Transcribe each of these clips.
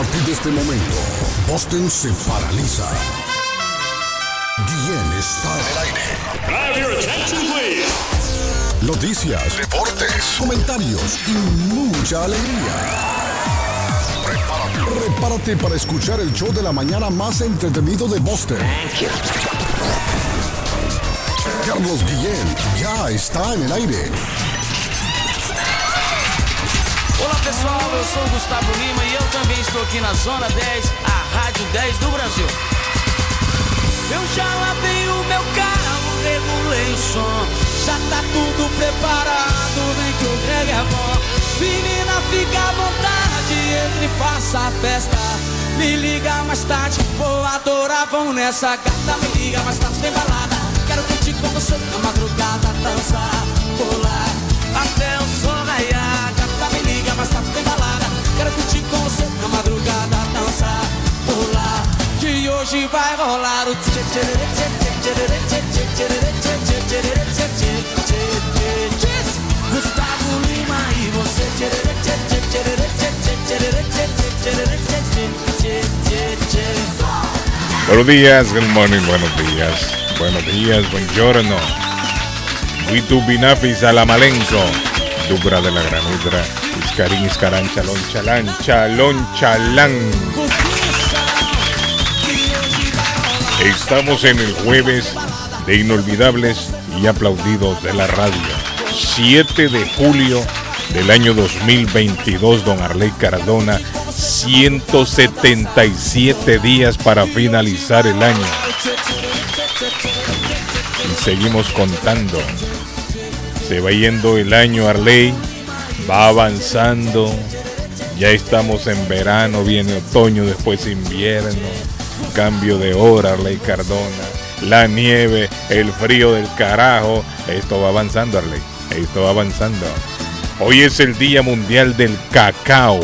partir de este momento, Boston se paraliza. Guillén está en el aire. Noticias, deportes, comentarios y mucha alegría. Prepárate, prepárate para escuchar el show de la mañana más entretenido de Boston. Carlos Guillén ya está en el aire. Olá pessoal, eu sou o Gustavo Lima e eu também estou aqui na Zona 10, a Rádio 10 do Brasil. Eu já lavei o meu carro, regulei o som, já tá tudo preparado, vem que o reggae é bom. Menina, fica à vontade, entre e faça a festa. Me liga mais tarde, vou adorar, vamos nessa gata. Me liga mais tarde, tem balada. Quero curtir com você na madrugada, dançar, pular, até o sol raiar. Balada. Quero curtir com você na madrugada, dançar, pular. Que hoje vai rolar o Gustavo Lima e você Buenos días, good morning, buenos días. Buenos días, buongiorno. Vitu Binafi Salamalenco. Dubra de la Granudra. Iscarín, Iscarán, Chalón, Chalán, Chalón, Chalán. Estamos en el jueves de inolvidables y aplaudidos de la radio. 7 de julio del año 2022, don Arley Cardona. 177 días para finalizar el año. Y seguimos contando. Se va yendo el año Arley, va avanzando. Ya estamos en verano, viene otoño, después invierno. Cambio de hora, Arley Cardona. La nieve, el frío del carajo. Esto va avanzando, Arley. Esto va avanzando. Hoy es el Día Mundial del Cacao.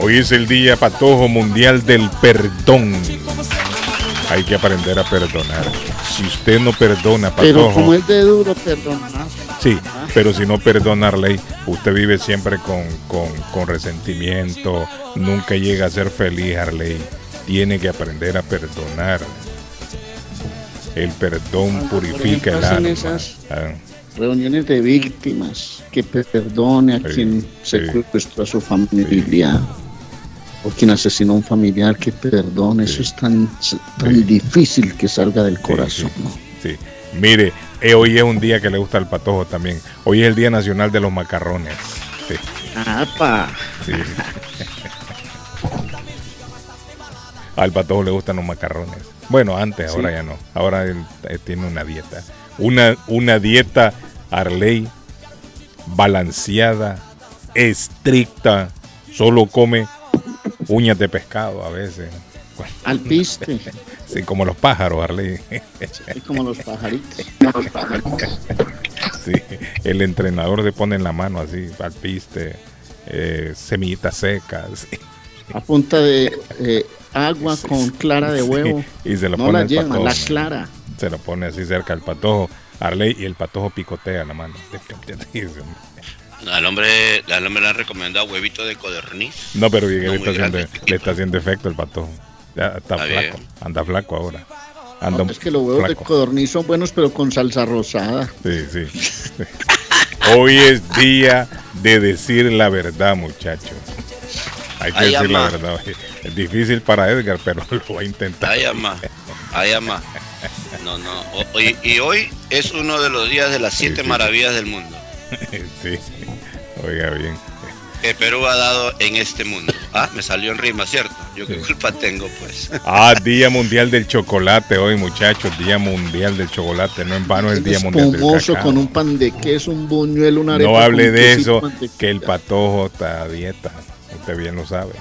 Hoy es el Día Patojo Mundial del Perdón. Hay que aprender a perdonar. Si usted no perdona, Pero Patojo. como es de duro, perdonar. Sí, pero si no perdona ley, usted vive siempre con, con, con resentimiento, nunca llega a ser feliz, Arley. Tiene que aprender a perdonar. El perdón purifica el alma. esas- Ah, Reuniones de víctimas, que perdone a Sí, quien sí. secuestró a su familia. O quien asesinó a un familiar, que perdone. Eso es tan, tan difícil que salga del corazón. ¿no? sí. Mire, eh, hoy es un día que le gusta al patojo también. Hoy es el Día Nacional de los Macarrones. Sí, ¡Apa! sí. Al patojo le gustan los macarrones. Bueno, antes, ahora ya no. Ahora él, eh, tiene una dieta. Una, una dieta Arley balanceada, estricta. Solo come uñas de pescado a veces. Al piste, Sí, como los pájaros, Arley. es como los pajaritos. Sí, el entrenador se pone en la mano así, al piste, eh, semillitas secas. A punta de eh, agua con clara de Sí, huevo. y se lo no pone la patojo. la clara. Se lo pone así cerca al patojo, Arley, y el patojo picotea la mano. Al hombre, al hombre le han recomendado huevito de codorniz. No, pero bien, No, le, está haciendo, grande, le está haciendo efecto el patojo. Ya está, Está flaco, bien. anda flaco ahora. Anda No, es que los huevos de codorniz son buenos, pero con salsa rosada. Sí, sí. sí. Hoy es día de decir la verdad, muchachos. Hay que Ay, decir la verdad. Es difícil para Edgar, pero lo va a intentar. Ay, ama. Ay, ama. No, no. O- y, y hoy es uno de los días de las siete Sí, sí. maravillas del mundo Sí. Oiga bien. que Perú ha dado en este mundo. Ah, me salió en rima, ¿cierto? Yo qué Sí. culpa tengo, pues. Ah, Día Mundial del Chocolate hoy, muchachos. Día Mundial del Chocolate. No en vano es el Día Mundial del Cacao. con un pan de queso, un buñuelo, una arepa. No hable de eso, que el patojo está a dieta. Usted bien lo sabe.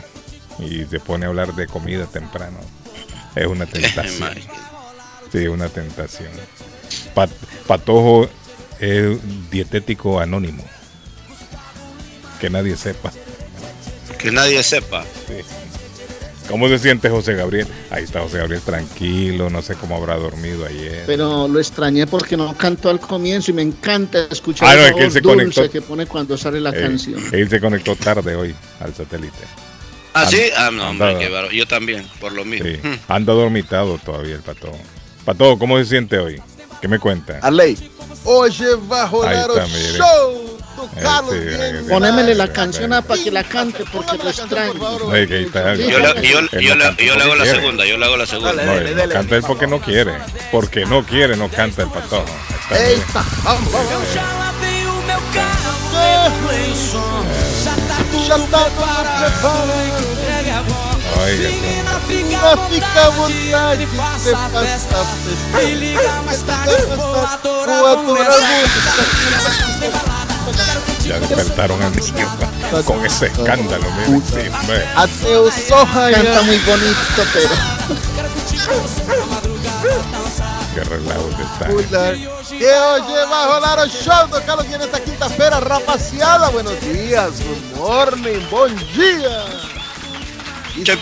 Y se pone a hablar de comida temprano. Es una tentación. Sí, una tentación. Pat- patojo es dietético anónimo. Que nadie sepa. que nadie sepa. ¿Cómo se siente José Gabriel? Ahí está José Gabriel tranquilo, no sé cómo habrá dormido ayer. Pero lo extrañé porque no cantó al comienzo y me encanta escuchar Ah, no, es que él voz se dulce conectó. que pone cuando sale la Eh, canción. Él se conectó tarde hoy al satélite. ¿Ah, sí? Ah, no, hombre, qué. Yo también, por lo mismo. Sí. Hmm. Anda dormitado todavía el pato. Pato, ¿cómo se siente hoy? ¿Qué me cuenta? Arley, hoje vai rolar Ahí o está, mire. show Eh, Carlos sí, Guilherme. sí. Ponémele la canción para que la cante porque lo extraño. Yo, le- Él hago la quiere. segunda, yo le hago la segunda. No, dele, él dele, canta es porque no quiere. Porque no quiere, no canta el bien. Eita, vamos, fica à vontade, você a liga mais tarde, vou adorar, Vou adorar. Ya despertaron al niño con ese escándalo. o sol Canta muy bonito, pero Qué relajo que está. Que hoje vai rolar o show do Carlos Guilherme nesta quinta-feira, rapaziada. Buenos dias, good morning. E Chep,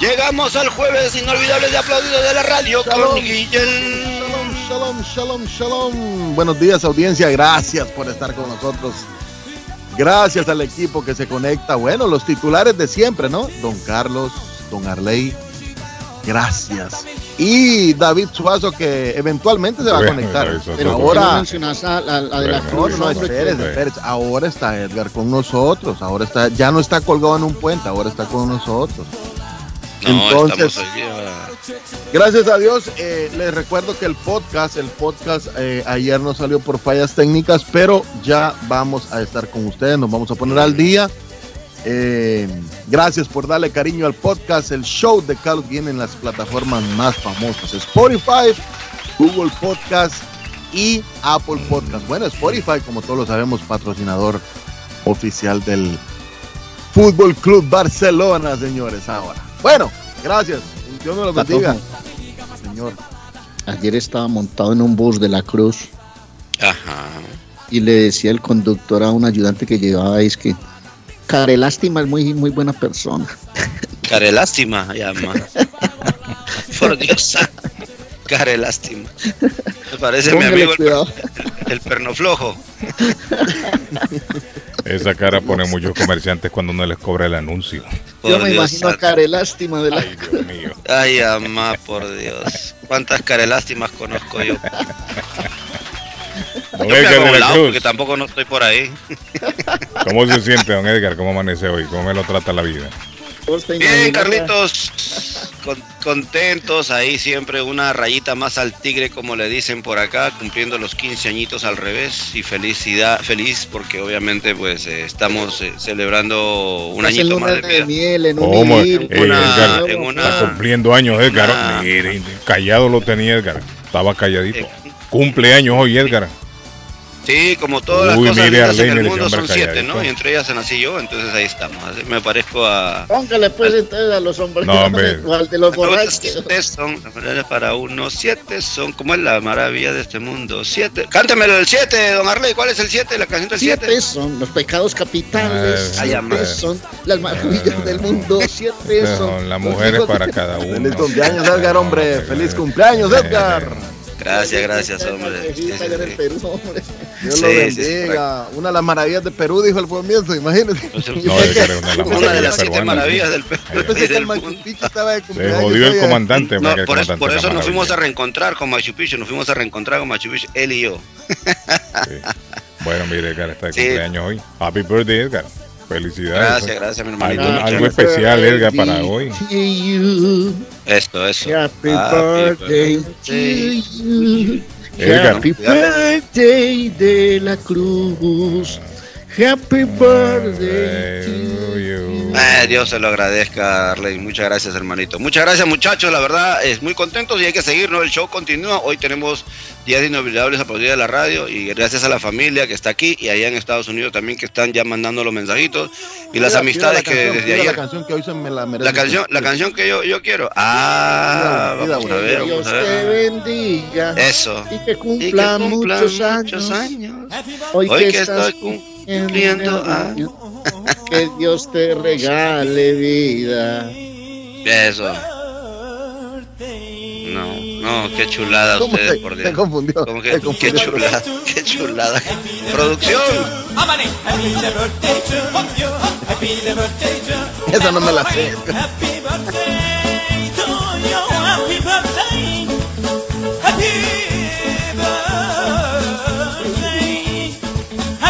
Llegamos al jueves inolvidable de aplaudido de la radio Shalom. con Guillén. Shalom, shalom, shalom, shalom. Buenos días, audiencia. Gracias por estar con nosotros. Gracias al equipo que se conecta. Bueno, los titulares de siempre, ¿no? Don Carlos, Don Arley. Gracias. Y David Suazo, que eventualmente se va a conectar. pero todo. ¿por qué no Ahora, mencionas a la, la de la Bueno, no, no. Ahora está Edgar con nosotros. Ahora está, ya no está colgado en un puente, ahora está con nosotros. No, Entonces-. Gracias a Dios, eh, les recuerdo que el podcast, el podcast eh, ayer no salió por fallas técnicas, pero ya vamos a estar con ustedes, nos vamos a poner al día. Eh, gracias por darle cariño al podcast, el show de Carlos viene en las plataformas más famosas, Spotify, Google Podcast y Apple Podcast. Bueno, Spotify, como todos lo sabemos, patrocinador oficial del Fútbol Club Barcelona, señores, ahora. Bueno, gracias. Dios me lo bendiga. Señor. Ayer estaba montado en un bus de la cruz Ajá. y le decía el conductor a un ayudante que llevaba, es que Care Lástima es muy, muy buena persona. Care lástima, llama. Por Dios. Care lástima. Me parece mi amigo el, cuidado. el pernoflojo. Esa cara pone muchos comerciantes cuando no les cobra el anuncio. Por Yo me Dios imagino a santo. Care Lástima de la Ay, Dios mío. Ay, amá, por Dios. ¿Cuántas carelástimas conozco yo? Don Yo me Edgar de la Cruz, porque tampoco no estoy por ahí. ¿cómo se siente, don Edgar? ¿Cómo amanece hoy? ¿Cómo me lo trata la vida? Bien, Carlitos, con- contentos, ahí siempre una rayita más al tigre, como le dicen por acá, cumpliendo los 15 añitos al revés y felicidad, feliz porque obviamente pues eh, estamos eh, celebrando un añito más de vida. miel en un ¿Cómo? Edgar, en una- Está cumpliendo años, Edgar. Mire, callado lo tenía Edgar. Estaba calladito. Eh, Cumpleaños hoy, Edgar. Sí, como todas las Uy, cosas mire, en el mundo son siete. ¿no? Y entre ellas nací yo, entonces ahí estamos. Así Me parezco a... Póngale pues entonces a los hombres No, hombre. de los borrachos. Siete son para uno, siete son, como es la maravilla de este mundo? Siete. Cántemelo el siete, don Arley, ¿cuál es el siete? La canción del siete. Siete son los pecados capitales, Ay, siete son las maravillas del mundo, siete son Son las mujeres para cada uno. Feliz cumpleaños, Edgar, hombre. Feliz cumpleaños, Edgar. Gracias, gracias, hombre. Sí, en el. Perú. Dios Sí, lo sí, sí, bendiga. Una de las maravillas de Perú, dijo al comienzo, imagínese. No, una de las Una de maravillas las siete peruanas. maravillas del Perú. Yo pensé que el Machu. Picchu estaba de Se cumpleaños. jodió el comandante. No, porque el por eso, comandante por eso nos fuimos a reencontrar con Machu Picchu, nos fuimos a reencontrar con Machu Picchu, él y yo. Sí. Bueno, mire, Edgar está de Sí. cumpleaños hoy. Happy birthday, Edgar. Felicidades. Gracias, gracias, mi hermanito. Algo, especial, Edgar, para hoy. To you. Esto, eso. Happy Happy birthday to birthday. you. Edgar. Happy birthday de la cruz. Happy birthday to you. Eh, Dios se lo agradezca, Arley. Muchas gracias, hermanito. Muchas gracias, muchachos. La verdad, es muy contentos y hay que seguir, ¿no? El show continúa. Hoy tenemos días inolvidables a partir de la radio y gracias a la familia que está aquí y allá en Estados Unidos también que están ya mandando los mensajitos y las amistades la que canción, desde ayer. La canción que hoy se me la merece. La canción, la canción que yo, yo quiero. Ah, vamos a ver, Dios vamos a te bendiga. Eso. Y que Y que cumpla cumplan muchos, muchos años. años. Hoy, Hoy que que estás estoy cumpliendo años. Que Dios te regale vida. Eso. No, no, qué chulada ¿Cómo ustedes, te- por Dios. confundió? Como que, qué confundió. chulada, qué chulada. Producción. Esa no me la sé.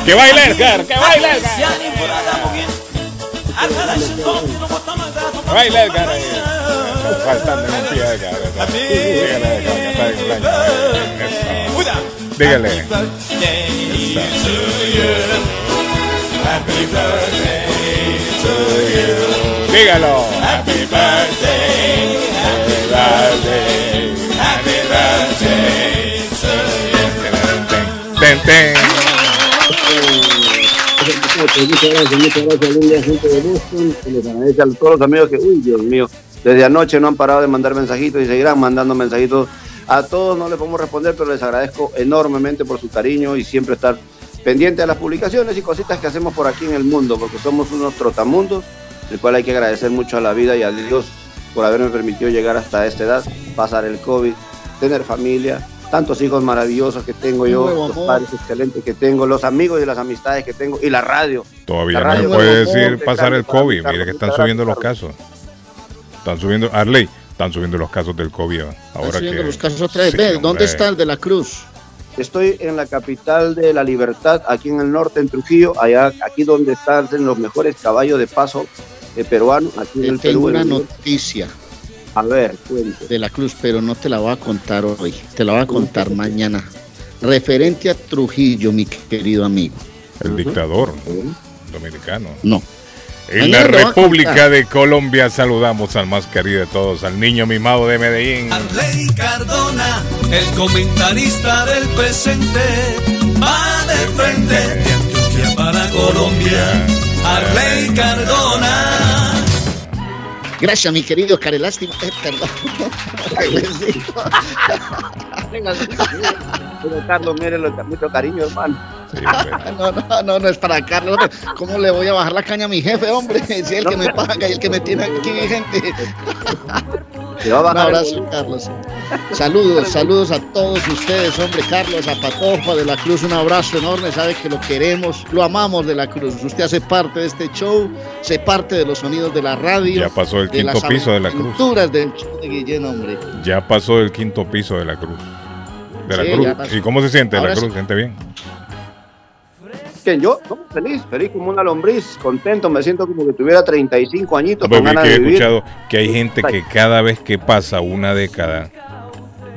¡Que baile Edgar! ¡Que baile Edgar! ¡Que baile Edgar! Faltando en un pie Edgar. ¿verdad? Dígale que está de cumpleaños. Eso. Dígale. Dígalo. Happy birthday. Happy birthday. Happy birthday. Ten, ten. Muchas gracias, muchas gracias, linda gente de Boston. Se les agradece a todos los amigos que, uy, Dios mío, desde anoche no han parado de mandar mensajitos y seguirán mandando mensajitos. A todos no les podemos responder, pero les agradezco enormemente por su cariño y siempre estar pendiente a las publicaciones y cositas que hacemos por aquí en el mundo, porque somos unos trotamundos, el cual hay que agradecer mucho a la vida y a Dios por haberme permitido llegar hasta esta edad, pasar el COVID, tener familia, tantos hijos maravillosos que tengo yo, nuevo los padres excelentes que tengo, los amigos y las amistades que tengo y la radio. Todavía La no se puede decir pasar el COVID. Mire que están subiendo los casos. Están subiendo, Arley, están subiendo los casos del COVID. ¿va? Están Ahora subiendo que. los casos otra vez. Sí, hombre. ¿dónde está el de la Cruz? Estoy en la capital de la libertad, aquí en el norte, en Trujillo, allá, aquí donde están los mejores caballos de paso eh, peruanos, aquí en el tengo Perú. en una el- noticia A ver, cuente. de la Cruz, pero no te la voy a contar hoy. Te la voy a contar mañana. Referente a Trujillo, mi querido amigo. El dictador dominicano. No. En la República de Colombia saludamos al más querido de todos, al niño mimado de Medellín. Arley Cardona, el comentarista del presente, va de frente de Antioquia para Colombia. Arley Cardona. Gracias, mi querido Carelástima. Eh, perdón. Señor Carlos, mire, lo- mucho cariño, hermano. Sí. No, no, no, no es para Carlos. ¿Cómo le voy a bajar la caña a mi jefe, hombre? Si es el que me paga y el que me tiene aquí vigente. Se va a Un abrazo, Carlos. Saludos, saludos a todos ustedes, hombre. Carlos, a Patoja de la Cruz, un abrazo enorme. Sabe que lo queremos, lo amamos de la Cruz. Usted hace parte de este show, hace parte de los sonidos de la radio. Ya pasó el de quinto piso de la cruz. del show de Guillén, hombre. Ya pasó el quinto piso de la cruz. De la Sí, cruz. ¿Y cómo se siente Ahora la cruz? ¿Siente bien? Que yo, no, feliz, feliz como una lombriz, contento, me siento como que tuviera 35 añitos con ganas que he de vivir. escuchado que hay gente que cada vez que pasa una década,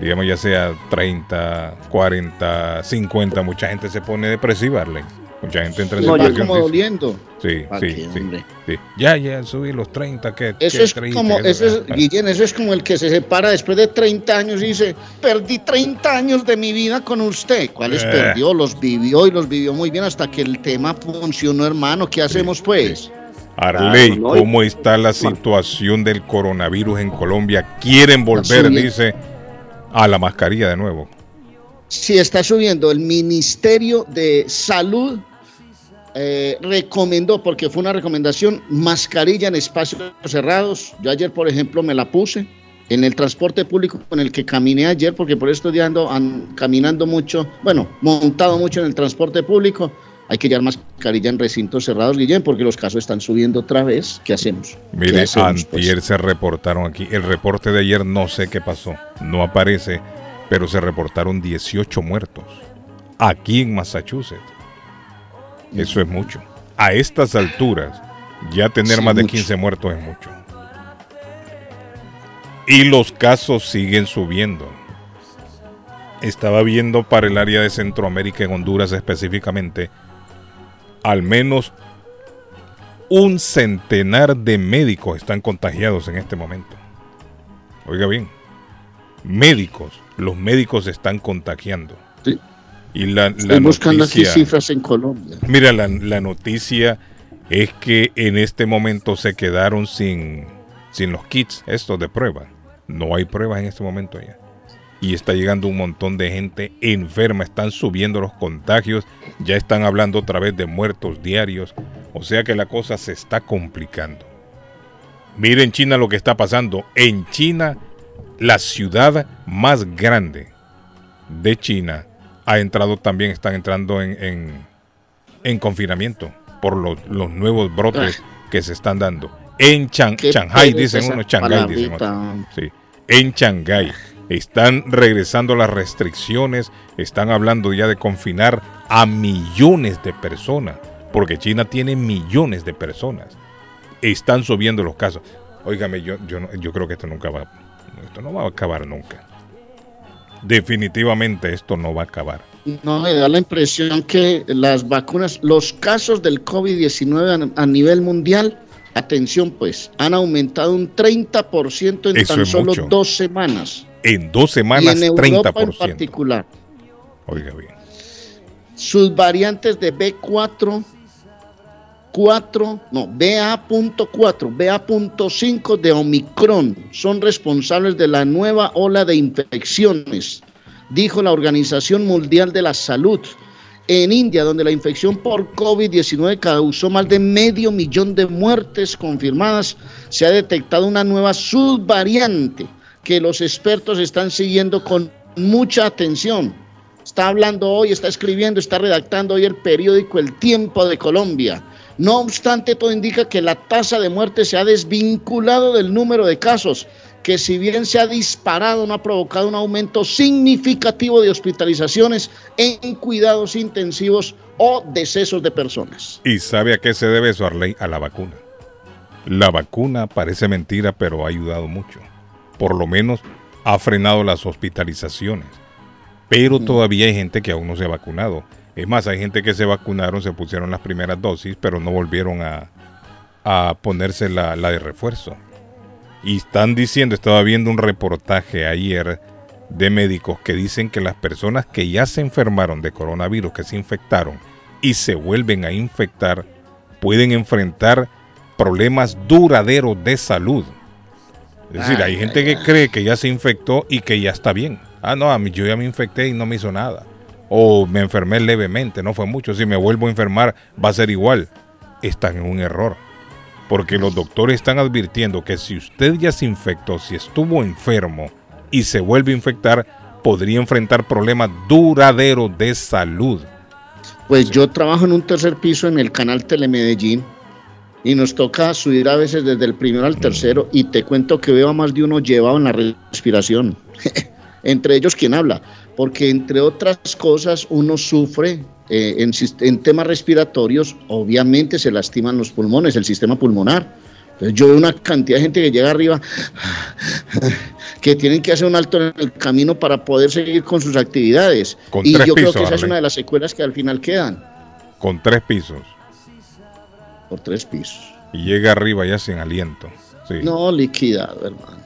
digamos ya sea 30, 40, 50, mucha gente se pone depresiva, Arlen. Mucha gente entra en No, depresión. como doliendo. Sí, ¿Pa' sí, sí, sí. Ya, ya subí los 30, que Eso es como, eso es, Guillén, eso es como el que se separa después de 30 años y dice, perdí 30 años de mi vida con usted. ¿Cuáles Eh. perdió? Los vivió y los vivió muy bien hasta que el tema funcionó, hermano. ¿Qué hacemos pues? Arley, Claro, ¿no? ¿cómo está la situación del coronavirus en Colombia? Quieren volver, dice, a la mascarilla de nuevo. Si está subiendo, el Ministerio de Salud eh, recomendó, porque fue una recomendación, mascarilla en espacios cerrados. Yo ayer, por ejemplo, me la puse en el transporte público con el que caminé ayer, porque por ando an- caminando mucho, bueno, montado mucho en el transporte público. Hay que llevar mascarilla en recintos cerrados, Guillén, porque los casos están subiendo otra vez. ¿Qué hacemos? ¿Qué Mire, hacemos, pues? se reportaron aquí. El reporte de ayer no sé qué pasó. No aparece, pero se reportaron 18 muertos. Aquí en Massachusetts. Eso es mucho. A estas alturas, ya tener Sí, más de mucho. 15 muertos es mucho. Y los casos siguen subiendo. Estaba viendo para el área de Centroamérica, en Honduras específicamente, al menos un centenar de médicos están contagiados en este momento. Oiga bien, médicos, los médicos se están contagiando. Y la, Estoy buscando aquí noticia, cifras en Colombia. mira, la, la noticia es que en este momento se quedaron sin, sin los kits estos de prueba. No hay pruebas en este momento ya. y está llegando un montón de gente enferma, están subiendo los contagios, ya están hablando otra vez de muertos diarios, o sea que la cosa se está complicando. Miren China lo que está pasando. En China, la ciudad más grande de China ha entrado también, están entrando en, en, confinamiento por los, nuevos brotes ah. que se están dando. En Shanghai, dicen unos, Shanghai, dicen Sí, en Shanghai están regresando las restricciones, están hablando ya de confinar a millones de personas, porque China tiene millones de personas. Están subiendo los casos. Óigame, yo, yo, yo creo que esto nunca va, esto no va a acabar nunca. Definitivamente esto no va a acabar. No, me da la impresión que las vacunas, los casos del COVID-19 a, nivel mundial, atención pues, han aumentado un 30% en tan solo dos semanas. En dos semanas, y en Europa 30%. en particular. Oiga bien. Sus variantes de B4 4, no, BA.4, BA.5 de Omicron son responsables de la nueva ola de infecciones, dijo la Organización Mundial de la Salud. En India, donde la infección por COVID-19 causó más de medio millón de muertes confirmadas, se ha detectado una nueva subvariante que los expertos están siguiendo con mucha atención. Está hablando hoy, está escribiendo, está redactando hoy el periódico El Tiempo de Colombia no obstante, todo indica que la tasa de muerte se ha desvinculado del número de casos, que si bien se ha disparado, no ha provocado un aumento significativo de hospitalizaciones en cuidados intensivos o decesos de personas. ¿Y sabe a qué se debe eso, Arley? A la vacuna. La vacuna parece mentira, pero ha ayudado mucho. Por lo menos ha frenado las hospitalizaciones. Pero todavía hay gente que aún no se ha vacunado. Es más, hay gente que se vacunaron, se pusieron las primeras dosis, pero no volvieron a, ponerse la, la, de refuerzo. Y están diciendo, estaba viendo un reportaje ayer de médicos que dicen que las personas que ya se enfermaron de coronavirus, que se infectaron y se vuelven a infectar, pueden enfrentar problemas duraderos de salud. Es decir, hay gente que cree que ya se infectó y que ya está bien. Ah, no, a mí yo ya me infecté y no me hizo nada o me enfermé levemente, no fue mucho, si me vuelvo a enfermar va a ser igual. Están en un error. Porque los doctores están advirtiendo que si usted ya se infectó, si estuvo enfermo y se vuelve a infectar, podría enfrentar problemas duraderos de salud. Pues yo trabajo en un tercer piso en el canal Telemedellín y nos toca subir a veces desde el primero al tercero y te cuento que veo a más de uno llevado en la respiración. Entre ellos, quien habla? Porque entre otras cosas uno sufre eh, en, temas respiratorios, obviamente se lastiman los pulmones, el sistema pulmonar. Entonces yo veo una cantidad de gente que llega arriba que tienen que hacer un alto en el camino para poder seguir con sus actividades. y yo creo que esa es una de las secuelas que al final quedan. Con tres pisos. Por tres pisos. Y llega arriba ya sin aliento. No, liquidado, hermano.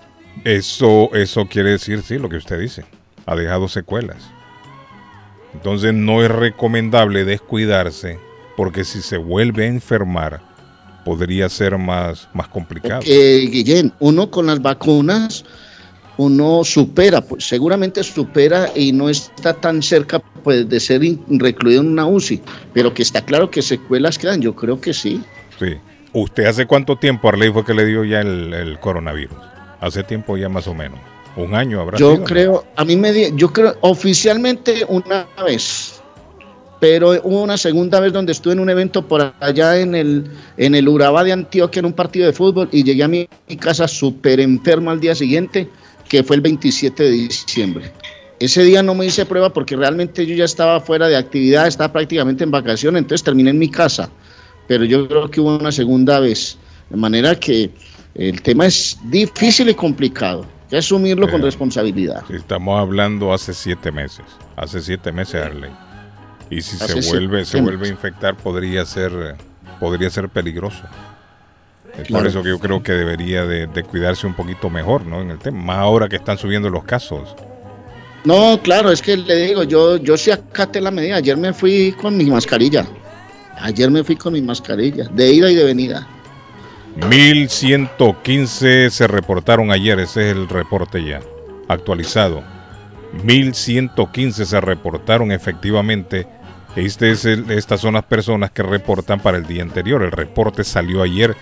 Eso, eso quiere decir, sí, lo que usted dice ha dejado secuelas. Entonces no es recomendable descuidarse porque si se vuelve a enfermar podría ser más, más complicado. Guillén, uno con las vacunas, uno supera, pues seguramente supera y no está tan cerca pues, de ser recluido en una UCI, pero que está claro que secuelas quedan, yo creo que sí. Sí. ¿Usted hace cuánto tiempo, Arley, fue que le dio ya el, el coronavirus? Hace tiempo ya más o menos. Un año habrá Yo creo, a mí me yo creo oficialmente una vez, pero hubo una segunda vez donde estuve en un evento por allá en el en el Urabá de Antioquia en un partido de fútbol y llegué a mi, casa súper enfermo al día siguiente, que fue el 27 de diciembre. Ese día no me hice prueba porque realmente yo ya estaba fuera de actividad, estaba prácticamente en vacaciones, entonces terminé en mi casa. Pero yo creo que hubo una segunda vez. De manera que el tema es difícil y complicado que asumirlo con responsabilidad. Estamos hablando hace siete meses, hace siete meses, Arley. Y si se vuelve, se vuelve a infectar, podría ser, podría ser peligroso. Es por eso que yo creo que debería de, cuidarse un poquito mejor, ¿no? En el tema, más ahora que están subiendo los casos. No, claro, es que le digo, yo, yo sí acate la medida. Ayer me fui con mi mascarilla. Ayer me fui con mi mascarilla, de ida y de venida. 1115 se reportaron ayer, ese es el reporte ya actualizado. 1115 se reportaron efectivamente. Este estas son las personas que reportan para el día anterior. El reporte salió ayer,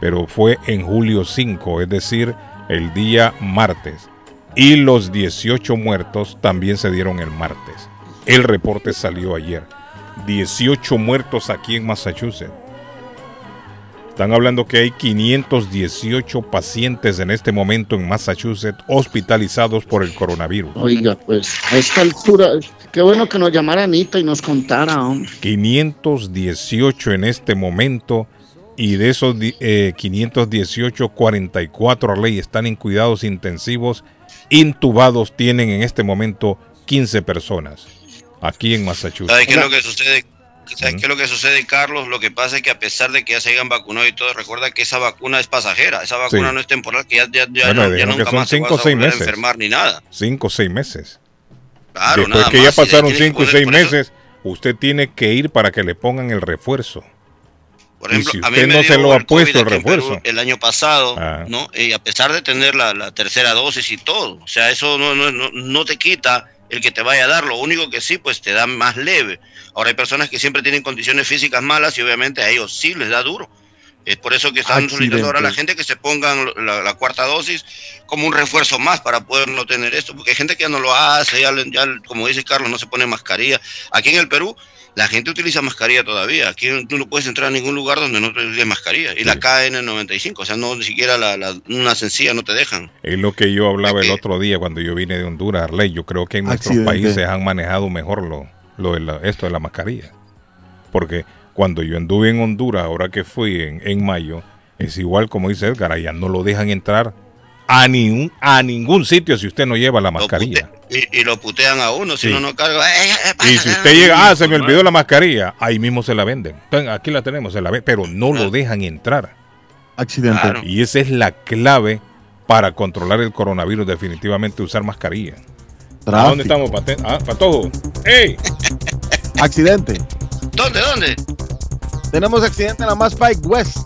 pero fue en julio 5, es decir, el día martes. Y los 18 muertos también se dieron el martes. El reporte salió ayer. 18 muertos aquí en Massachusetts. Están hablando que hay 518 pacientes en este momento en Massachusetts hospitalizados por el coronavirus. Oiga, pues a esta altura, qué bueno que nos llamara Anita y nos contara, hombre. 518 en este momento y de esos eh, 518, 44 ley están en cuidados intensivos. Intubados tienen en este momento 15 personas aquí en Massachusetts. ¿Sabes qué es lo que sucede? ¿Sabes qué es lo que sucede, Carlos? Lo que pasa es que a pesar de que ya se hayan vacunado y todo, recuerda que esa vacuna es pasajera, esa vacuna Sí. no es temporal, que ya, ya, ya, Bueno, no- ya nunca son más cinco vas a seis enfermar ni nada. 5 o 6 meses. Claro, Después nada que ya más, y pasaron tienen 5 o que 6 poner- por eso- meses, usted tiene que ir para que le pongan el refuerzo. Por Y ejemplo, si a mí me no se lo ha puesto el refuerzo. el año pasado, Ah. ¿no? Y a pesar de tener la, la tercera dosis y todo, o sea, eso no, no, no, no te quita el que te vaya a dar, lo único que sí, pues te da más leve. Ahora hay personas que siempre tienen condiciones físicas malas y obviamente a ellos sí les da duro. Es por eso que están solicitando ahora a la gente que se pongan la, la cuarta dosis como un refuerzo más para poder no tener esto, porque hay gente que ya no lo hace, ya, ya, como dice Carlos, no se pone mascarilla. Aquí en el Perú la gente utiliza mascarilla todavía. Aquí tú no puedes entrar a ningún lugar donde no te utilices mascarilla. Y la KN95, o sea, no ni siquiera la, la- una sencilla no te dejan. Es lo que yo hablaba el otro día cuando yo vine de Honduras, Arley. Yo creo que en nuestros países han manejado mejor lo, lo de la- esto de la mascarilla. Porque cuando yo anduve en Honduras, ahora que fui en, en mayo, es igual como dice Edgar, allá no lo dejan entrar a ningún, a ningún sitio si usted no lleva la mascarilla. Y, y lo putean a uno, si Sí. uno no carga. "Eh, eh, Y si pásala". usted llega, ah, se me olvidó la mascarilla, ahí mismo se la venden. Aquí la tenemos, se la ven, pero no lo dejan entrar. Accidente. Claro. Y esa es la clave para controlar el coronavirus, definitivamente usar mascarilla. ¿A dónde estamos, Pate? Ah, Patojo. ¡Ey! Accidente. ¿Dónde, dónde? Tenemos accidente en la Mass Pike West.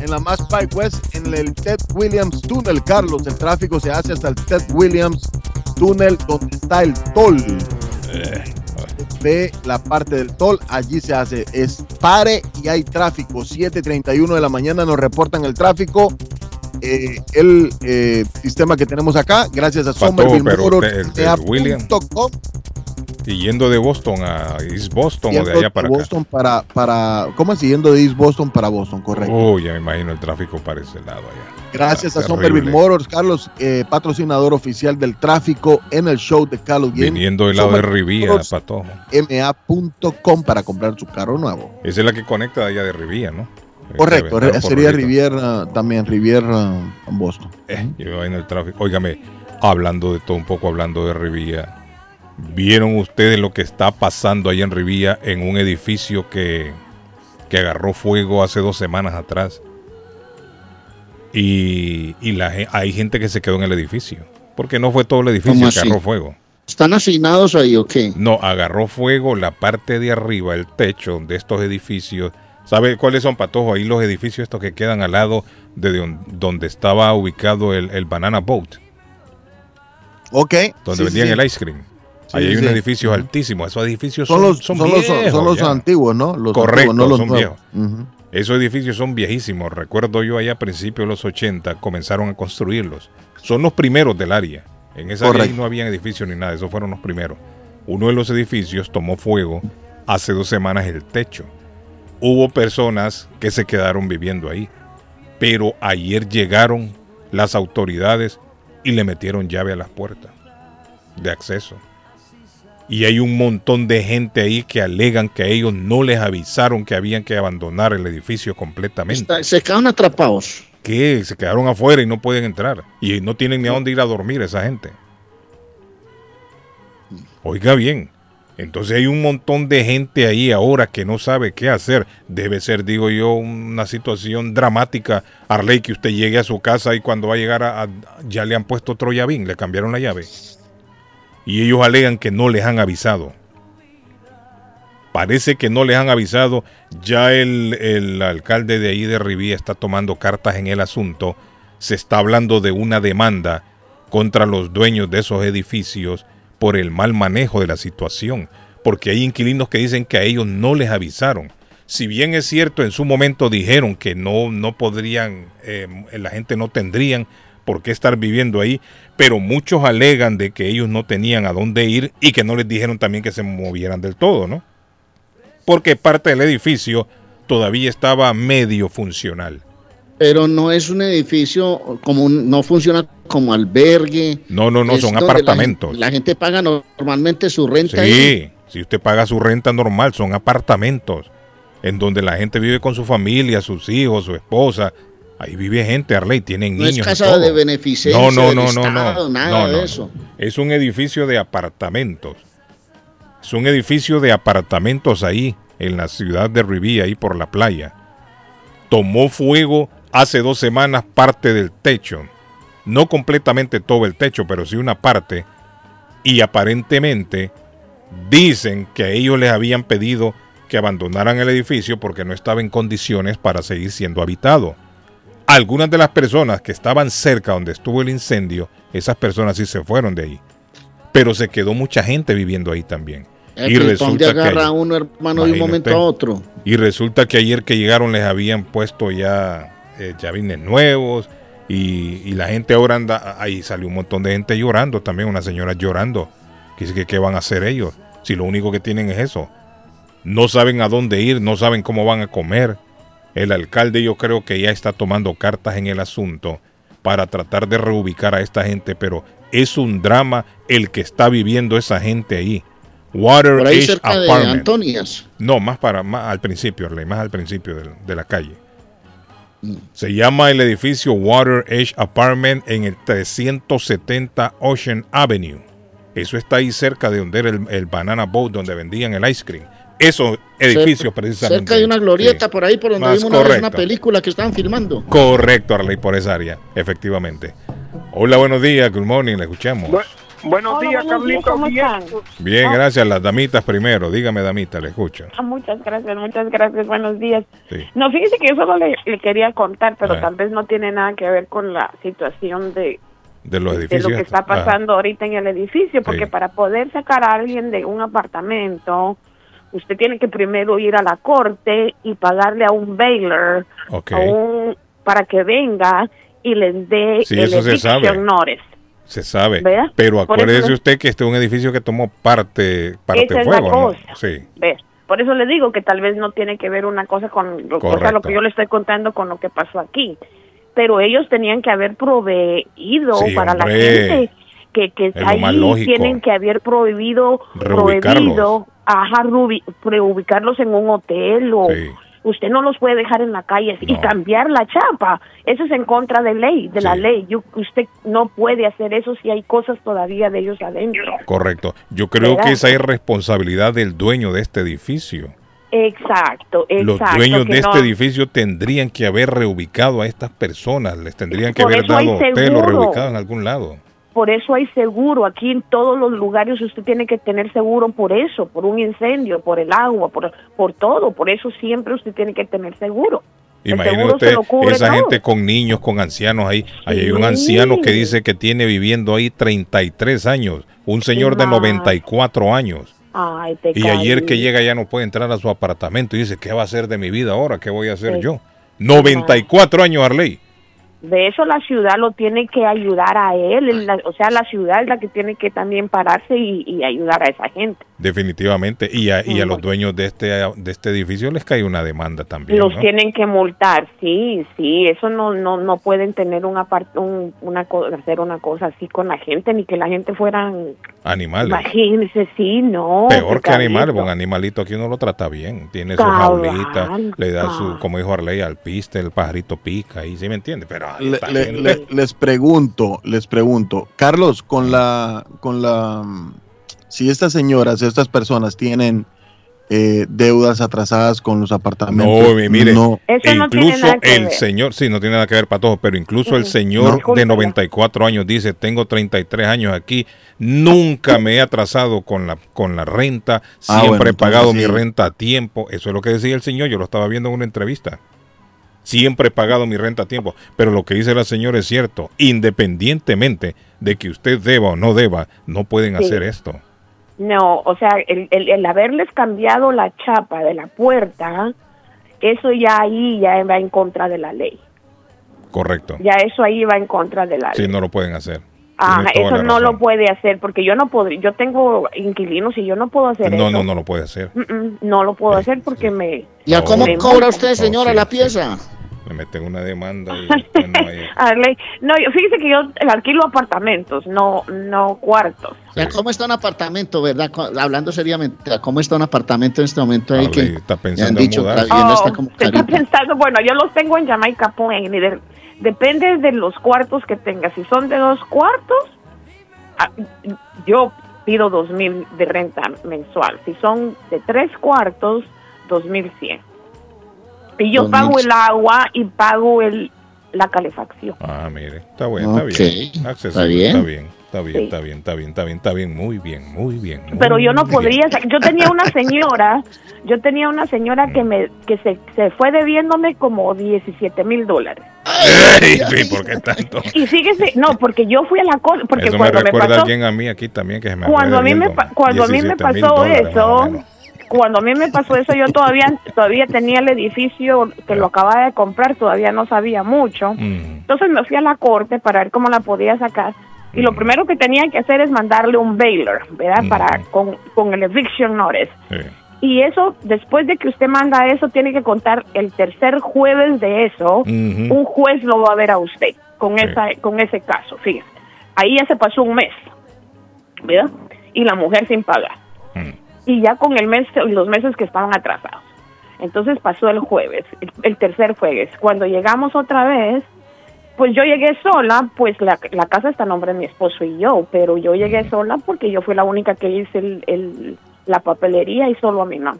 En la Mass Pike West, en el Ted Williams Tunnel, Carlos. El tráfico se hace hasta el Ted Williams Tunnel, donde está el toll. Ve la parte del toll, allí se hace. Es pare y hay tráfico. 7:31 de la mañana nos reportan el tráfico. Eh, el eh, sistema que tenemos acá, gracias a Somerville Y yendo de Boston a East Boston o de allá para de acá. Boston para, para, ¿cómo es? Yendo de East Boston para Boston, correcto. Oh, ya me imagino el tráfico para ese lado allá. Gracias a Terrible. Somerville Motors, Carlos, eh, patrocinador oficial del tráfico en el show de Carlos Guillén. Viniendo del lado de Somerville Rivía, Motors, Patojo. ma.com para comprar su carro nuevo. Esa es la que conecta de allá de Rivía, ¿no? Correcto, estar re- por sería. Riviera también, Riviera Boston. Eh, yo en el tráfico. Óigame, hablando de todo un poco, hablando de Rivía. ¿Vieron ustedes lo que está pasando ahí en Rivía en un edificio que, que agarró fuego hace dos semanas atrás? Y, y la, hay gente que se quedó en el edificio. Porque no fue todo el edificio ¿Cómo que agarró fuego. ¿Están asignados ahí o qué? No, agarró fuego la parte de arriba, el techo de estos edificios. ¿Sabe cuáles son, Patojo? Ahí los edificios estos que quedan al lado de don- donde estaba ubicado el, el Banana Boat, Ok. donde sí, sí, vendían sí. el ice cream. Ahí hay unos edificios altísimos. Esos edificios Son son, los, son son los, viejos son los antiguos, ¿no? Los Correcto, antiguos, no los son. Ujú. Esos edificios son viejísimos. Recuerdo yo allá a principios de los 80 comenzaron a construirlos. Son los primeros del área. En esa área Correcto. no habían edificios ni nada. Esos fueron los primeros. Uno de los edificios tomó fuego hace dos semanas el techo. Hubo personas que se quedaron viviendo ahí. Pero ayer llegaron las autoridades y le metieron llave a las puertas de acceso. Y hay un montón de gente ahí que alegan que a ellos no les avisaron que habían que abandonar el edificio completamente. Está- se quedaron atrapados. Que se quedaron afuera y no pueden entrar. Y no tienen ni a dónde ir a dormir esa gente. Oiga bien. Entonces hay un montón de gente ahí ahora que no sabe qué hacer. Debe ser, digo yo, una situación dramática. Arley, que usted llegue a su casa y cuando va a llegar a, a- ya le han puesto otro llavín, le cambiaron la llave. Y ellos alegan que no les han avisado. Parece que no les han avisado. Ya el, el alcalde de ahí de Rivía está tomando cartas en el asunto. Se está hablando de una demanda contra los dueños de esos edificios por el mal manejo de la situación, porque hay inquilinos que dicen que a ellos no les avisaron. Si bien es cierto, en su momento dijeron que no, no podrían, eh, la gente no tendrían por qué estar viviendo ahí, pero muchos alegan de que ellos no tenían a dónde ir y que no les dijeron también que se movieran del todo, ¿no? Porque parte del edificio todavía estaba medio funcional. Pero no es un edificio como un- no funciona como albergue. No, no, no, son la apartamentos. La, gente paga normalmente su renta ahí. Sí, si usted paga su renta normal, son apartamentos en donde la gente vive con su familia, sus hijos, su esposa. Ahí vive gente, Arley, tienen No es niños. casa todo. de beneficencia No, no, no, no, Estado, no. nada no, de eso. Es un edificio de apartamentos. Es un edificio de apartamentos ahí, en la ciudad de Rivía, ahí por la playa. Tomó fuego hace dos semanas parte del techo. No completamente todo el techo, pero sí una parte. Y aparentemente dicen que a ellos les habían pedido que abandonaran el edificio porque no estaba en condiciones para seguir siendo habitado. Algunas de las personas que estaban cerca donde estuvo el incendio, esas personas sí se fueron de ahí. Pero se quedó mucha gente viviendo ahí también. Es y que ¿pa' resulta que agarra ayer- a uno, hermano, de un momento a otro? y resulta que ayer que llegaron les habían puesto ya eh, llavines nuevos y, y la gente ahora anda, ahí salió un montón de gente llorando también, una señora llorando. Que dice que qué van a hacer ellos si lo único que tienen es eso. No saben a dónde ir, no saben cómo van a comer. El alcalde yo creo que ya está tomando cartas en el asunto para tratar de reubicar a esta gente, pero es un drama el que está viviendo esa gente ahí. Water Por ahí Edge cerca de Apartment. Antonias. No, más para más al principio, más al principio de, la calle. Se llama el edificio Water Edge Apartment en el 370 Ocean Avenue. Eso está ahí cerca de donde era el, el Banana Boat, donde vendían el ice cream. Esos edificios Cerca- precisamente. Cerca de una glorieta Sí. por ahí, por donde Más vimos una, vez una película que estaban filmando. Correcto, Arley, por esa área, efectivamente. Hola, buenos días, good morning, le escuchamos. Buenos Hola, días, buenos días, Carlito. ¿cómo Bien. están? Bien, gracias. Las damitas primero. Dígame, damita, le escucho. Ah, muchas gracias, muchas gracias. Buenos días. Sí. No, fíjese que yo solo le, le quería contar, pero Ah. tal vez no tiene nada que ver con la situación de, De los de edificios. lo que está Ah, pasando ahorita en el edificio, porque Sí. para poder sacar a alguien de un apartamento, usted tiene que primero ir a la corte y pagarle a un bailer ok. a un, para que venga y les dé Sí, el eso se sabe. notice. Se sabe. ¿Vea? Pero acuérdese eso- usted que este es un edificio que tomó parte, parte Esa es la fuego, ¿no? cosa. Sí. Ve, Por eso le digo que tal vez no tiene que ver una cosa con lo, o sea, lo que yo le estoy contando con lo que pasó aquí. Pero ellos tenían que haber proveído Sí, para la hombre. gente que, que ahí, tienen que haber prohibido, prohibido, ajá, reubicarlos en un hotel o Sí. usted no los puede dejar en la calle y cambiar la chapa. Eso es en contra de ley, de la ley. Yo- usted no puede hacer eso si hay cosas todavía de ellos adentro. Correcto. Yo creo ¿Verdad? que esa es responsabilidad del dueño de este edificio. Exacto, exacto. Los dueños de no- este edificio tendrían que haber reubicado a estas personas, les tendrían que Por haber dado hotel o reubicado en algún lado. Por eso hay seguro. Aquí en todos los lugares usted tiene que tener seguro por eso, por un incendio, por el agua, por, por todo. Por eso siempre usted tiene que tener seguro. Seguro usted se esa todo. gente con niños, con ancianos ahí. Ahí hay un anciano que dice que tiene viviendo ahí 33 años, un señor de más? 94 años. Ay, te Y ayer que llega ya no puede entrar a su apartamento y dice, ¿qué va a hacer de mi vida ahora? ¿Qué voy a hacer Sí. yo? 94 años, Arley. De eso la ciudad lo tiene que ayudar a él. la- o sea, la ciudad es la que tiene que también pararse y, y ayudar a esa gente. Definitivamente. Y a, y a los dueños de este, de este edificio les cae una demanda también. Los ¿no? tienen que multar, sí, sí, eso no no no pueden tener un, apart un una hacer una cosa así con la gente ni que la gente fueran Animales. imagínense, sí, no. Peor que animales, un animalito aquí uno lo trata bien. Tiene su Cabal, jaulita, le da su, como dijo Arley, al piste, el pajarito pica, y sí me entiende. Pero Le- esta le- gente- le- les pregunto, les pregunto, Carlos, con la, con la, mm, si estas señoras, estas personas tienen eh, deudas atrasadas con los apartamentos, No, mi- mire, no, Eso no tiene incluso nada que el ver. señor, sí, no tiene nada que ver para todos, pero incluso el Ujú. señor No. de Discúlpela. 94 años dice, tengo 33 años aquí, nunca me he atrasado con la, con la renta, Ah, siempre bueno, he pagado entonces mi sí. renta a tiempo. Eso es lo que decía el señor, yo lo estaba viendo en una entrevista. Siempre he pagado mi renta a tiempo. Pero lo que dice la señora es cierto, independientemente de que usted deba o no deba, no pueden Sí. hacer esto. No, o sea, el, el, el haberles cambiado la chapa de la puerta, eso ya ahí ya va en contra de la ley. Correcto. Ya eso ahí va en contra de la ley. Sí, no lo pueden hacer. Ah, toda eso no lo puede hacer porque yo no podría, yo tengo inquilinos y yo no puedo hacer No, eso. no, no lo puede hacer. Mm, mm, no lo puedo hacer porque me... ¿Y a No, cómo me cobra usted, señora, sí, la sí. pieza? Le meten una demanda y no hay- Arley, no, yo, fíjese que yo alquilo apartamentos, no, no cuartos. O sea, ¿cómo está un apartamento, verdad? Hablando seriamente, ¿cómo está un apartamento en este momento ahí Arley que está han pensando en dicho vivienda Oh, está como está pensando, bueno, yo los tengo en Jamaica Plain y de- depende de los cuartos que tenga. Si son de dos cuartos, ah, yo pido dos mil de renta mensual. Si son de tres cuartos, dos mil cien. Y yo 2.100. pago el agua y pago el la calefacción. Ah, mire, está bueno, está bien. Accesible, está bien. Está bien, está bien, Sí. está bien, está bien, está bien, está bien, muy bien, muy bien. muy pero yo no bien. podría yo tenía una señora yo tenía una señora que me que se, se fue debiéndome como 17 mil dólares Ey, sí, ¿por qué tanto? y fíjese no porque yo fui a la cosa porque Eso me cuando me, recuerda a pasó alguien a mí aquí también que se me cuando a mí me cuando a mí me 17 mil pasó dólares, eso. Cuando a mí me pasó eso yo todavía todavía tenía el edificio que lo acababa de comprar todavía no sabía mucho Mm, entonces me fui a la corte para ver cómo la podía sacar y lo primero que tenía que hacer es mandarle un bailer verdad Mm. para con, con el eviction notice sí. Y eso, después de que usted manda eso, tiene que contar el tercer jueves de eso. Un juez lo va a ver a usted con, Sí. esa, con ese caso, fíjese. Ahí ya se pasó un mes, ¿verdad? Y la mujer sin pagar. Y ya con el mes, los meses que estaban atrasados. Entonces pasó el jueves, el, el tercer jueves. Cuando llegamos otra vez, pues yo llegué sola, pues la, la casa está a nombre de mi esposo y yo, pero yo llegué sola porque yo fui la única que hice el, el- la papelería y solo a mi mamá.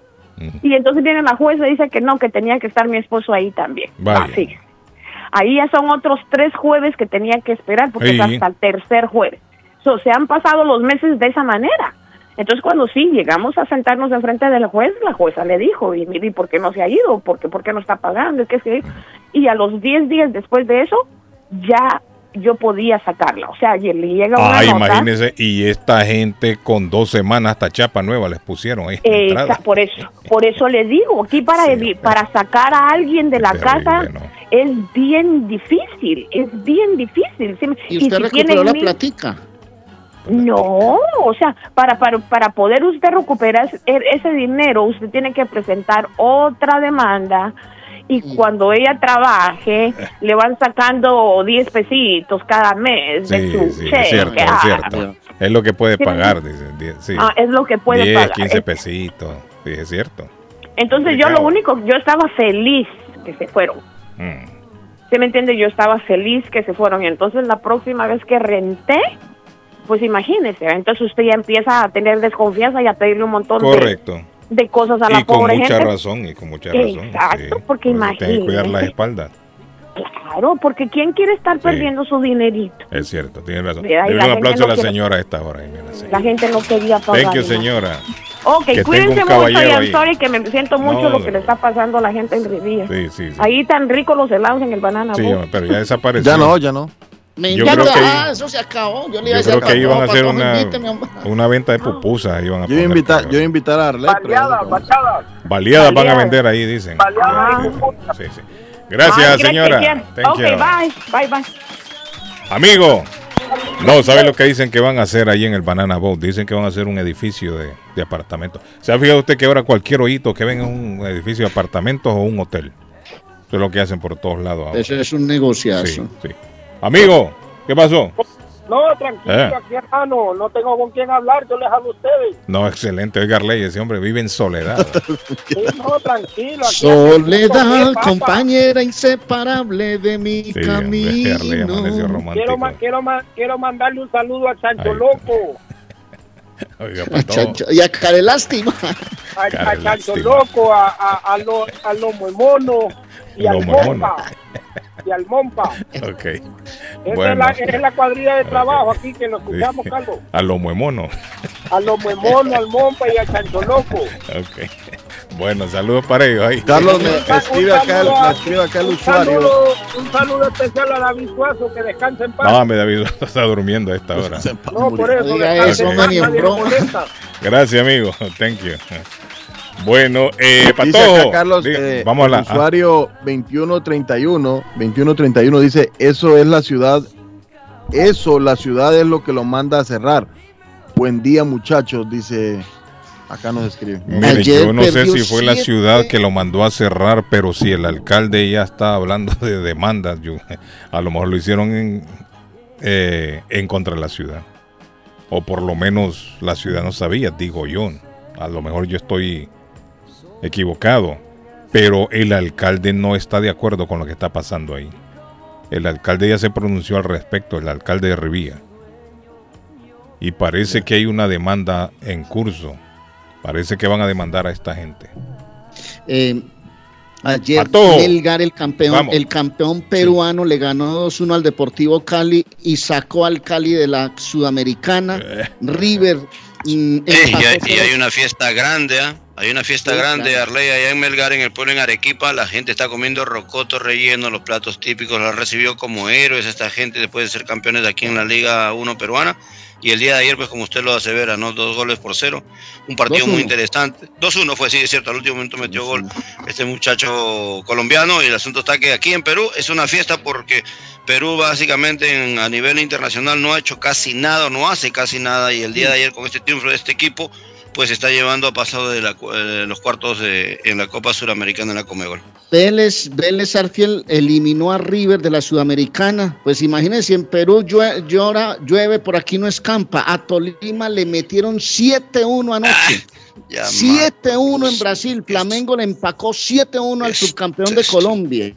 Y entonces viene la jueza y dice que no, que tenía que estar mi esposo ahí también. Así. Ahí ya son otros tres jueves que tenía que esperar porque es Sí. hasta el tercer jueves. So, se han pasado los meses de esa manera. Entonces cuando sí llegamos a sentarnos enfrente del juez, la jueza le dijo, y mire, ¿por qué no se ha ido? ¿Por qué, por qué no está pagando? ¿Qué? Y a los 10 días después de eso, ya yo podía sacarla. O sea, y le llega una Ah, nota. imagínese, y esta gente con dos semanas hasta chapa nueva les pusieron ahí. Eh, por eso, por eso le digo, aquí para Sí, para sacar a alguien de la Terrible, casa ¿no? es bien difícil, es bien difícil. ¿sí? ¿Y usted si recuperó la mil- platica? No, o sea, para, para, para poder usted recuperar e- ese dinero, usted tiene que presentar otra demanda y cuando ella trabaje, le van sacando 10 pesitos cada mes de Sí, su sí, cheque. es cierto, es cierto. Es lo que puede Sí, pagar, dice. Sí. ah, es lo que puede 10, pagar. 15 Es- pesitos. Sí, es cierto. Entonces yo lo único, yo estaba feliz que se fueron. Mm. ¿Se me entiende? Yo estaba feliz que se fueron. Y entonces la próxima vez que renté, pues imagínese, entonces usted ya empieza a tener desconfianza y a pedirle un montón de, Correcto. de cosas a la Y con pobre mucha gente. razón, y con mucha razón. Exacto, sí. porque Por eso Tiene que cuidar las espaldas. Claro, porque ¿quién quiere estar perdiendo su dinerito? Es cierto, tiene razón. Y un gente aplauso a no la quiere- señora a esta hora. mira, sí. La gente no quería pagar. Thank you, ¿no? señora. Ok, Que cuídense mucho y I'm sorry que me siento mucho No, lo que no. le está pasando a la gente en Riviera. Sí, sí, sí. Ahí tan ricos los helados en el Banana Sí, pero ya desapareció. Ya no, ya no. Me Yo creo que- ah, eso se acabó. Yo le iba a Yo decir creo que iban a hacer una, una venta de pupusas. Iban a Yo iba a poner, invitar, yo iba a invitar a ya no podemos. Baleadas van a Baleadas. vender ahí, dicen. Ah. Sí, sí. Gracias, señora. Ok, you. bye, bye, bye. Amigo. No, ¿sabes lo que dicen que van a hacer ahí en el Banana Boat? Dicen que van a hacer un edificio de, de apartamentos. ¿Se ha fijado usted que ahora cualquier hoyito que ven es un edificio de apartamentos o un hotel? Eso es lo que hacen por todos lados ahora. Eso es un negociazo. Sí, sí. Amigo, ¿qué pasó? No, tranquilo, Eh. aquí hermano, no tengo con quién hablar, yo les hablo a ustedes. No, excelente. Oiga, Arley, ese hombre vive en soledad. Sí, no, tranquilo. aquí Soledad, compañera inseparable de mi Sí, Arley camino. romántico. Quiero, ma- quiero, ma- quiero mandarle un saludo a Chancho. Loco, Oiga, A. Chancho- Y a Care Lástima. a, a de Chancho lástima. Loco, a, a, a, lo, a Lomo Mono y al Lomo Mono. Mompa. Y al Mompa. Ok. Esa, Bueno. es la, esa es la cuadrilla de trabajo aquí que lo escuchamos, Carlos. A lo muemono. A Lomo Mono, al Mompa y al Chancho Loco. Ok. Bueno, saludos para ellos ahí. Carlos me escribe acá, el- me escribe acá el Un usuario. saludo, un saludo especial a David Suazo, que descansa en paz. No, mi David está durmiendo a esta hora. No, por eso, eso. Gracias, amigo. Thank you. Bueno, eh, Patojo, acá Carlos, diga- eh, vamos a el la. ah, usuario 2131, 2131 dice, eso es la ciudad, eso, la ciudad es lo que lo manda a cerrar. Buen día muchachos, dice, acá nos escribe. Mire, Ayer yo no sé si fue la ciudad que lo mandó a cerrar, pero si el alcalde ya está hablando de demandas, yo, a lo mejor lo hicieron en, eh, en contra de la ciudad. O por lo menos la ciudad no sabía, digo yo. A lo mejor yo estoy equivocado, pero el alcalde no está de acuerdo con lo que está pasando ahí. El alcalde ya se pronunció al respecto, el alcalde de Rivía. Y parece que hay una demanda en curso. Parece que van a demandar a esta gente. Eh, ayer. Melgar, el campeón, Vamos. el campeón peruano, le ganó 2-1 al Deportivo Cali y sacó al Cali de la Sudamericana. Eh. River Eh, y, hay, y hay una fiesta grande, ¿ah? Hay una fiesta Sí, grande, claro. Arley, allá en Melgar, en el pueblo en Arequipa. La gente está comiendo rocoto relleno, los platos típicos. Los recibió como héroes esta gente después de ser campeones de aquí en la Liga 1 peruana. Y el día de ayer, pues como usted lo asevera, ¿no? Dos goles por cero. Un partido 2-1. muy interesante. 2-1 fue, sí, es cierto. Al último momento metió gol este muchacho colombiano. Y el asunto está que aquí en Perú es una fiesta porque Perú básicamente en- a nivel internacional no ha hecho casi nada, no hace casi nada. Y el día de ayer con este triunfo de este equipo, pues está llevando a pasado de la eh, los cuartos de- en la Copa Suramericana en la Comebol. Vélez, Vélez Arfiel eliminó a River de la Sudamericana. Pues imagínense, en Perú llue- llora, llueve, por aquí no escampa. A Tolima le metieron 7-1 anoche. Ya, 7-1 en Brasil. Flamengo le empacó 7-1 al subcampeón de Colombia.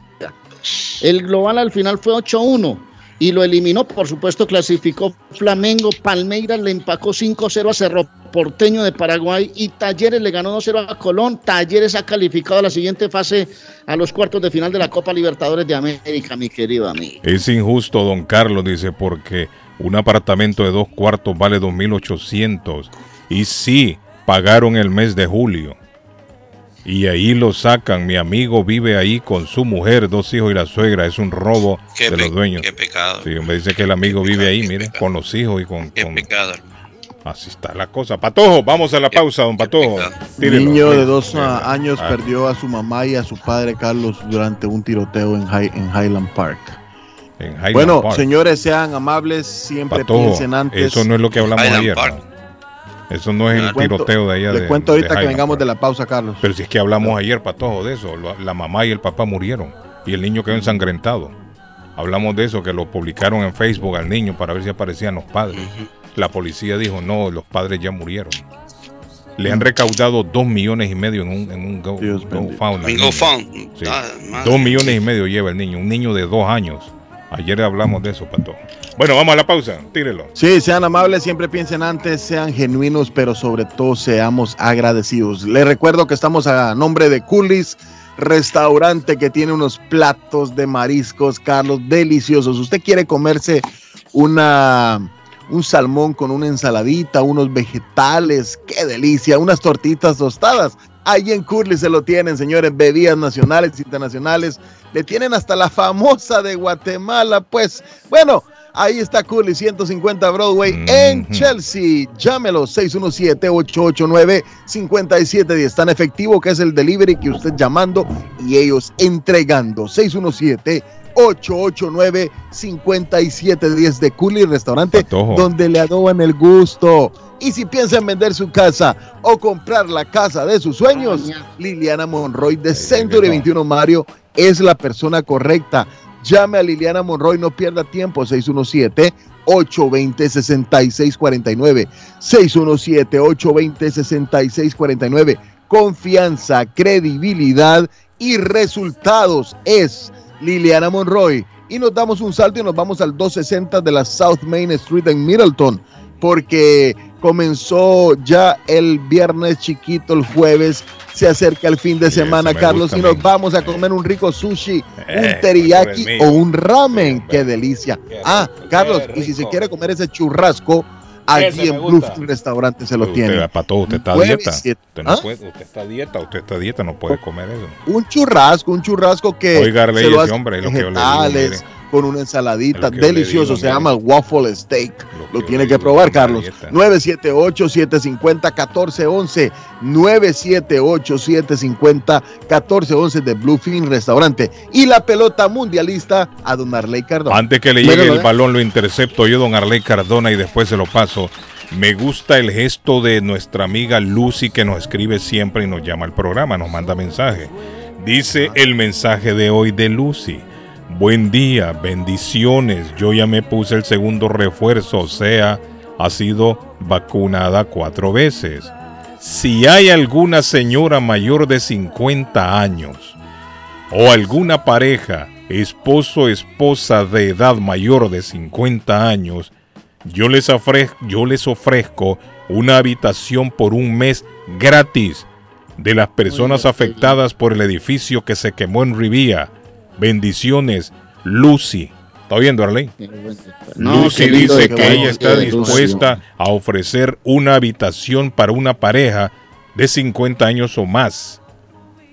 El global al final fue 8-1 y lo eliminó, por supuesto, clasificó Flamengo. Palmeiras le empacó 5-0 a Cerro Porteño de Paraguay y Talleres le ganó 2-0 a Colón. Talleres ha calificado a la siguiente fase a los cuartos de final de la Copa Libertadores de América, mi querido amigo. Es injusto, don Carlos, dice, porque un apartamento de dos cuartos vale 2.800 y sí, pagaron el mes de julio. Y ahí lo sacan. Mi amigo vive ahí con su mujer, dos hijos y la suegra. Es un robo Qué, de los dueños. qué pecado. Sí, me dice que el amigo Qué vive pecado, ahí, mire, pecado. con los hijos y con... Qué con- pecado. hermano. Así está la cosa. Patojo, vamos a la Qué- pausa, don Patojo. Tírelo. Niño de dos ah, años Ah, perdió a su mamá y a su padre Carlos durante un tiroteo en, High- en Highland Park. en Highland bueno, Park. señores, sean amables, siempre Patojo, piensen antes. eso no es lo que hablamos Highland ayer. Park. Eso no es el cuento- tiroteo de allá Le de- cuento ahorita de que vengamos Park. de la pausa, Carlos. Pero si es que hablamos ayer, Patojo, de eso. La mamá y el papá murieron. Y el niño quedó ensangrentado. Hablamos de eso, que lo publicaron en Facebook al niño para ver si aparecían los padres. La policía dijo, no, los padres ya murieron. Le han recaudado dos millones y medio en un, en un Go, Dios Go. Sí. Ah. Dos millones y medio lleva el niño, un niño de dos años. Ayer hablamos de eso, Patojo. Bueno, vamos a la pausa, tírelo. Sí, sean amables, siempre piensen antes, sean genuinos, pero sobre todo seamos agradecidos. Les recuerdo que estamos a nombre de Coolies, restaurante que tiene unos platos de mariscos, Carlos, deliciosos. Usted quiere comerse una un salmón con una ensaladita, unos vegetales, qué delicia, unas tortitas tostadas. Ahí en Curly se lo tienen, señores, bebidas nacionales, internacionales. Le tienen hasta la famosa de Guatemala, pues. Bueno, ahí está Curly, 150 Broadway en. Chelsea. Llámelo, 617-889-5710. Tan efectivo que es el delivery que usted llamando y ellos entregando. 617-889-5710 de Curly Restaurante, Patojo. donde le adoban el gusto. Y si piensa en vender su casa o comprar la casa de sus sueños, Liliana Monroy de Century 21 Mario es la persona correcta. Llame a Liliana Monroy, no pierda tiempo, 617-820-6649. 617-820-6649. Confianza, credibilidad y resultados es Liliana Monroy. Y nos damos un salto y nos vamos al 260 de la South Main Street en Middleton, porque comenzó ya el viernes chiquito, el jueves, se acerca el fin de Sí, semana, Carlos, y nos vamos a comer un rico sushi, Eh, un tú teriyaki eres mío. o un ramen. Sí, Qué hombre. delicia. Qué Ah, Carlos, y si se quiere comer ese churrasco, allí en Bluefin Restaurante se lo Usted, tienen. Pato, usted está a dieta. Usted, no ¿Ah? puede- usted está a dieta, usted está a dieta, no puede comer eso. Un churrasco, un churrasco que Oiga, ese hombre, lo que yo le digo. Con una ensaladita, delicioso, se llama waffle steak. Lo, tiene que probar, Carlos. dieta. 978-750-1411. 978-750-1411 de Bluefin Restaurante. Y la pelota mundialista a Don Arley Cardona. Antes que le llegue el de- balón, lo intercepto yo, don Arley Cardona, y después se lo paso. Me gusta el gesto de nuestra amiga Lucy que nos escribe siempre y nos llama al programa, nos manda mensaje. Dice el mensaje de hoy de Lucy. Buen día, bendiciones. Yo ya me puse el segundo refuerzo, o sea, ha sido vacunada cuatro veces. Si hay alguna señora mayor de 50 años o alguna pareja, esposo o esposa de edad mayor de 50 años, yo les, ofrezco, yo les ofrezco una habitación por un mes gratis de las personas afectadas por el edificio que se quemó en Rivía. Bendiciones, Lucy. ¿Está viendo, Arley? No, Lucy dice que ella está dispuesta a ofrecer una habitación para una pareja de 50 años o más.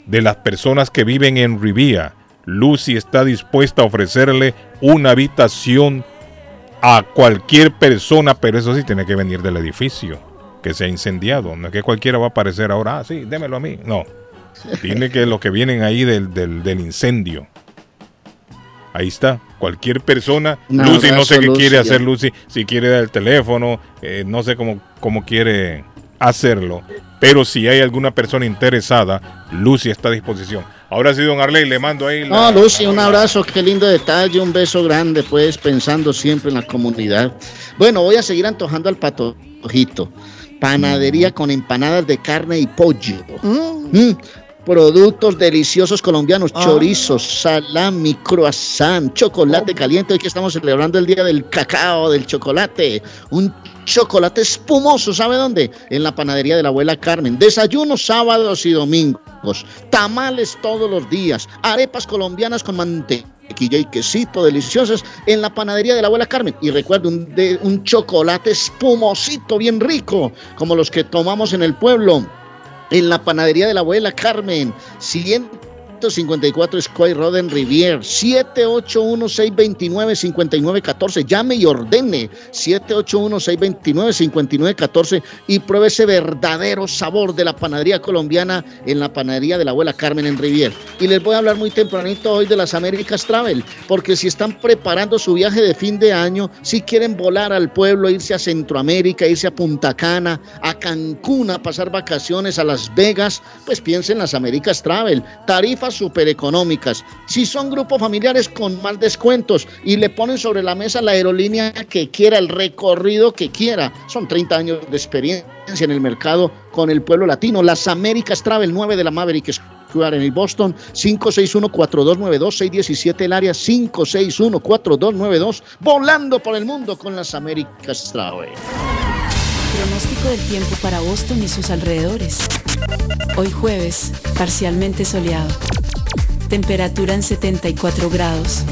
De las personas que viven en Rivía, Lucy está dispuesta a ofrecerle una habitación a cualquier persona, pero eso sí tiene que venir del edificio que se ha incendiado. No es que cualquiera va a aparecer ahora, ah, sí, démelo a mí. No. Tiene que los que vienen ahí del, del, del incendio. Ahí está. Cualquier persona. Lucy, no sé qué Lucy, quiere ya. hacer Lucy. Si quiere dar el teléfono, eh, no sé cómo, cómo quiere hacerlo. Pero si hay alguna persona interesada, Lucy está a disposición. Ahora sí, don Arley, le mando ahí la... No, Lucy, un abrazo, qué lindo detalle, un beso grande, pues, pensando siempre en la comunidad. Bueno, voy a seguir antojando al patojito. Panadería con empanadas de carne y pollo. Mm, Productos deliciosos colombianos, chorizos, salami, croissant, chocolate caliente. Hoy que estamos celebrando el día del cacao, del chocolate. Un chocolate espumoso, ¿sabe dónde? En la panadería de la abuela Carmen. Desayunos sábados y domingos. Tamales todos los días. Arepas colombianas con mantequilla y quesito deliciosas en la panadería de la abuela Carmen. Y recuerde, un, de- un chocolate espumosito, bien rico, como los que tomamos en el pueblo en la panadería de la abuela Carmen, 154 Square Road en Rivier, 781-629-5914. Llame y ordene 781-629-5914 y pruebe ese verdadero sabor de la panadería colombiana en la panadería de la abuela Carmen en Rivier. Y les voy a hablar muy tempranito hoy de las Américas Travel, porque si están preparando su viaje de fin de año, si quieren volar al pueblo, irse a Centroamérica, irse a Punta Cana, a Cancún, a pasar vacaciones a Las Vegas, pues piensen en las Américas Travel. Tarifas súper económicas. Si son grupos familiares con más descuentos y le ponen sobre la mesa la aerolínea que quiera, el recorrido que quiera. Son 30 años de experiencia en el mercado con el pueblo latino. Las Américas Travel 9 de la Maverick Square en el Boston, 561-4292-617 el área, 561-4292, volando por el mundo con las Américas Travel. Pronóstico del tiempo para Boston y sus alrededores. Hoy jueves, parcialmente soleado. Temperatura en 74 grados.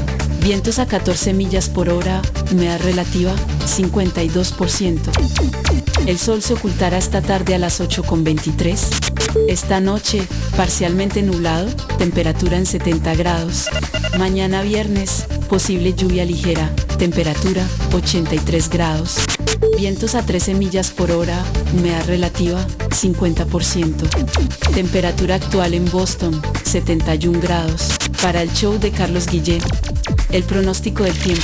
Vientos a 14 millas por hora. Humedad relativa 52%. El sol se ocultará esta tarde a las 8.23. Esta noche, parcialmente nublado. Temperatura en 70 grados. Mañana viernes, posible lluvia ligera. Temperatura 83 grados. Vientos a 13 millas por hora, humedad relativa 50%. Temperatura actual en Boston 71 grados. Para el show de Carlos Guillén, el pronóstico del tiempo.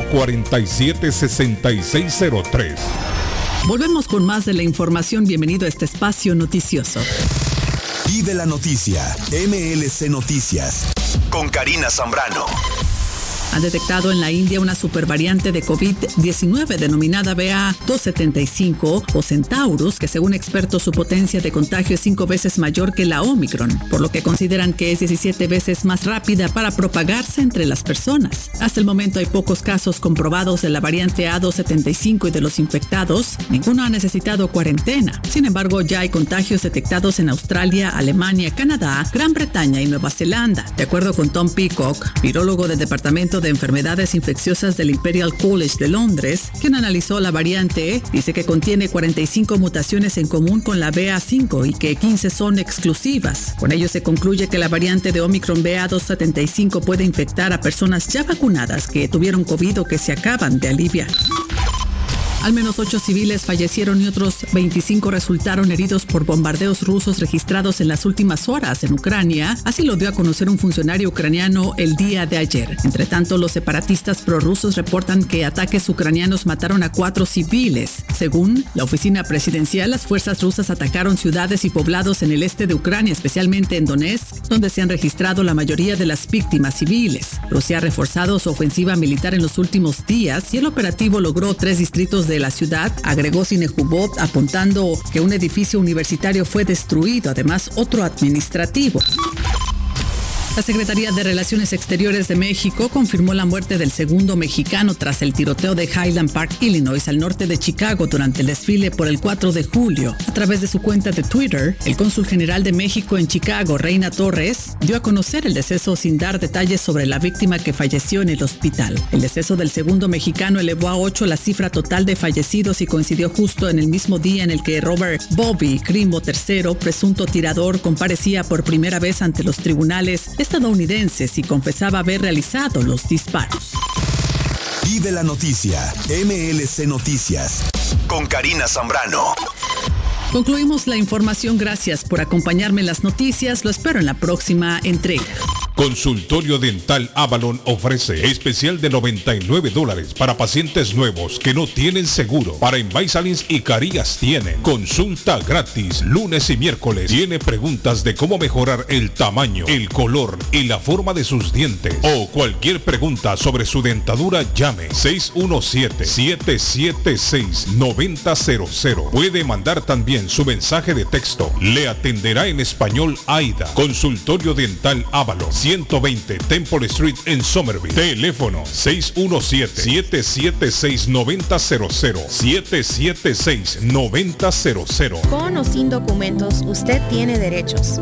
617-447-6603. Volvemos con más de la información. Bienvenido a este espacio noticioso. Vive la noticia. MLC Noticias. Con Karina Zambrano. Ha detectado en la India una supervariante de COVID-19 denominada BA275 o Centaurus, que según expertos su potencia de contagio es cinco veces mayor que la Omicron, por lo que consideran que es 17 veces más rápida para propagarse entre las personas. Hasta el momento hay pocos casos comprobados de la variante A275 y de los infectados, ninguno ha necesitado cuarentena. Sin embargo, ya hay contagios detectados en Australia, Alemania, Canadá, Gran Bretaña y Nueva Zelanda. De acuerdo con Tom Peacock, virólogo del Departamento de Enfermedades Infecciosas del Imperial College de Londres, quien analizó la variante, dice que contiene 45 mutaciones en común con la BA5 y que 15 son exclusivas. Con ello se concluye que la variante de Omicron BA275 puede infectar a personas ya vacunadas que tuvieron COVID o que se acaban de aliviar. Al menos ocho civiles fallecieron y otros 25 resultaron heridos por bombardeos rusos registrados en las últimas horas en Ucrania. Así lo dio a conocer un funcionario ucraniano el día de ayer. Entre tanto, los separatistas prorrusos reportan que ataques ucranianos mataron a cuatro civiles. Según la oficina presidencial, las fuerzas rusas atacaron ciudades y poblados en el este de Ucrania, especialmente en Donetsk, donde se han registrado la mayoría de las víctimas civiles. Rusia ha reforzado su ofensiva militar en los últimos días y el operativo logró tres distritos de la ciudad, agregó Cinejubot apuntando que un edificio universitario fue destruido, además otro administrativo. La Secretaría de Relaciones Exteriores de México confirmó la muerte del segundo mexicano tras el tiroteo de Highland Park, Illinois, al norte de Chicago durante el desfile por el 4 de julio. A través de su cuenta de Twitter, el cónsul general de México en Chicago, Reina Torres, dio a conocer el deceso sin dar detalles sobre la víctima que falleció en el hospital. El deceso del segundo mexicano elevó a 8 la cifra total de fallecidos y coincidió justo en el mismo día en el que Robert Bobby Crimo III, presunto tirador, comparecía por primera vez ante los tribunales estadounidenses y confesaba haber realizado los disparos. Vive la noticia, MLC Noticias, con Karina Zambrano. Concluimos la información. Gracias por acompañarme en las noticias. Lo espero en la próxima entrega. Consultorio Dental Avalon ofrece especial de 99 dólares para pacientes nuevos que no tienen seguro. Para Invisalins y Carías tienen consulta gratis lunes y miércoles. Tiene preguntas de cómo mejorar el tamaño, el color y la forma de sus dientes. O cualquier pregunta sobre su dentadura, llame 617-776-9000. Puede mandar también su mensaje de texto. Le atenderá en español AIDA. Consultorio Dental Avalon. 120 Temple Street en Somerville. Teléfono 617-776-9000. 776-9000. Con o sin documentos, usted tiene derechos.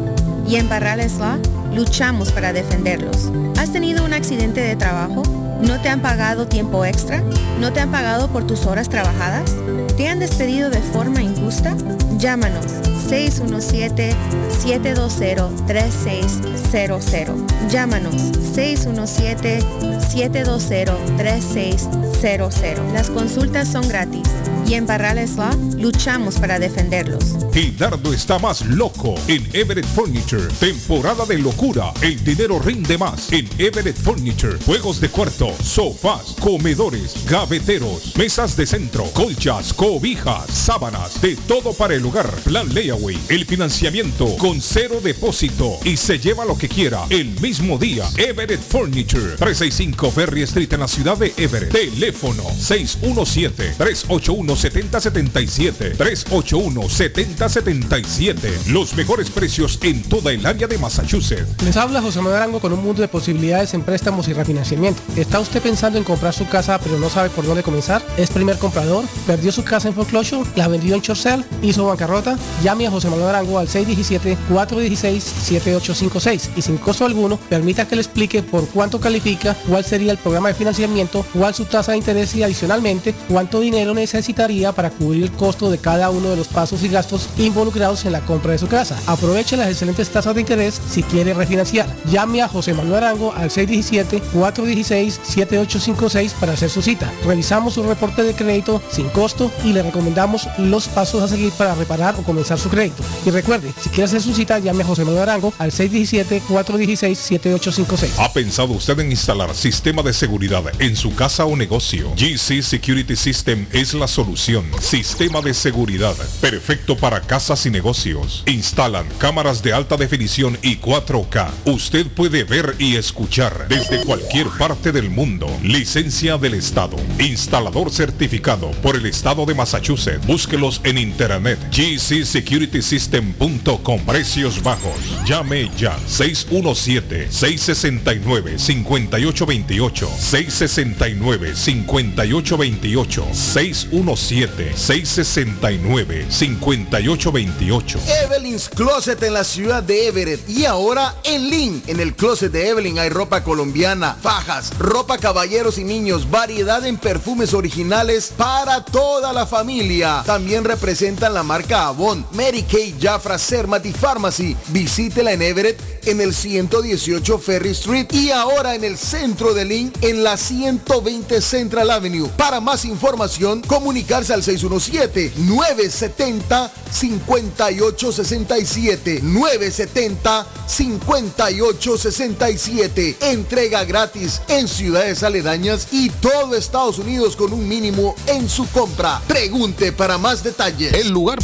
Y en Barrales Law luchamos para defenderlos. ¿Has tenido un accidente de trabajo? ¿No te han pagado tiempo extra? ¿No te han pagado por tus horas trabajadas? ¿Te han despedido de forma injusta? Llámanos 617-720-3600. Llámanos 617-720-3600. Las consultas son gratis y en Barrales Law luchamos para defenderlos. Gildardo está más loco en Everett Furniture. Temporada de locura. El dinero rinde más en Everett Furniture. Juegos de cuarto, sofás, comedores, gaveteros, mesas de centro, colchas, cobijas, sábanas, de todo para el Plan Layaway. El financiamiento con cero depósito y se lleva lo que quiera el mismo día. Everett Furniture. 365 Ferry Street en la ciudad de Everett. Teléfono 617 381 7077 381 7077 Los mejores precios en toda el área de Massachusetts. Les habla José Manuel Arango con un mundo de posibilidades en préstamos y refinanciamiento. ¿Está usted pensando en comprar su casa pero no sabe por dónde comenzar? ¿Es primer comprador? ¿Perdió su casa en foreclosure? ¿La vendió en Chorcel? ¿Hizo bancarrota? Llame a José Manuel Arango al 617-416-7856 y sin costo alguno permita que le explique por cuánto califica, cuál sería el programa de financiamiento, cuál su tasa de interés y adicionalmente cuánto dinero necesitaría para cubrir el costo de cada uno de los pasos y gastos involucrados en la compra de su casa. Aproveche las excelentes tasas de interés si quiere refinanciar. Llame a José Manuel Arango al 617-416-7856 para hacer su cita. Revisamos su reporte de crédito sin costo y le recomendamos los pasos a seguir para reparar o comenzar su crédito. Y recuerde, si quiere hacer su cita, llame a José Manuel Arango al 617-416-7856. ¿Ha pensado usted en instalar sistema de seguridad en su casa o negocio? GC Security System es la solución. Sistema de seguridad. Perfecto para casas y negocios. Instalan cámaras de alta definición y 4K. Usted puede ver y escuchar desde cualquier parte del mundo. Licencia del Estado. Instalador certificado por el Estado de Massachusetts. Búsquelos en internet. gcsecuritysystem.com. Precios bajos. Llame ya. 617-669-5828. 669-5828. 617-669-5828. Evelyn's Closet en la ciudad de Everett y ahora en Lynn. En el closet de Evelyn hay ropa colombiana, fajas, ropa caballeros y niños, variedad en perfumes originales para toda la familia. También representan la marca Avon, Mary Kay, Jafra, Pharmacy. Visítela en Everett en el 118 Ferry Street y ahora en el centro de Lynn en la 120 Central Avenue. Para más información, comunicarse al 617-970-5867. 970-5867. Entrega gratis en ciudades aledañas y todo Estados Unidos con un mínimo en su compra. Pregunte para más detalles. El lugar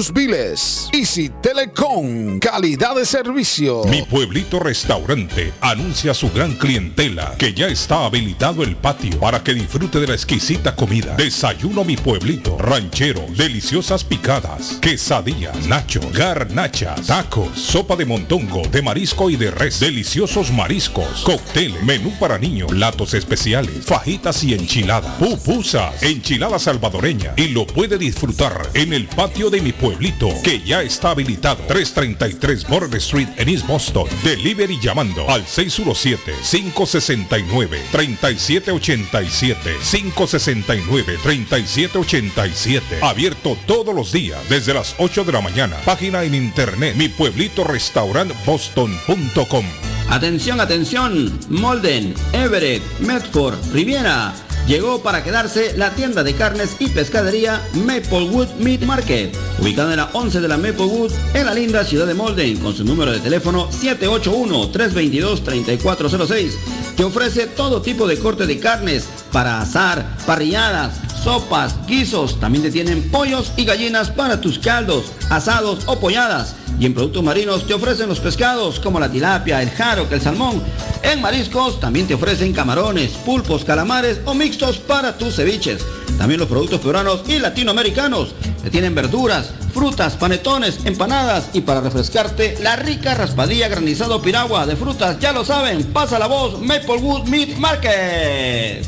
biles. Easy Telecom. Calidad de servicio. Mi pueblito restaurante anuncia a su gran clientela que ya está habilitado el patio para que disfrute de la exquisita comida. Desayuno mi pueblito, ranchero, deliciosas picadas, quesadillas, nacho, garnachas, tacos, sopa de montongo, de marisco y de res, deliciosos mariscos, cóctel, menú para niños, platos especiales, fajitas y enchiladas, pupusas, enchilada salvadoreña y lo puede disfrutar en el patio de mi pueblito que ya está habilitado 333 Border Street en East Boston. Delivery llamando al 617-569-3787. 569-3787. Abierto todos los días desde las 8 de la mañana. Página en internet mi pueblito boston.com. Atención, atención. Molden, Everett, Medford, Riviera. Llegó para quedarse la tienda de carnes y pescadería Maplewood Meat Market, ubicada en la 11 de la Maplewood, en la linda ciudad de Molden, con su número de teléfono 781-322-3406, que ofrece todo tipo de corte de carnes para asar, parrilladas, sopas, guisos, también te tienen pollos y gallinas para tus caldos, asados o polladas. Y en productos marinos te ofrecen los pescados como la tilapia, el jaro, el salmón. En mariscos también te ofrecen camarones, pulpos, calamares o mixtos para tus ceviches. También los productos peruanos y latinoamericanos. Te tienen verduras, frutas, panetones, empanadas y para refrescarte la rica raspadilla granizado piragua de frutas. Ya lo saben, pasa la voz Maplewood Meat Market.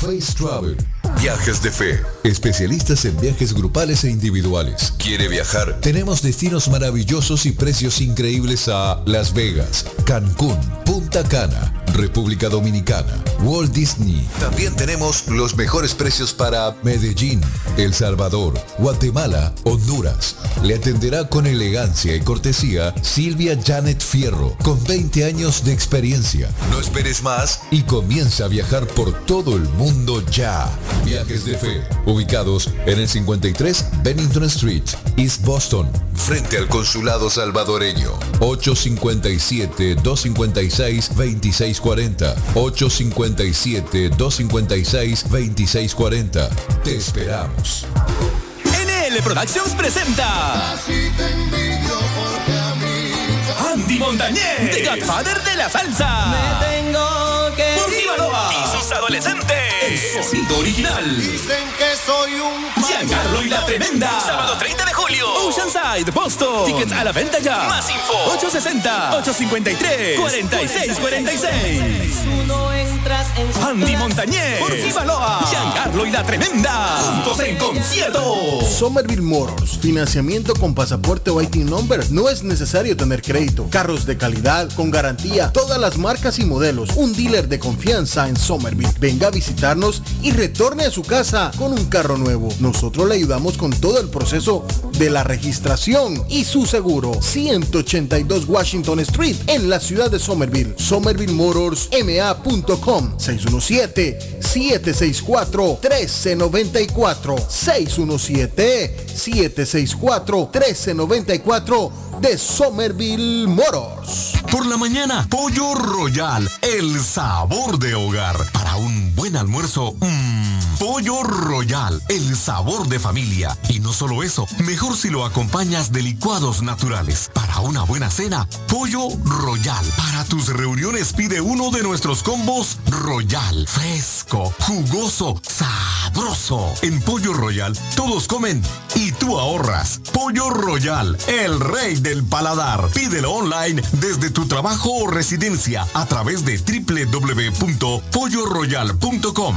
Face Travel. Viajes de fe. Especialistas en viajes grupales e individuales. ¿Quiere viajar? Tenemos destinos maravillosos y precios increíbles a Las Vegas, Cancún, Punta Cana, República Dominicana, Walt Disney. También tenemos los mejores precios para Medellín, El Salvador, Guatemala, Honduras. Le atenderá con elegancia y cortesía Silvia Janet Fierro, con 20 años de experiencia. No esperes más y comienza a viajar por todo el mundo ya. Viajes de Fe, ubicados en el 53 Bennington Street, East Boston, frente al Consulado Salvadoreño. 857-256-2640. 857-256-2640. Te esperamos. NL Productions presenta Andy Montañez, The Godfather de la salsa. Me tengo que Balboa y sus adolescentes. El sonido original. Soy un Giancarlo y la Tremenda. Sábado 30 de julio. Oceanside, Boston. Tickets a la venta ya. Más info. 860-853-4646. Andy Montañez. Burgi Balboa. Giancarlo y la Tremenda. Juntos en concierto. Somerville Motors, financiamiento con pasaporte o IT number. No es necesario tener crédito. Carros de calidad, con garantía, todas las marcas y modelos. Un dealer de confianza en Somerville. Venga a visitarnos y retorne a su casa con un carro nuevo. Nosotros le ayudamos con todo el proceso de la registración y su seguro. 182 Washington Street en la ciudad de Somerville. SomervilleMotorsMA.com 617-764-1394. 617-764-1394 de Somerville Motors. Por la mañana, Pollo Royal, el sabor de hogar. Para un buen almuerzo, mmm, Pollo Royal, el sabor de familia. Y no solo eso, mejor si lo acompañas de licuados naturales. Para una buena cena, Pollo Royal. Para tus reuniones pide uno de nuestros combos Royal. Fresco, jugoso, sabroso. En Pollo Royal, todos comen y tú ahorras. Pollo Royal, el rey del paladar. Pídelo online desde tu trabajo o residencia a través de www.polloroyal.com.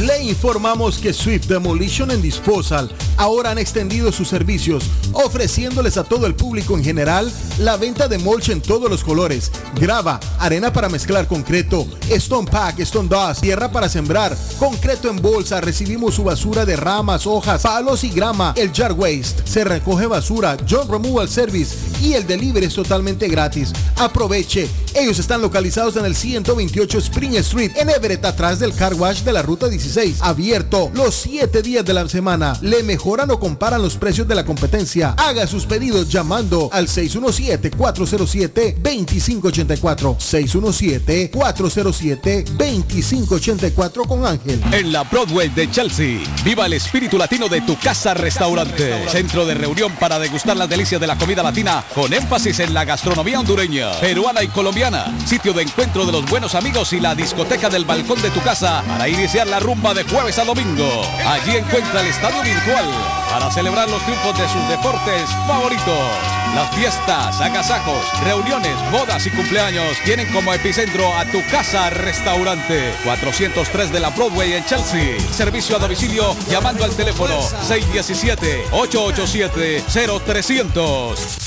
Le informamos que Swift Demolition and Disposal ahora han extendido sus servicios, ofreciéndoles a todo el público en general la venta de mulch en todos los colores, grava, arena para mezclar concreto, stone pack, stone dust, tierra para sembrar, concreto en bolsa, recibimos su basura de ramas, hojas, palos y grama, el jar waste, se recoge basura, John Removal Service y el delivery es totalmente gratis. Aproveche, ellos están localizados en el 128 Spring Street en Everett atrás del car wash de la ruta 16 abierto los 7 días de la semana. Le mejoran o comparan los precios de la competencia. Haga sus pedidos llamando al 617-407-2584. 617-407-2584 con Ángel. En la Broadway de Chelsea, viva el espíritu latino de tu casa restaurante. Centro de reunión para degustar las delicias de la comida latina con énfasis en la gastronomía hondureña, peruana y colombiana. Sitio de encuentro de los buenos amigos y la discoteca del balcón de tu casa para iniciar la rumba de jueves a domingo. Allí encuentra el estadio virtual para celebrar los triunfos de sus deportes favoritos. Las fiestas, agasajos, reuniones, bodas y cumpleaños tienen como epicentro a tu casa restaurante 403 de la Broadway en Chelsea. Servicio a domicilio llamando al teléfono 617-887-0300.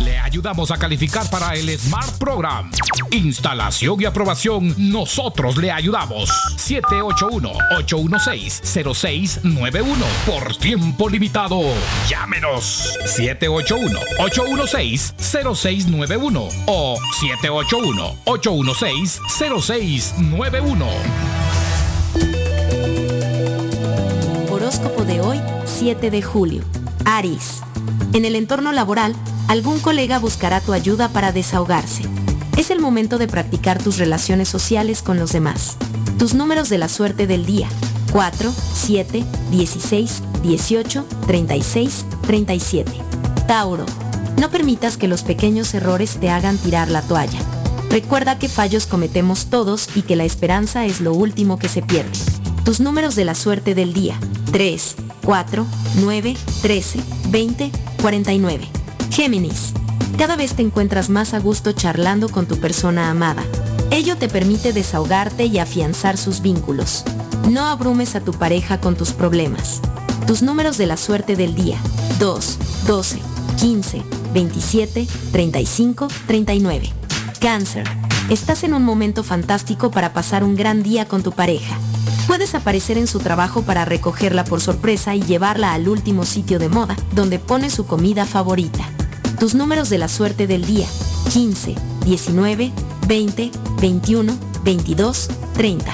Le ayudamos a calificar para el Smart Program. Instalación y aprobación, nosotros le ayudamos. 781-816-0691. Por tiempo limitado. Llámenos. 781-816-0691 o 781-816-0691. Horóscopo de hoy, 7 de julio. Aries. En el entorno laboral, algún colega buscará tu ayuda para desahogarse. Es el momento de practicar tus relaciones sociales con los demás. Tus números de la suerte del día. 4, 7, 16, 18, 36, 37. Tauro. No permitas que los pequeños errores te hagan tirar la toalla. Recuerda que fallos cometemos todos y que la esperanza es lo último que se pierde. Tus números de la suerte del día. 3, 4, 9, 13, 20, 49. Géminis. Cada vez te encuentras más a gusto charlando con tu persona amada. Ello te permite desahogarte y afianzar sus vínculos. No abrumes a tu pareja con tus problemas. Tus números de la suerte del día. 2, 12, 15, 27, 35, 39. Cáncer. Estás en un momento fantástico para pasar un gran día con tu pareja. Puedes aparecer en su trabajo para recogerla por sorpresa y llevarla al último sitio de moda, donde pone su comida favorita. Tus números de la suerte del día. 15, 19, 20, 21, 22, 30.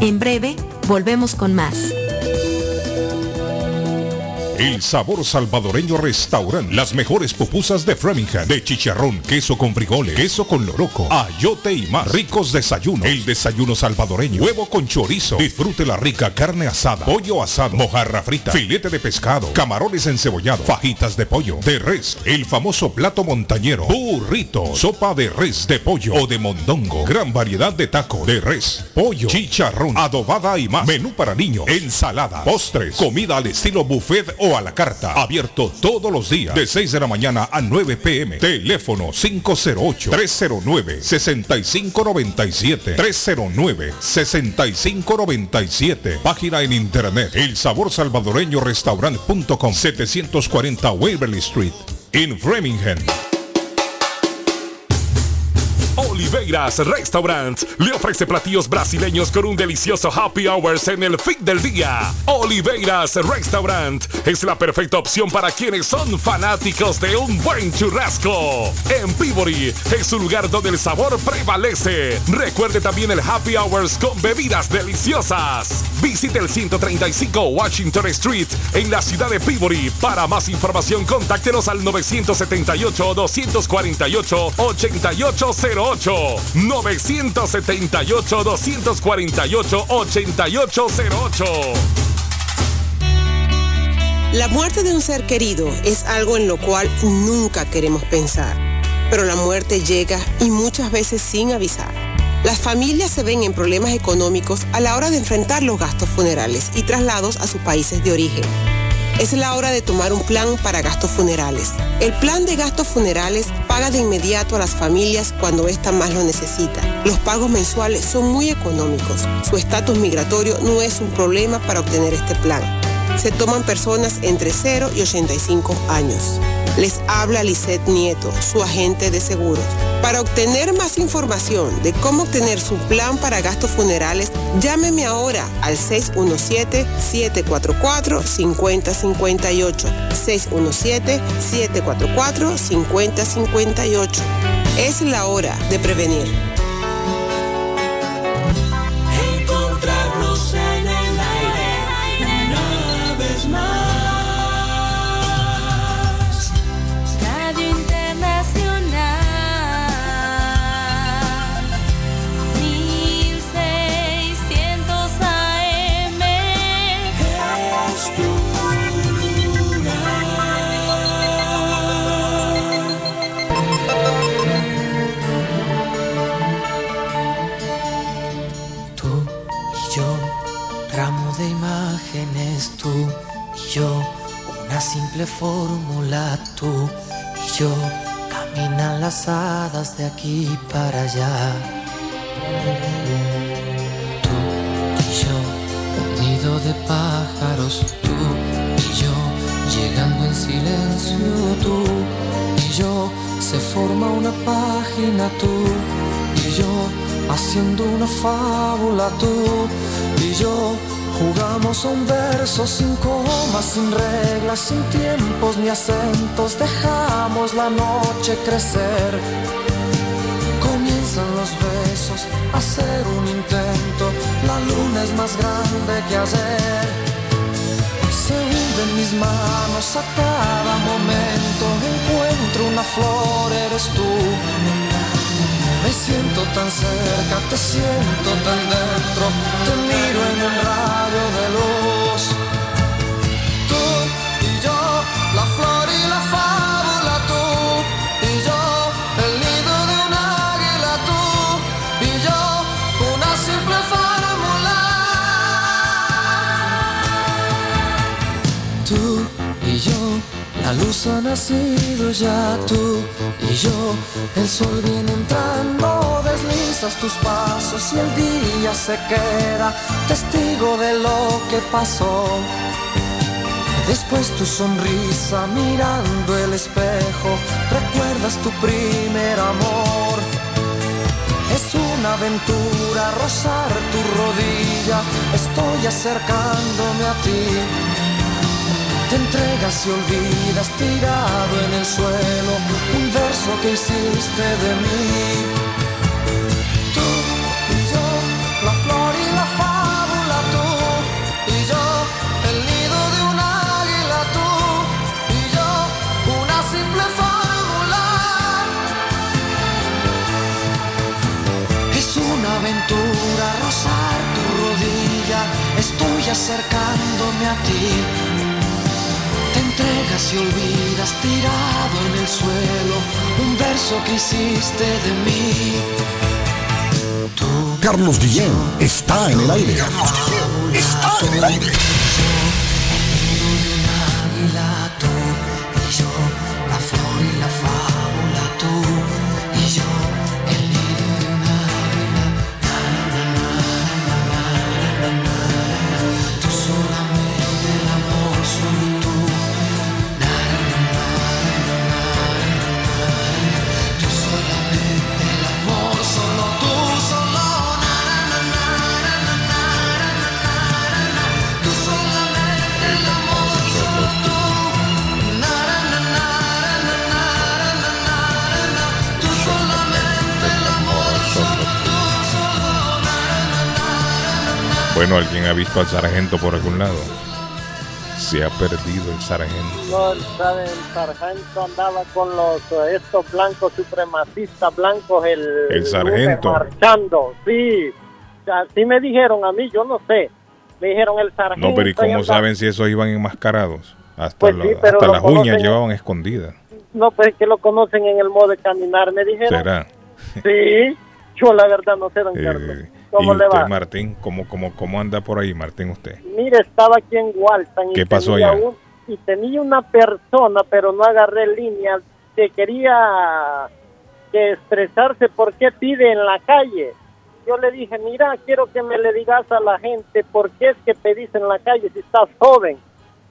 En breve, volvemos con más. El sabor salvadoreño restaurante. Las mejores pupusas de Framingham. De chicharrón, queso con frijoles, queso con loroco, ayote y más. Ricos desayunos. El desayuno salvadoreño. Huevo con chorizo. Disfrute la rica carne asada. Pollo asado. Mojarra frita. Filete de pescado. Camarones encebollados. Fajitas de pollo. De res. El famoso plato montañero. Burrito. Sopa de res, de pollo o de mondongo. Gran variedad de taco. De res. Pollo. Chicharrón. Adobada y más. Menú para niños. Ensalada. Postres. Comida al estilo buffet o a la carta. Abierto todos los días de 6 de la mañana a 9 pm. Teléfono 508-309-6597. 309-6597. Página en internet. El sabor salvadoreño restaurant.com 740 Waverly Street. En Framingham. Oliveiras Restaurant le ofrece platillos brasileños con un delicioso happy hours en el fin del día. Oliveiras Restaurant es la perfecta opción para quienes son fanáticos de un buen churrasco. En Peabody es un lugar donde el sabor prevalece. Recuerde también el happy hours con bebidas deliciosas. Visite el 135 Washington Street en la ciudad de Peabody. Para más información, contáctenos al 978 248 8808 978 248 8808 La muerte de un ser querido es algo en lo cual nunca queremos pensar, pero la muerte llega y muchas veces sin avisar. Las familias se ven en problemas económicos a la hora de enfrentar los gastos funerales y traslados a sus países de origen. Es la hora de tomar un plan para gastos funerales. El plan de gastos funerales paga de inmediato a las familias cuando ésta más lo necesita. Los pagos mensuales son muy económicos. Su estatus migratorio no es un problema para obtener este plan. Se toman personas entre 0 y 85 años. Les habla Lisette Nieto, su agente de seguros. Para obtener más información de cómo obtener su plan para gastos funerales, llámeme ahora al 617-744-5058. 617-744-5058. Es la hora de prevenir. Fórmula, tú y yo, caminan las hadas de aquí para allá. Tú y yo, nido de pájaros, tú y yo, llegando en silencio, tú y yo, se forma una página, tú y yo, haciendo una fábula, tú y yo. Jugamos un verso sin comas, sin reglas, sin tiempos ni acentos. Dejamos la noche crecer. Comienzan los besos, a hacer un intento. La luna es más grande que ayer. Se hunde en mis manos a cada momento. Encuentro una flor, eres tú. Me siento tan cerca, te siento tan dentro. Te miro en un rayo de luz. Tú y yo, la flor y la fábula, tú y yo, el nido de un águila, tú y yo, una simple fórmula. Tú y yo, la luz ha nacido ya, tú yo, el sol viene entrando, deslizas tus pasos y el día se queda testigo de lo que pasó. Después tu sonrisa mirando el espejo, recuerdas tu primer amor. Es una aventura rozar tu rodilla, estoy acercándome a ti. Te entregas y olvidas tirado en el suelo un verso que hiciste de mí. Tú y yo, la flor y la fábula, tú y yo, el nido de un águila, tú y yo, una simple fórmula. Es una aventura rozar tu rodilla, estoy acercándome a ti. Entregas y olvidas tirado en el suelo un verso que hiciste de mí. Carlos Guillén está en el aire. Carlos Guillén está en el aire. Bueno, ¿alguien ha visto al sargento por algún lado? Se ha perdido el sargento. No, el, sar- el sargento andaba con los eh, estos blancos supremacistas blancos el, El sargento. marchando, sí. Así me dijeron a mí, yo no sé. Me dijeron el sargento. No, pero ¿y cómo saben si esos iban enmascarados? Hasta, Pues la- sí, pero hasta lo las uñas llevaban escondidas. No, pues es que lo conocen en el modo de caminar, me dijeron. ¿Será? Sí, yo la verdad no sé, don Carlos. ¿Cómo ¿Y le usted, va? Martín? ¿cómo, cómo, ¿Cómo anda por ahí, Martín, usted? Mire, estaba aquí en Walton y ¿Qué pasó tenía allá? un- y tenía una persona, pero no agarré línea, que quería que expresarse por qué pide en la calle. Yo le dije, mira, quiero que me le digas a la gente por qué es que pedís en la calle si estás joven.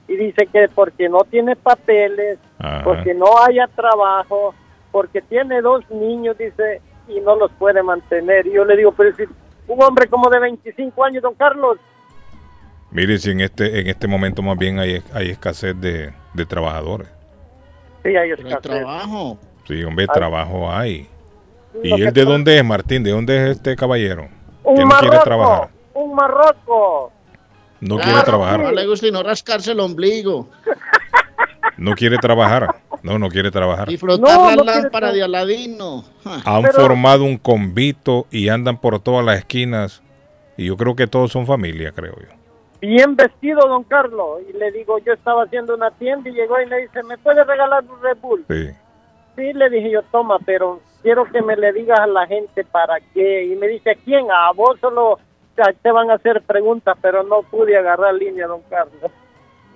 Y dice que porque no tiene papeles, Ajá. porque no haya trabajo, porque tiene dos niños, dice, y no los puede mantener. Y yo le digo, pero si un hombre como de 25 años, don Carlos, Mire, si en este, en este momento más bien hay, hay escasez de, de trabajadores. sí hay escasez. trabajo. Sí, hombre, Ay. trabajo hay. ¿Y él de dónde es, Martín? ¿De dónde es este caballero? Un Que no quiere marroco, trabajar. un marroco. No Ah, quiere trabajar. No le gusta y no rascarse el ombligo. No quiere trabajar. No, no quiere trabajar. Y frotar No, la no lámpara de Aladino. Han Pero- formado un convito y andan por todas las esquinas. Y yo creo que todos son familia, creo yo. Bien vestido, don Carlos. Y le digo, yo estaba haciendo una tienda y llegó y me dice, ¿me puede regalar un Red Bull? Sí. Sí, le dije yo, toma, pero quiero que me le digas a la gente para qué. Y me dice, ¿a quién? A vos solo te van a hacer preguntas, pero no pude agarrar línea, don Carlos.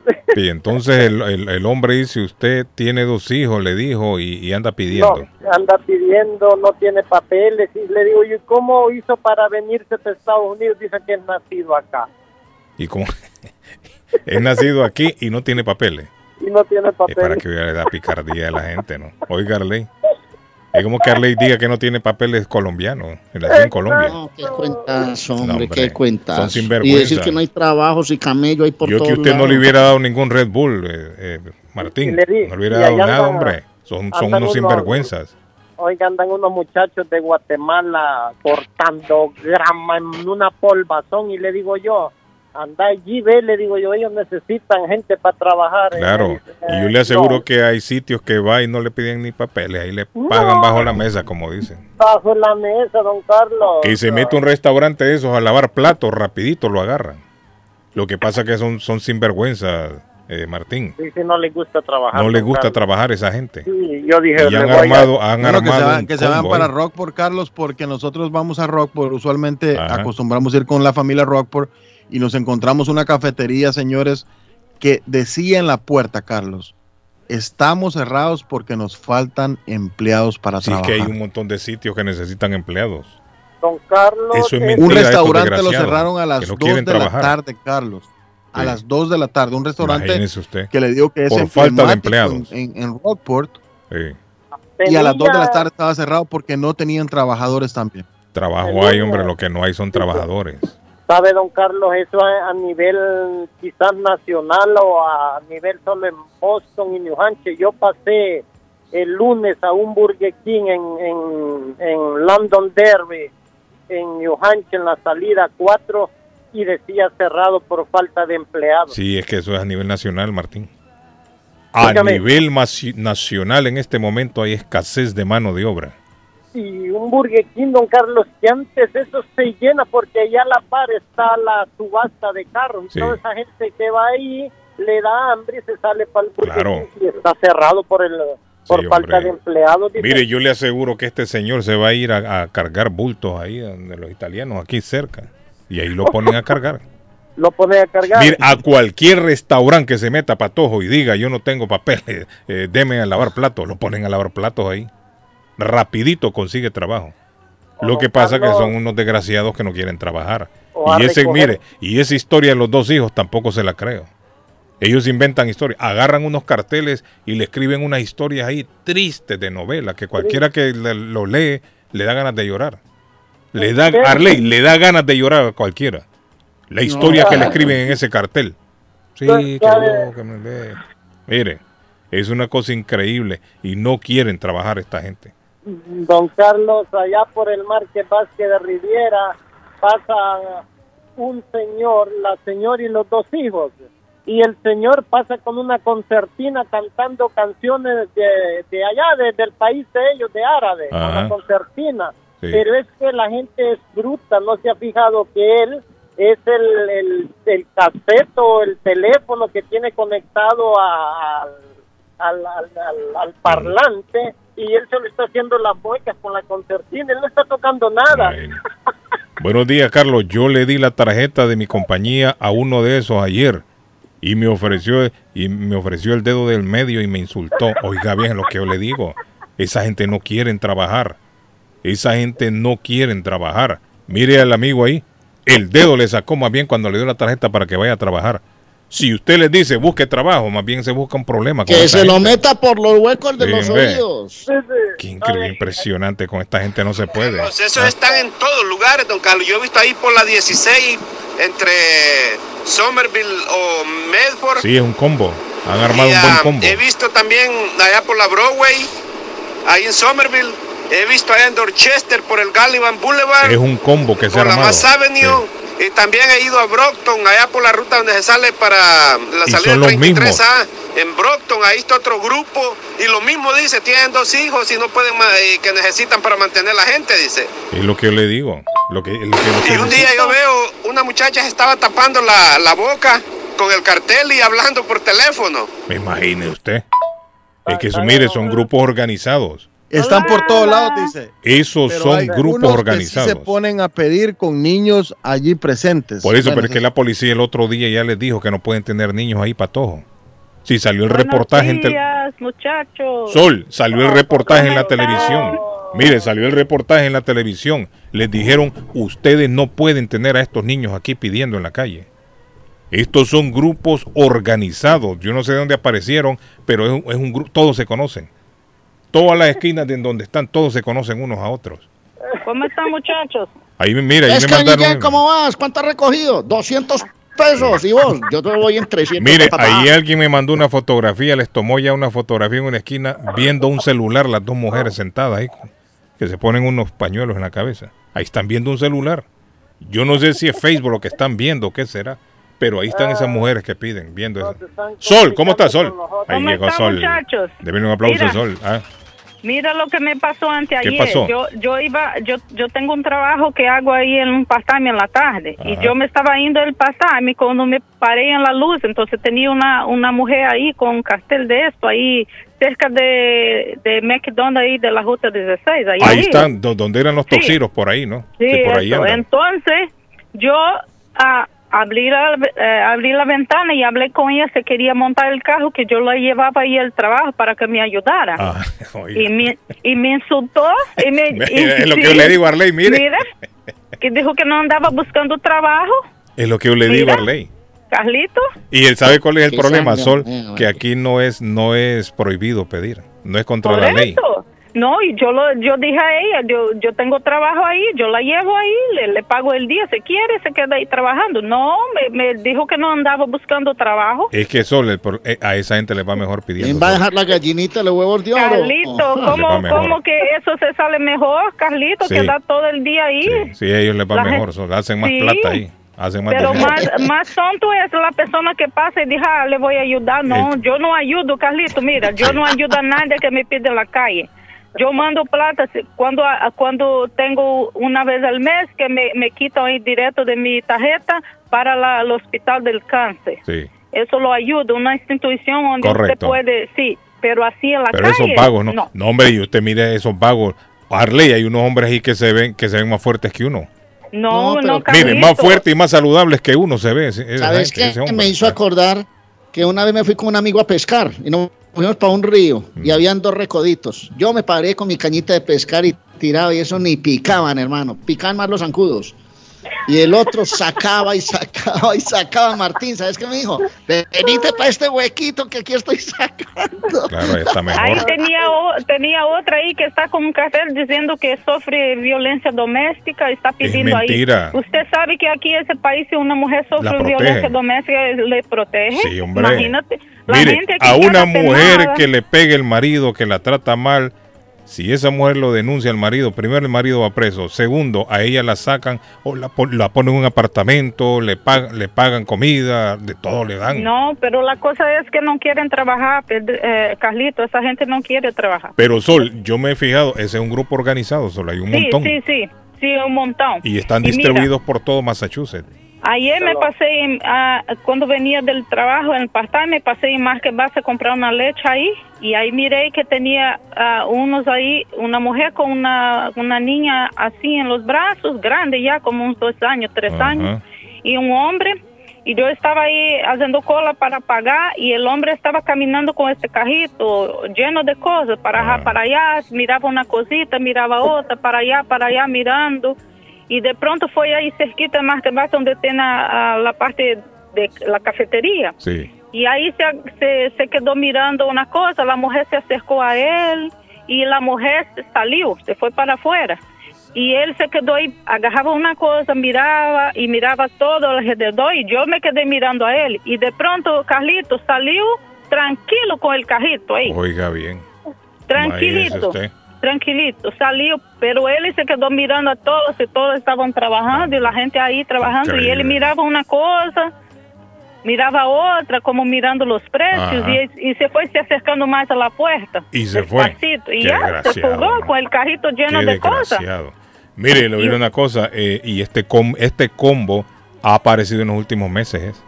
Y entonces el, el- el hombre dice, usted tiene dos hijos, le dijo, y, y anda pidiendo. No, anda pidiendo, no tiene papeles. Y le digo, ¿y cómo hizo para venirse a Estados Unidos? Dice que es nacido acá. Y como es nacido aquí y no tiene papeles. Y no tiene Es para papeles. que vea la picardía de la gente, ¿no? Oiga, Arley. Es como que Arley diga que no tiene papeles colombianos. En Colombia. No, qué cuentas, hombre, qué cuentas. son y sinvergüenza. decir que no hay trabajos y camello hay por Yo que usted no le hubiera dado ningún Red Bull, eh, eh, Martín. Y le di- no le hubiera y dado nada, andan- hombre. Son, son unos- sinvergüenzas. Oiga, andan unos muchachos de Guatemala cortando grama en una polvazón y le digo yo, anda allí, ve, le digo yo, ellos necesitan gente para trabajar. Me Claro. Y yo le "Eh, aseguro no, que hay sitios que va y no le piden ni papeles. Ahí le pagan bajo la mesa, como dicen. bajo la mesa, don Carlos. Que se mete a un restaurante de esos a lavar platos, rapidito lo agarran. Lo que pasa que son, son sinvergüenzas, eh, Martín. Sí, sí, no les gusta trabajar. No les don gusta Carlos. trabajar esa gente. Sí, yo dije, Y han le voy a- armado, han Bueno, que se, armado van, que se van para ahí. Rockport, Carlos, porque nosotros vamos a Rockport. Usualmente Ajá. acostumbramos ir con la familia Rockport y nos encontramos una cafetería, señores, que decía en la puerta, Carlos, estamos cerrados porque nos faltan empleados para Sí, que trabajar. hay un montón de sitios que necesitan empleados. Don Carlos. Eso es eh, mentira. un restaurante lo cerraron a las que no 2 quieren de la tarde, Carlos. A Sí. las 2 de la tarde. Un restaurante usted. que le digo que es Por falta de empleados. En, en- en Rockport. Sí. Y a las 2 de la tarde estaba cerrado porque no tenían trabajadores también. Trabajo hay, hombre. Lo que no hay son trabajadores. ¿Sabe, don Carlos, eso a, a nivel quizás nacional o a nivel solo en Boston y New Hampshire? Yo pasé el lunes a un Burger King en, en, en London Derby, en New Hampshire, en la salida 4, y decía cerrado por falta de empleados. Sí, es que eso es a nivel nacional, Martín. A Dígame. nivel nacional en este momento hay escasez de mano de obra. Y un Burger King, don Carlos, que antes eso se llena porque allá a la par está la subasta de carros. Sí. Toda esa gente que va ahí le da hambre y se sale para el Burger Claro. King y está cerrado por el por Sí, falta de empleados. dice. Mire, yo le aseguro que este señor se va a ir a, a cargar bultos ahí donde los italianos, aquí cerca. Y ahí lo ponen a cargar. lo pone a cargar. Mire, a cualquier restaurante que se meta patojo y diga yo no tengo papeles, eh, deme a lavar platos, lo ponen a lavar platos ahí. Rapidito consigue trabajo. Lo que pasa que son unos desgraciados que no quieren trabajar. Y ese, recoger- mire, y esa historia de los dos hijos tampoco se la creo. Ellos inventan historias, agarran unos carteles y le escriben unas historias ahí tristes de novela que cualquiera que le- lo lee le da ganas de llorar. Le da, Arley, le da ganas de llorar a cualquiera. La historia que le escriben en ese cartel. Sí, que yo, que me lee. Mire, es una cosa increíble y no quieren trabajar esta gente. Don Carlos, allá por el Marque Vázquez de Riviera, pasa un señor, la señora y los dos hijos. Y el señor pasa con una concertina cantando canciones de, de allá, de- del país de ellos, de árabe, Ajá. la concertina. Sí. Pero es que la gente es bruta, no se ha fijado que él es el, el, el el teléfono que tiene conectado a- al, al- al parlante y él se lo está haciendo las muecas con la concertina, él no está tocando nada. Buenos días, Carlos. Yo le di la tarjeta de mi compañía a uno de esos ayer y me ofreció y me ofreció el dedo del medio y me insultó. Oiga bien lo que yo le digo. Esa gente no quieren trabajar. Esa gente no quieren trabajar. Mire al amigo ahí. El dedo le sacó más bien cuando le dio la tarjeta para que vaya a trabajar. Si usted le dice busque trabajo, más bien se busca un problema con Que se lo meta por los huecos de Sí, los ve. oídos. Qué increíble, impresionante. Con esta gente no se puede. Pues esos están en todos lugares, don Carlos. Yo he visto ahí por la 16, entre Somerville o Medford. Sí, es un combo. Han armado Y, un buen ah, combo. He visto también allá por la Broadway, ahí en Somerville. He visto allá en Dorchester por el Gallivan Boulevard, Es un combo que se ha por la armado. Mass Avenue. Y también he ido a Brockton, allá por la ruta donde se sale para la salida son del los 33A. En Brockton, ahí está otro grupo. Y lo mismo dice, tienen dos hijos y no pueden, y que necesitan para mantener la gente, dice. Es lo que yo le digo. Lo que, lo que, lo que Y un día yo veo una muchacha se estaba tapando la, la boca con el cartel y hablando por teléfono. Me imagine usted. Es que, eso, mire, son grupos organizados. Están por todos lados, dice. Esos Pero son grupos unos que sí organizados. se ponen a pedir con niños allí presentes. Por eso, Bueno, pero es que la policía el otro día ya les dijo que no pueden tener niños ahí patojo. Si salió el reportaje en tel- días, muchachos. Sol, salió el reportaje en la televisión. Mire, salió el reportaje en la televisión. Les dijeron, ustedes no pueden tener a estos niños aquí pidiendo en la calle. Estos son grupos organizados. Yo no sé de dónde aparecieron, pero es un, es un grupo, todos se conocen. Todas las esquinas de donde están, todos se conocen unos a otros. ¿Cómo están, muchachos? Ahí me- mira, ahí Es me que mandaron. Guillén, ¿cómo vas? ¿Cuánto has recogido? 200 pesos. ¿Y vos? Yo te voy en 300. Mire, ahí alguien me mandó una fotografía, les tomó ya una fotografía en una esquina viendo un celular, las dos mujeres sentadas ahí, que se ponen unos pañuelos en la cabeza. Ahí están viendo un celular. Yo no sé si es Facebook lo que están viendo, qué será, pero ahí están esas mujeres que piden, viendo eso. Sol, ¿cómo está Sol? Ahí ¿Cómo llegó Sol. Deben un aplauso a Sol. Ah, Mira lo que me pasó anteayer. pasó? Yo yo iba yo yo tengo un trabajo que hago ahí en un pastime en la tarde y yo me estaba yendo del pastime cuando me paré en la luz, entonces tenía una una mujer ahí con un cartel de esto ahí cerca de de McDonald's ahí de la ruta 16 ahí, ahí están, do- donde eran los Sí. toxiros, por ahí, ¿no? Sí, por ahí eso. andan. Entonces, yo ah, abrí, la, eh, abrí la ventana y hablé con ella, se quería montar el carro, que yo la llevaba ahí al trabajo para que me ayudara. Ah, y, me, y me insultó. Y me, y- Es lo que yo le digo a Arley, mire. Mira, que dijo que no andaba buscando trabajo, Es lo que yo le digo a Arley. Carlito. Y él sabe cuál es el problema, sangre, Sol, que aquí no es no es prohibido pedir, no es contra Por la ley. eso. No, y yo lo, yo dije a ella, yo, yo tengo trabajo ahí, yo la llevo ahí, le, le pago el día, si quiere se queda ahí trabajando. No, me, me dijo que no andaba buscando trabajo. Es que pro- eh, a esa gente le va mejor pidiendo. ¿Quién va a dejar la gallinita los huevos de oro? Carlito, Le va ¿cómo. ¿cómo que eso se sale mejor, Carlito? Sí. Que da todo el día ahí. Sí, a ellos les va La mejor, gente- Sol, hacen más Sí. plata ahí, hacen más Pero más, más tonto es la persona que pasa y dice, ah, le voy a ayudar. No, yo no ayudo, Carlito. Mira, yo no ayudo a nadie que me pide en la calle. Yo mando plata cuando a- cuando tengo una vez al mes que me, me quitan ahí directo de mi tarjeta para la- el hospital del cáncer. Sí, Eso lo ayuda, una institución donde Correcto. usted puede, sí, pero así en la pero calle. esos vagos, ¿no? no. No, hombre, y usted mire esos vagos. Arley, hay unos hombres ahí que se ven que se ven más fuertes que uno. No, no, Mire, Carlito. más fuertes y más saludables que uno se ve. ese- ¿Sabes qué? Me hizo acordar que una vez me fui con un amigo a pescar y nos fuimos para un río y Mm. habían dos recoditos. Yo me paré con mi cañita de pescar y tiraba y eso ni picaban, hermano. Picaban más los zancudos. Y el otro sacaba y sacaba y sacaba. Martín, ¿sabes qué me dijo? Venite para este huequito que aquí estoy sacando. Claro, ahí está Ahí mejor. tenía, o- tenía otra ahí que está con un cartel diciendo que sufre violencia doméstica y está pidiendo mentira. ahí. Usted sabe que aquí en ese país si una mujer sufre violencia doméstica le protege. Sí, hombre. Imagínate. La Mire, gente a una mujer que le pegue el marido, que la trata mal, Si esa mujer lo denuncia al marido, primero el marido va preso, segundo a ella la sacan o la, la ponen en un apartamento, le, pag- le pagan comida, de todo le dan. No, pero la cosa es que no quieren trabajar, eh, Carlito, esa gente no quiere trabajar. Pero Sol, yo me he fijado, ese es un grupo organizado, Sol, hay un sí, montón. sí, sí, sí, un montón. Y están distribuidos por todo Massachusetts. Ayer me pasé, ah, cuando venía del trabajo en el part me pasé en Market Base a comprar una leche ahí y ahí miré que tenía ah, unos ahí, una mujer con una, una niña así en los brazos, grande ya, como unos dos años, tres años, y un hombre. Y yo estaba ahí haciendo cola para pagar y el hombre estaba caminando con este cajito lleno de cosas, para, acá, para allá, miraba una cosita, miraba otra, para allá, para allá, mirando. Y de pronto fue ahí cerquita más más donde tiene a- a la parte de la cafetería. Sí. Y ahí se, se, se quedó mirando una cosa, la mujer se acercó a él y la mujer salió, se fue para afuera. Y él se quedó ahí, agarraba una cosa, miraba y miraba todo alrededor y yo me quedé mirando a él. Y de pronto Carlito salió tranquilo con el cajito ahí, Oiga bien. tranquilito. Tranquilito, salió, pero él se quedó mirando a todos y todos estaban trabajando y la gente ahí trabajando y él miraba una cosa, miraba otra, como mirando los precios y, y se fue se acercando más a la puerta. Y se fue. Y Qué ya, se fugó ¿no? con el carrito lleno Qué de cosas. Mire, le diré una cosa, eh, y este, com- este combo ha aparecido en los últimos meses.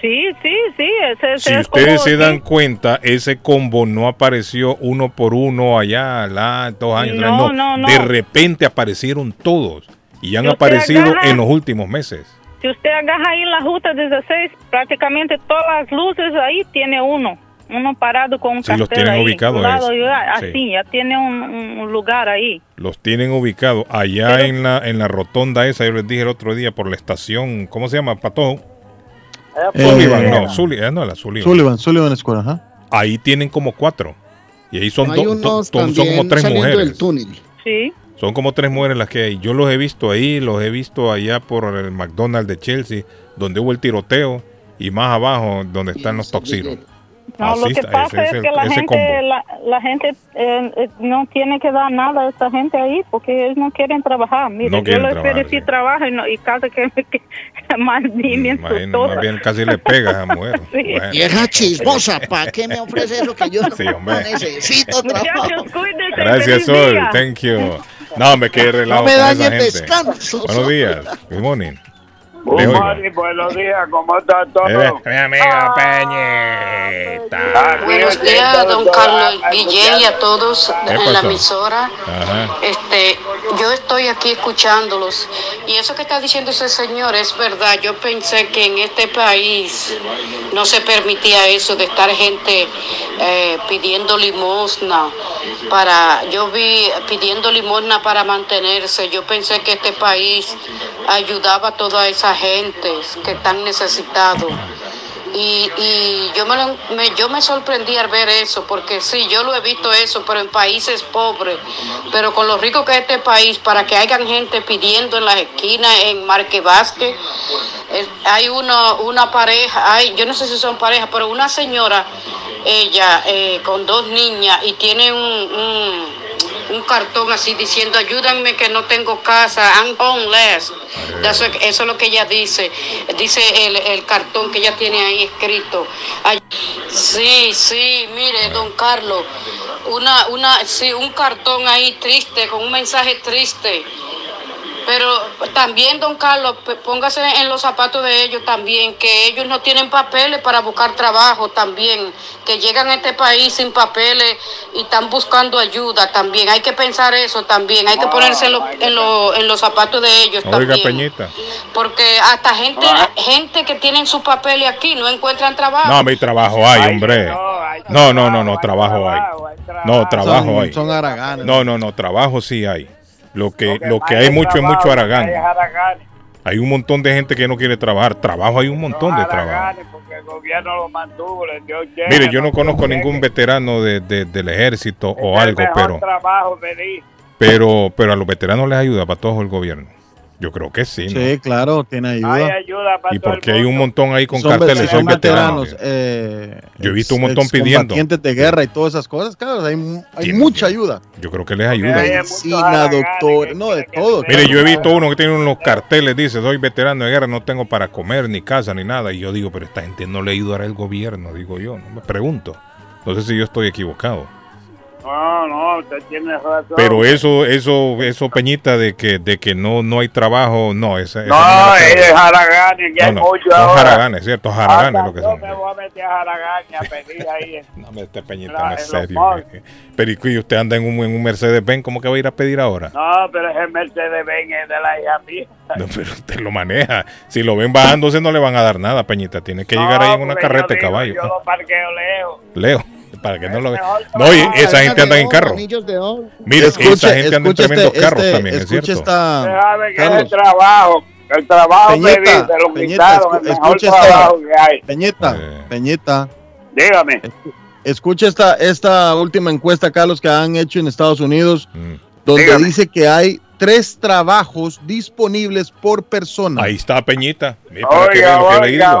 Sí, sí, sí, ese, ese Si es ustedes como- se sí. dan cuenta, ese combo no apareció uno por uno allá, la, dos años. atrás, No, no, no. De repente aparecieron todos y han Si aparecido agarra- en los últimos meses. Si usted agarra ahí la ruta 16, prácticamente todas las luces ahí tiene uno. Uno parado con un Sí, los tienen ahí, ubicados, Sí. así, ya tiene un, un lugar ahí. Los tienen ubicados allá en la en la rotonda esa, yo les dije el otro día por la estación, ¿cómo se llama? Eh, Sullivan, no, Sullivan, no, la Sullivan. Sullivan, Sullivan Square, ajá. Ahí tienen como cuatro. Y ahí son, do- do- son- como tres mujeres. del túnel. Sí. Son como tres mujeres las que hay. Yo los he visto ahí, los he visto allá por el McDonald's de Chelsea, donde hubo el tiroteo, y más abajo, donde están los toxiros. No, lo Así que está, pasa ese es que la gente, la, la gente eh, eh, no tiene que dar nada a esa gente ahí porque ellos no quieren trabajar. Mire, No yo quieren les trabajar, ofrecí trabajo y, no, y casi que, que más me Imagino, más bien casi le pega a esa mujer. Sí. Bueno. Vieja chismosa, ¿para qué me ofrece eso que yo Sí, no necesito trabajo? Cuídense. Gracias, Sol. día. Thank you. No, me quedé relajo No me descanso. Buenos días. Good morning. Buenos días, ¿cómo está todo? Eh, Mi amiga Peñita. Buenos días, don Carlos Guillén y a todos ¿Qué en la emisora. Ajá. Este, yo estoy aquí escuchándolos y eso que está diciendo ese señor es verdad. Yo pensé que en este país no se permitía eso de estar gente eh, pidiendo limosna para. Yo vi pidiendo limosna para mantenerse. Yo pensé que este país ayudaba a toda esa gente que están necesitados. Y, y yo, me, lo- me- yo me sorprendí al ver eso, porque sí, yo lo he visto eso, pero en países pobres, pero con lo rico que es este país, para que hayan gente pidiendo en las esquinas, en Marque Vázquez, hay uno, una pareja, hay, yo no sé si son parejas, pero una señora, ella eh, con dos niñas y tiene un, un, un cartón así diciendo, ayúdenme que no tengo casa, I'm homeless. Eso, es- eso es lo que ella dice. Dice el, el cartón que ella tiene ahí escrito. Ay- Sí, sí, mire, don Carlos, una, una, sí, un cartón ahí triste, con un mensaje triste. Pero también, don Carlos, póngase en los zapatos de ellos también, que ellos no tienen papeles para buscar trabajo también, que llegan a este país sin papeles y están buscando ayuda también. Hay que pensar eso también, hay que ponerse en, lo- en, lo- en los zapatos de ellos Oiga, también. Peñita. Porque hasta gente, gente que tienen su papeles aquí no encuentran trabajo. No, mi trabajo hay, hombre. No, no, no, no, trabajo hay. No, trabajo hay. son haraganes. No, no, no, trabajo sí hay. Lo que, lo que hay mucho es mucho aragán. Hay un montón de gente que no quiere trabajar. Trabajo hay un montón de trabajo. Porque el gobierno lo mantuvo, dio Mire, yo no conozco ningún veterano de, de- del ejército o Es el algo, pero, trabajo, pero, pero a los veteranos les ayuda para todo el gobierno. Yo creo que sí. ¿no? Sí, claro, tiene ayuda. Hay ayuda para Y porque hay un montón ahí con Son, carteles, son veteranos. eh, Yo he visto un montón pidiendo. de guerra y todas esas cosas, claro, hay, mucha ayuda. Yo creo que les ayuda. Medicina, doctor, no, de todo. Mire, yo he visto uno que tiene unos carteles, dice, soy veterano de guerra, no tengo para comer, ni casa, ni nada. Y yo digo, pero esta gente no le ayudará el gobierno, digo yo. No me pregunto. No sé si yo estoy equivocado. No, no, usted tiene razón. Pero eso, eso, eso Peñita de que, de que no, no hay trabajo, no, esa, No, es Haragani, que hay No, no, mucho son ahora. jaraganes, ¿cierto? Jaraganes lo que Yo son. me voy a meter a Haragani a pedir ahí. No, me este Peñita La- no es serio. malls. eh. Pero ¿y usted anda en un, en un Mercedes Benz, ¿cómo que va a ir a pedir ahora? No, pero ese Mercedes Benz es de la hija mía. No, pero usted lo maneja. Si lo ven bajándose no le van a dar nada, Peñita. Tiene que llegar ahí en una carreta de caballo. Yo lo parqueo lejos. Leo, para que no lo vean. No, y esa gente anda en carro. De oro. Mire, esa gente anda en tremendos este- carros este- también, es cierto. sabe que es el Carlos. trabajo. El trabajo me lo quitaron, el mejor trabajo que hay. Peñita, Peñita. Dígame. Escucha esta, esta última encuesta, Carlos, que han hecho en Estados Unidos, Mm. donde Dígame. dice que hay tres trabajos disponibles por persona. Ahí está Peñita. Oiga, oiga, oiga,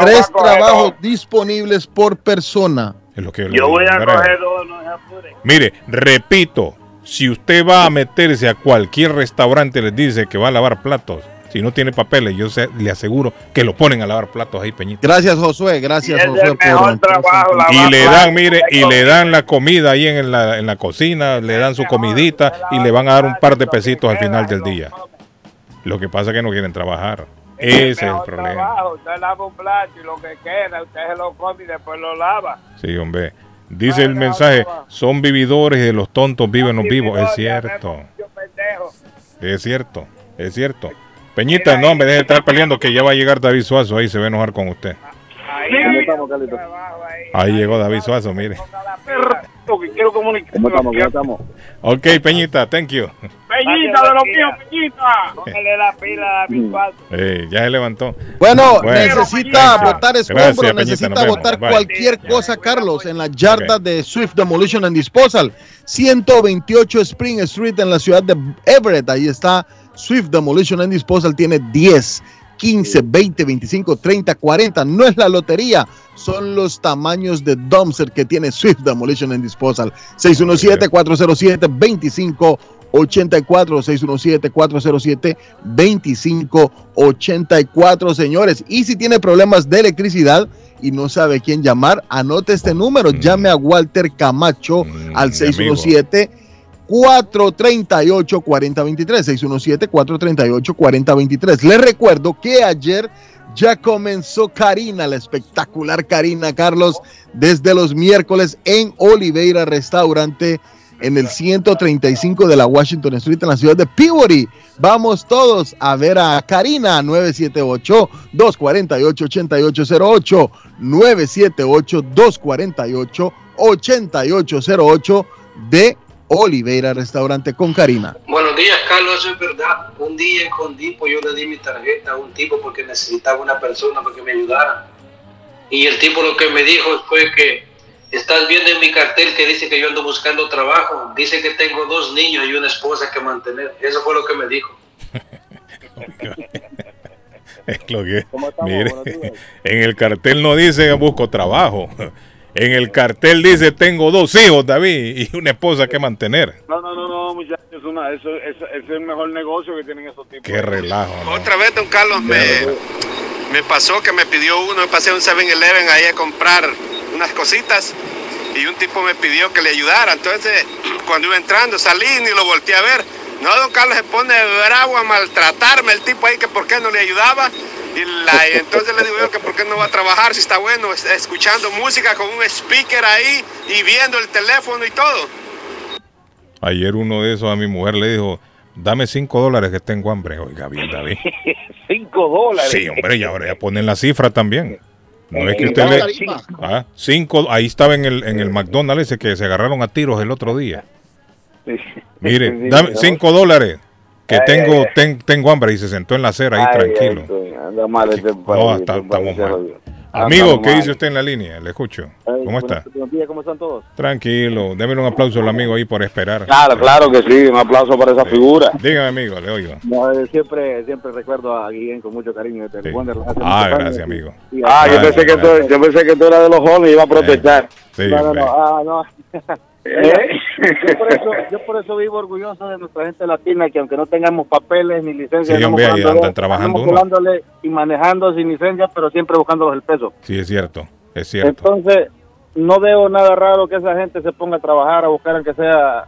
tres trabajos disponibles por persona. Es lo que yo voy a coger dos, no se apure. Mire, repito, si usted va a meterse a cualquier restaurante les dice que va a lavar platos, si no tiene papeles, yo sé- le aseguro que lo ponen a lavar platos ahí, Peñita. Gracias, Josué. Gracias, Y Josué, mejor trabajo, Y le dan, mire, y le dan la comida ahí en la, en la cocina, le dan su comidita y le van a dar un par de pesitos al final del día. Lo que pasa es que no quieren trabajar. Ese es el problema. trabajo. Usted lava un plato y lo que queda, usted se lo come y después lo lava. Sí, hombre. Dice el mensaje, son vividores y de los tontos viven los vivos. Es cierto. Es cierto, es cierto. Peñita, no, me deje de estar peleando que ya va a llegar David Suazo, ahí se va a enojar con usted. Ahí, llegó David Suazo, mire. Ok, Peñita, thank you. Peñita de los míos, Peñita. Póngale la pila a mi padre. Eh, ya se levantó. Bueno, Bueno, necesita Peñita. votar Gracias, escombro, Peñita, necesita nos vemos. votar Bye. cualquier cosa, Carlos, en la yarda de Swift Demolition and Disposal, 128 Spring Street en la ciudad de Everett. Ahí está Swift Demolition and Disposal, tiene 10. 15, 20, 25, 30, 40. No es la lotería, son los tamaños de dumpster que tiene Swift Demolition and Disposal. 617-407-2584. 617-407-2584, señores. Y si tiene problemas de electricidad y no sabe quién llamar, anote este número. Llame a Walter Camacho al 617 438-4023. 617-438-4023. Les recuerdo que ayer ya comenzó Karina, la espectacular Karina Carlos, desde los miércoles en Oliveira Restaurante en el 135 de la Washington Street en la ciudad de Peabody. Vamos todos a ver a Karina 978-248-8808. 978-248-8808 de Oliveira Restaurante con Karina. Buenos días, Carlos, eso es verdad. Un día en Condipo yo le di mi tarjeta a un tipo porque necesitaba una persona para que me ayudara. Y el tipo lo que me dijo fue que estás viendo en mi cartel que dice que yo ando buscando trabajo. Dice que tengo dos niños y una esposa que mantener. Eso fue lo que me dijo. Es lo que, mire, en el cartel no dice busco trabajo. En el cartel dice tengo dos hijos, David, y una esposa que mantener. No, no, no, no, muchachos. Es una, eso, eso- ese es el mejor negocio que tienen esos tipos. Qué relajo. ¿no? Otra vez, don Carlos, me, me pasó que me pidió uno, me pasé a un 7-Eleven ahí a comprar unas cositas y un tipo me pidió que le ayudara. Entonces, cuando iba entrando, salí y lo volteé a ver. No, don Carlos se pone bravo a maltratarme el tipo ahí que por qué no le ayudaba. Y, la- entonces le digo yo que por qué no va a trabajar si está bueno, es- escuchando música con un speaker ahí y viendo el teléfono y todo. Ayer uno de esos a mi mujer le dijo, dame cinco dólares que tengo hambre. Oiga bien, David. Cinco dólares. Sí, hombre, y ahora ya ponen la cifra también. No es que usted le... Ah, cinco, ahí estaba en el, en el McDonald's ese que se agarraron a tiros el otro día. Mire, dame ¿no? cinco dólares que tengo, ten- tengo hambre y se sentó en la acera ahí tranquilo. anda mal este No, este estamos mal. Amigo, ¿qué dice usted en la línea? Le escucho. ¿Cómo está? Buenos días, ¿cómo están todos? Tranquilo. Démele un aplauso al amigo ahí por esperar. Claro, claro que sí, un aplauso para esa figura. Dígame, amigo, le oigo. No, eh, siempre, siempre recuerdo a Guillén con mucho cariño Ah, gracias, amigo. Ah, yo Gracias, pensé, que tú, yo pensé que tú eras de los jóvenes y iba a protestar. Sí, no, no, ah, no. ¿Eh? yo, por eso, yo por eso vivo orgulloso de nuestra gente latina, que aunque no tengamos papeles ni licencia, Sí, hombre, andan trabajando colándole y manejando sin licencia, pero siempre buscándolos el peso. Sí, es cierto. Es cierto. Entonces, no veo nada raro que esa gente se ponga a trabajar, a buscar aunque sea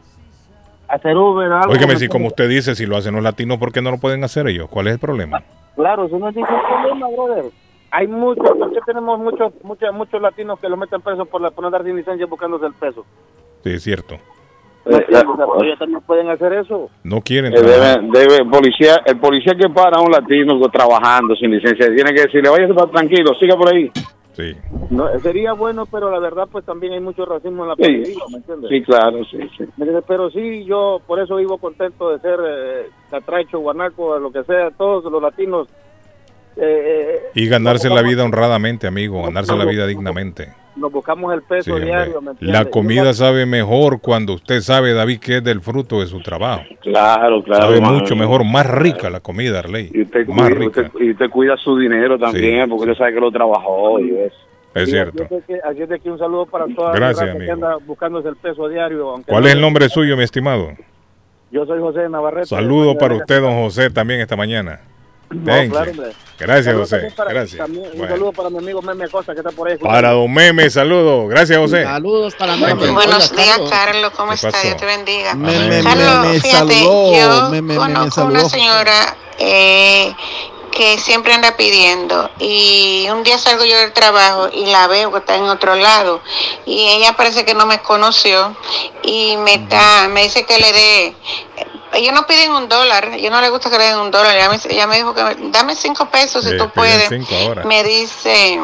hacer Uber, algo. Óigame, ¿me si como usted dice, si lo hacen los latinos, ¿por qué no lo pueden hacer ellos? ¿Cuál es el problema? Claro, eso no es ningún problema, brother. Hay muchos, ¿por qué tenemos muchos, muchos, muchos latinos que lo meten preso por, la, por no andar sin licencia buscándose el peso? Sí, es cierto. ¿Me entiendes? O sea, pues también pueden hacer eso. No quieren Eh, debe, debe, policía, el policía que para a un latino trabajando sin licencia tiene que decirle, vaya tranquilo, siga por ahí. Sí. No, sería bueno, pero la verdad, pues también hay mucho racismo en la Sí, policía, ¿me entiendes? sí, claro, sí. Pero sí, yo por eso vivo contento de ser eh, catracho, guanaco, lo que sea, todos los latinos. eh, eh, Y ganarse la vida honradamente, amigo. Ganarse la vida dignamente. Nos buscamos el peso Sí, diario. La comida sabe mejor cuando usted sabe, David, que es del fruto de su trabajo. Claro, claro. Sabe mano. mucho mejor, más rica la comida, Arley. Y usted, Más cuida, rica. usted- y usted cuida su dinero también, Sí, porque usted sabe que lo trabajó y eso. Es cierto. Así es, de que, así es de que un saludo para toda Gracias, la raza que amigo. anda buscándose el peso diario. aunque ¿Cuál no- es el nombre suyo, mi estimado? Yo soy José Navarrete. Saludo para usted, don José, también esta mañana. No, Thank claro, hombre. Gracias, José. para- Gracias. también un Bueno. saludo para mi amigo Meme Acosta que está por ahí. Para don Meme, saludo. Gracias, José. Saludos para Meme. you. Buenos días, Carlos. Carlos. ¿Cómo ¿Qué está? pasó? Dios te bendiga. Me- me- Carlos, me fíjate, saludó, yo me- conozco una señora eh, que siempre anda pidiendo y un día salgo yo del trabajo y la veo que está en otro lado y ella parece que no me conoció y me está, me dice que le dé ellos no piden un dólar, ellos no les gusta que le den un dólar. Ella me, ella me dijo que me- dame cinco pesos si Eh, tú puedes. Me dice,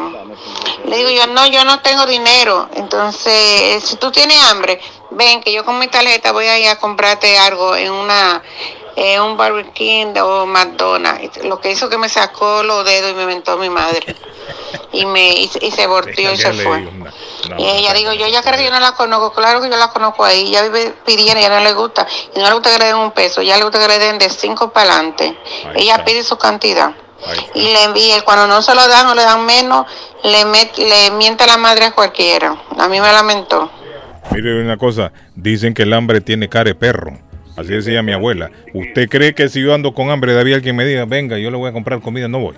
le digo yo, no, yo no tengo dinero. Entonces, si tú tienes hambre, ven que yo con mi tarjeta voy a ir a comprarte algo en una en un Burger King o McDonald's. Lo que hizo que me sacó los dedos y me mentó mi madre. Y me y, se- y se volteó y se fue. digo una- una- Y ella digo, yo ya creo que yo no la conozco, claro que yo la conozco ahí, ya vive pidiendo, ya no le gusta, y no le gusta que le den un peso, ya le gusta que le den de cinco para adelante. Ella pide su cantidad. Y le envía, cuando no se lo dan o le dan menos, le, met, le miente la madre a cualquiera. A mí me lamentó. Mire una cosa, dicen que el hambre tiene cara de perro. Así decía mi abuela. ¿Usted cree que si yo ando con hambre, David, alguien me diga, venga, yo le voy a comprar comida? No voy.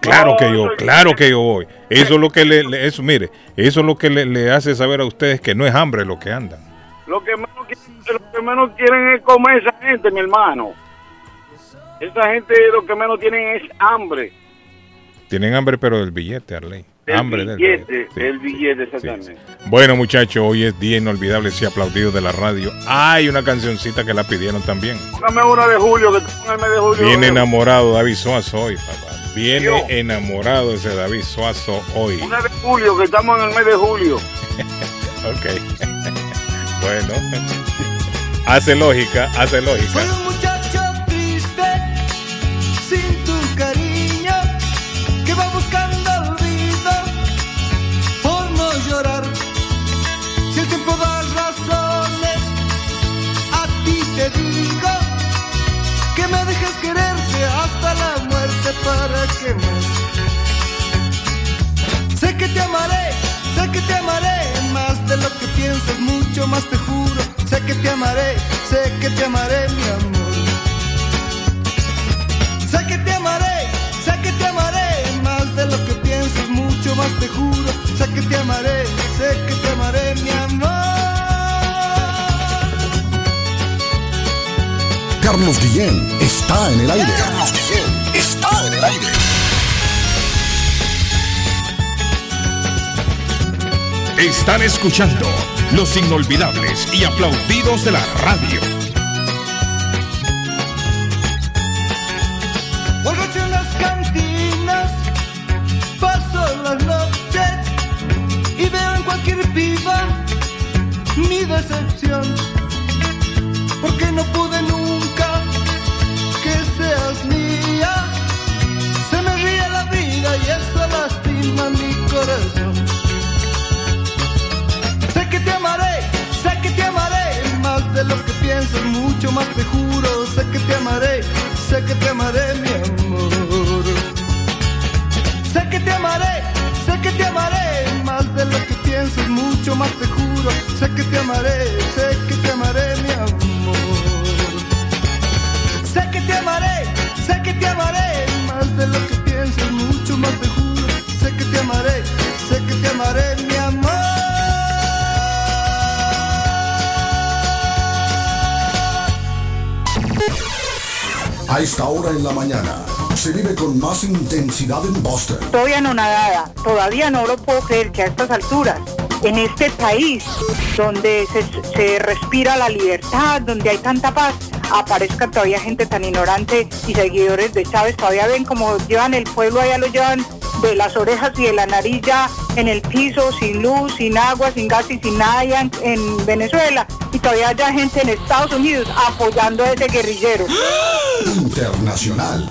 Claro que yo, claro que yo voy. Eso es lo que le, le- eso, mire, eso es lo que le, le hace saber a ustedes que no es hambre lo que andan. Lo que menos quieren, lo que menos quieren es comer esa gente, mi hermano. Esa gente lo que menos tienen es hambre. Tienen hambre, pero del billete, Arley. El hambre del billete, el billete, exactamente. Bueno, muchachos, hoy es día inolvidable y aplaudido de la radio. Hay una cancioncita que la pidieron también. Póngame una de julio, que tú en el mes de julio. Viene enamorado David Suazo hoy, papá. Viene enamorado ese David Suazo hoy. Una de julio, que estamos en el mes de julio. Ok. bueno. Hace lógica, hace lógica. Que te amaré más de lo que piensas, mucho más te juro. Sé que te amaré, sé que te amaré, mi amor. Sé que te amaré, sé que te amaré más de lo que piensas, mucho más te juro. Sé que te amaré, sé que te amaré, mi amor. Carlos Guillén está en el aire. Carlos Guillén está en el aire. Están escuchando los inolvidables y aplaudidos de la radio. Borracho en las cantinas, paso las noches y veo en cualquier piba mi decepción. Porque no pude pienses mucho más te juro, sé que te amaré, sé que te amaré mi amor. Sé que te amaré, sé que te amaré, más de lo que pienses mucho más te juro, sé que te amaré, sé que te amaré mi amor. Sé que te amaré, sé que te amaré. A esta hora en la mañana se vive con más intensidad en Boston. Estoy anonadada. Todavía no lo puedo creer que a estas alturas, en este país donde se, respira la libertad, donde hay tanta paz, aparezca todavía gente tan ignorante y seguidores de Chávez. Todavía ven como llevan el pueblo, allá lo llevan de las orejas y de la nariz ya en el piso, sin luz, sin agua, sin gas y sin nada allá en Venezuela. Todavía hay gente en Estados Unidos apoyando a ese guerrillero. Internacional.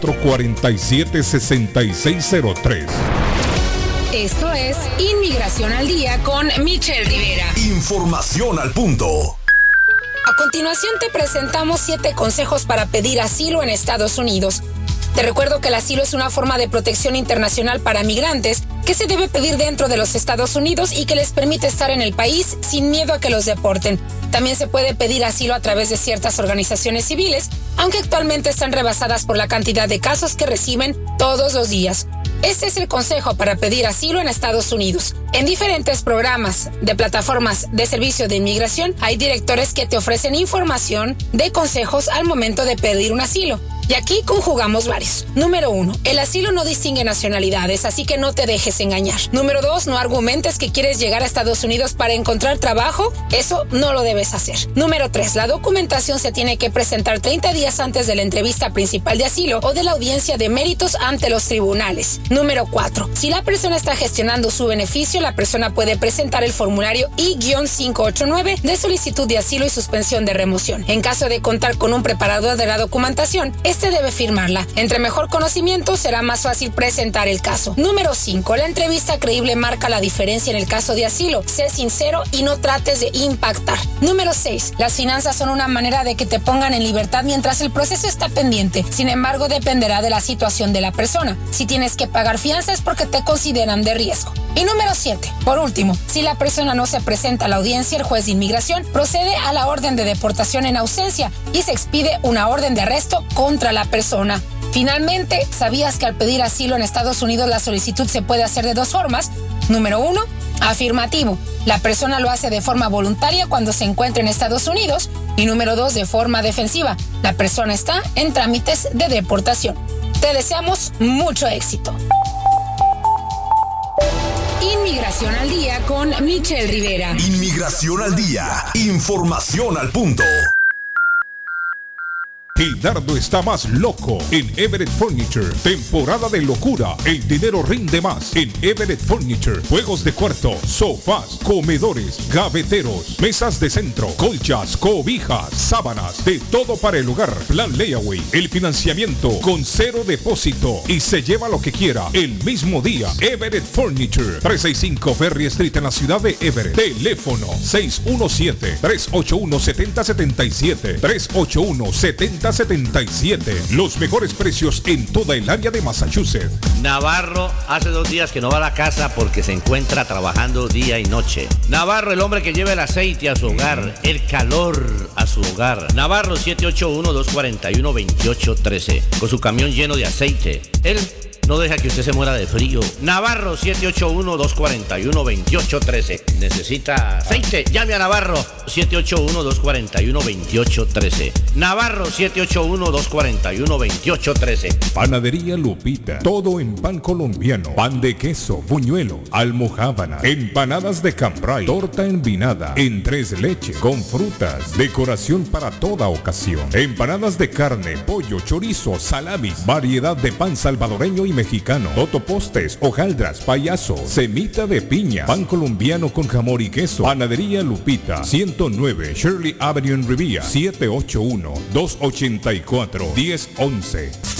447-6603. Esto es Inmigración al Día con Michelle Rivera. Información al punto. A continuación te presentamos siete consejos para pedir asilo en Estados Unidos. Te recuerdo que el asilo es una forma de protección internacional para migrantes que se debe pedir dentro de los Estados Unidos y que les permite estar en el país sin miedo a que los deporten. También se puede pedir asilo a través de ciertas organizaciones civiles, aunque actualmente están rebasadas por la cantidad de casos que reciben todos los días. Este es el consejo para pedir asilo en Estados Unidos. En diferentes programas de plataformas de servicio de inmigración hay directores que te ofrecen información de consejos al momento de pedir un asilo. Y aquí conjugamos varios. Número uno, el asilo no distingue nacionalidades, así que no te dejes engañar. Número dos, no argumentes que quieres llegar a Estados Unidos para encontrar trabajo. Eso no lo debes hacer. Número tres, la documentación se tiene que presentar 30 días antes de la entrevista principal de asilo o de la audiencia de méritos ante los tribunales. Número cuatro, si la persona está gestionando su beneficio, la persona puede presentar el formulario I-589 de solicitud de asilo y suspensión de remoción. En caso de contar con un preparador de la documentación, este debe firmarla. Entre mejor conocimiento será más fácil presentar el caso. Número 5. La entrevista creíble marca la diferencia en el caso de asilo. Sé sincero y no trates de impactar. Número 6. Las finanzas son una manera de que te pongan en libertad mientras el proceso está pendiente. Sin embargo, dependerá de la situación de la persona. Si tienes que pagar fianza es porque te consideran de riesgo. Y número 7. Por último, si la persona no se presenta a la audiencia, el juez de inmigración procede a la orden de deportación en ausencia y se expide una orden de arresto contra la persona. Finalmente, ¿sabías que al pedir asilo en Estados Unidos la solicitud se puede hacer de dos formas? Número uno, afirmativo. La persona lo hace de forma voluntaria cuando se encuentra en Estados Unidos. Y número dos, de forma defensiva. La persona está en trámites de deportación. Te deseamos mucho éxito. Inmigración al día con Michelle Rivera. Inmigración al día. Información al punto. El dardo está más loco en Everett Furniture. Temporada de locura. El dinero rinde más en Everett Furniture. Juegos de cuarto, sofás, comedores, gaveteros, mesas de centro, colchas, cobijas, sábanas, de todo para el hogar. Plan Layaway. El financiamiento con cero depósito y se lleva lo que quiera el mismo día. Everett Furniture. 365 Ferry Street en la ciudad de Everett. Teléfono 617-381-7077. 381-7077. Los mejores precios en toda el área de Massachusetts. Navarro hace dos días que no va a la casa porque se encuentra trabajando día y noche. Navarro, el hombre que lleva el aceite a su hogar, el calor a su hogar. Navarro 781-241-2813, con su camión lleno de aceite. Él no deja que usted se muera de frío. Navarro 781-241-2813. Necesita aceite. Llame a Navarro 781-241-2813. Navarro 781-241-2813. Panadería Lupita. Todo en pan colombiano. Pan de queso, buñuelo, almojábana, empanadas de cambray, torta envinada, en tres leches, con frutas, decoración para toda ocasión. Empanadas de carne, pollo, chorizo, salamis, variedad de pan salvadoreño y mexicano, totopostes, hojaldras, payaso, semita de piña, pan colombiano con jamón y queso, panadería Lupita, 109 Shirley Avenue en Rivia, 781-284-1011.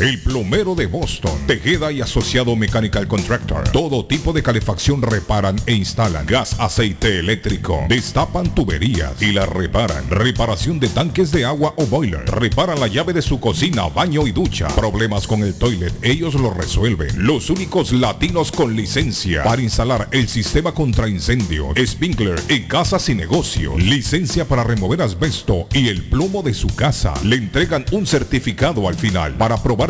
El plomero de Boston, Tejeda y Asociado Mechanical Contractor. Todo tipo de calefacción reparan e instalan. Gas, aceite eléctrico. Destapan tuberías y la reparan. Reparación de tanques de agua o boiler. Reparan la llave de su cocina, baño y ducha. Problemas con el toilet, ellos lo resuelven. Los únicos latinos con licencia para instalar el sistema contra incendio, sprinkler en casas y negocios. Licencia para remover asbesto y el plomo de su casa. Le entregan un certificado al final para probar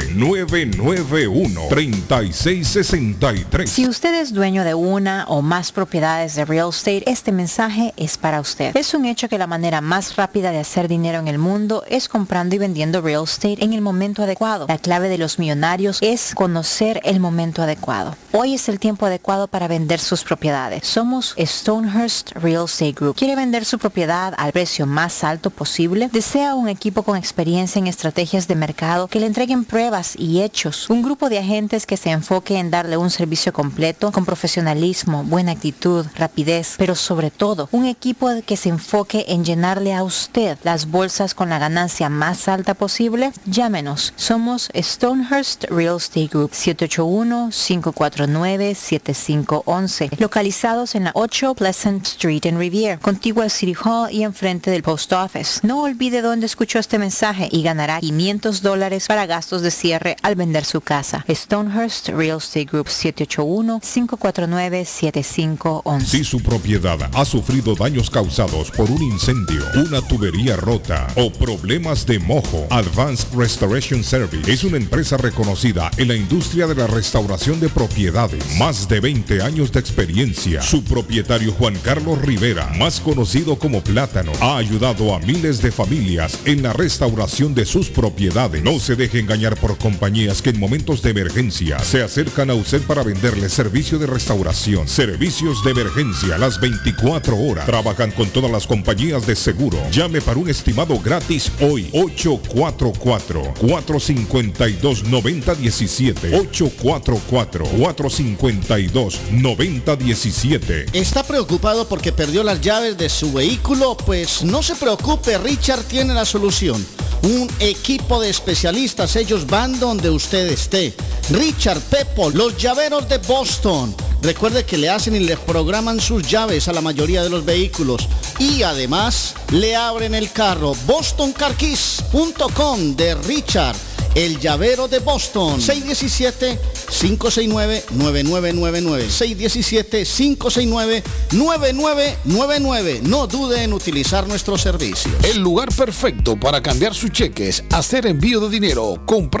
857-991-3663. Si usted es dueño de una o más propiedades de real estate, este mensaje es para usted. Es un hecho que la manera más rápida de hacer dinero en el mundo es comprando y vendiendo real estate en el momento adecuado. La clave de los millonarios es conocer el momento adecuado. Hoy es el tiempo adecuado para vender sus propiedades. Somos Stonehurst Real Estate Group. ¿Quiere vender su propiedad al precio más alto posible? ¿Desea un equipo con experiencia en estrategias de mercado que le entreguen pruebas y hechos? Un grupo de agentes que se enfoque en darle un servicio completo con profesionalismo, buena actitud, rapidez, pero sobre todo un equipo que se enfoque en llenarle a usted las bolsas con la ganancia más alta posible? Llámenos. Somos Stonehurst Real Estate Group 781-549-7511 localizados en la 8 Pleasant Street en Riviera, contigua al City Hall y enfrente del Post Office. No olvide dónde escuchó este mensaje y ganará 500 dólares para gastos cierre al vender su casa. Stonehurst Real Estate Group 781-549-7511. Si su propiedad ha sufrido daños causados por un incendio, una tubería rota o problemas de mojo, Advanced Restoration Service es una empresa reconocida en la industria de la restauración de propiedades. Más de 20 años de experiencia. Su propietario Juan Carlos Rivera, más conocido como Plátano, ha ayudado a miles de familias en la restauración de sus propiedades. No se deje engañar por compañías que en momentos de emergencia se acercan a usted para venderle servicio de restauración, servicios de emergencia las 24 horas. Trabajan con todas las compañías de seguro. Llame para un estimado gratis hoy. 844-452-9017. 844-452-9017. ¿Está preocupado porque perdió las llaves de su vehículo? Pues no se preocupe, Richard tiene la solución. Un equipo de especialistas, ellos van donde usted esté. Richard Pepo, los llaveros de Boston. Recuerde que le hacen y le programan sus llaves a la mayoría de los vehículos. Y además le abren el carro. BostonCarKeys.com de Richard. El llavero de Boston. 617-569-9999. 617-569-9999. No dude en utilizar nuestro servicio. El lugar perfecto para cambiar sus cheques, hacer envío de dinero, comprar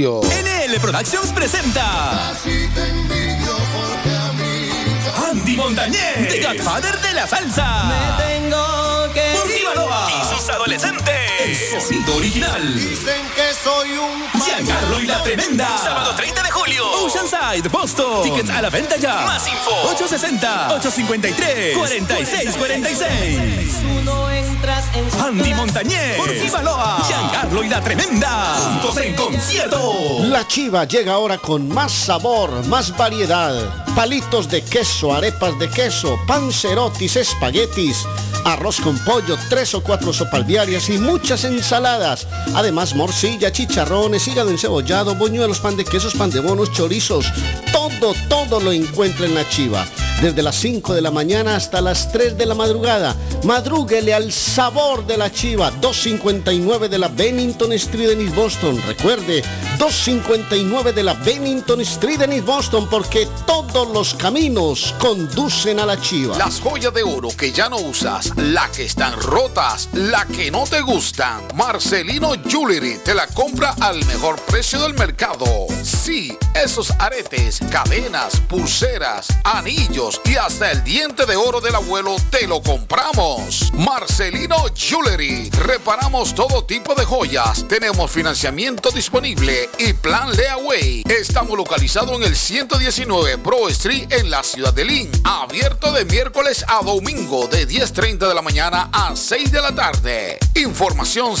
NL Productions presenta Andy Montañez, The Godfather de la salsa. Me tengo que Por y sus adolescentes. El sonido original. Dicen que Giancarlo y la Tremenda. Sábado 30 de julio. Oceanside, Boston. Tickets a la venta ya. Más info. 860-853-4646. Tú no entras en Andy Montañez. Por Baloa. Giancarlo y la Tremenda. Juntos en concierto. La chiva llega ahora con más sabor, más variedad. Palitos de queso, arepas de queso, pancerotis, espaguetis, arroz con pollo, tres o cuatro sopalviarias y muchas ensaladas. Además, morcilla, chicharrones, hígado encebollado, boñuelos, pan de quesos, pan de bonos, chorizos. Todo, todo lo encuentra en la chiva. Desde las 5 de la mañana hasta las 3 de la madrugada. Madrúguele al sabor de la chiva. 259 de la Bennington Street en East Boston. Recuerde, 259 de la Bennington Street en East Boston porque todos los caminos conducen a la chiva. Las joyas de oro que ya no usas, la que están rotas, la que no te gustan. Marcelino Jewelry te la compra al mejor precio del mercado. Sí, esos aretes, cadenas, pulseras, anillos y hasta el diente de oro del abuelo te lo compramos. Marcelino Jewelry. Reparamos todo tipo de joyas. Tenemos financiamiento disponible y plan Leaway. Estamos localizados en el 119 Pro Street en la ciudad de Lynn. Abierto de miércoles a domingo de 10.30 de la mañana a 6 de la tarde. Información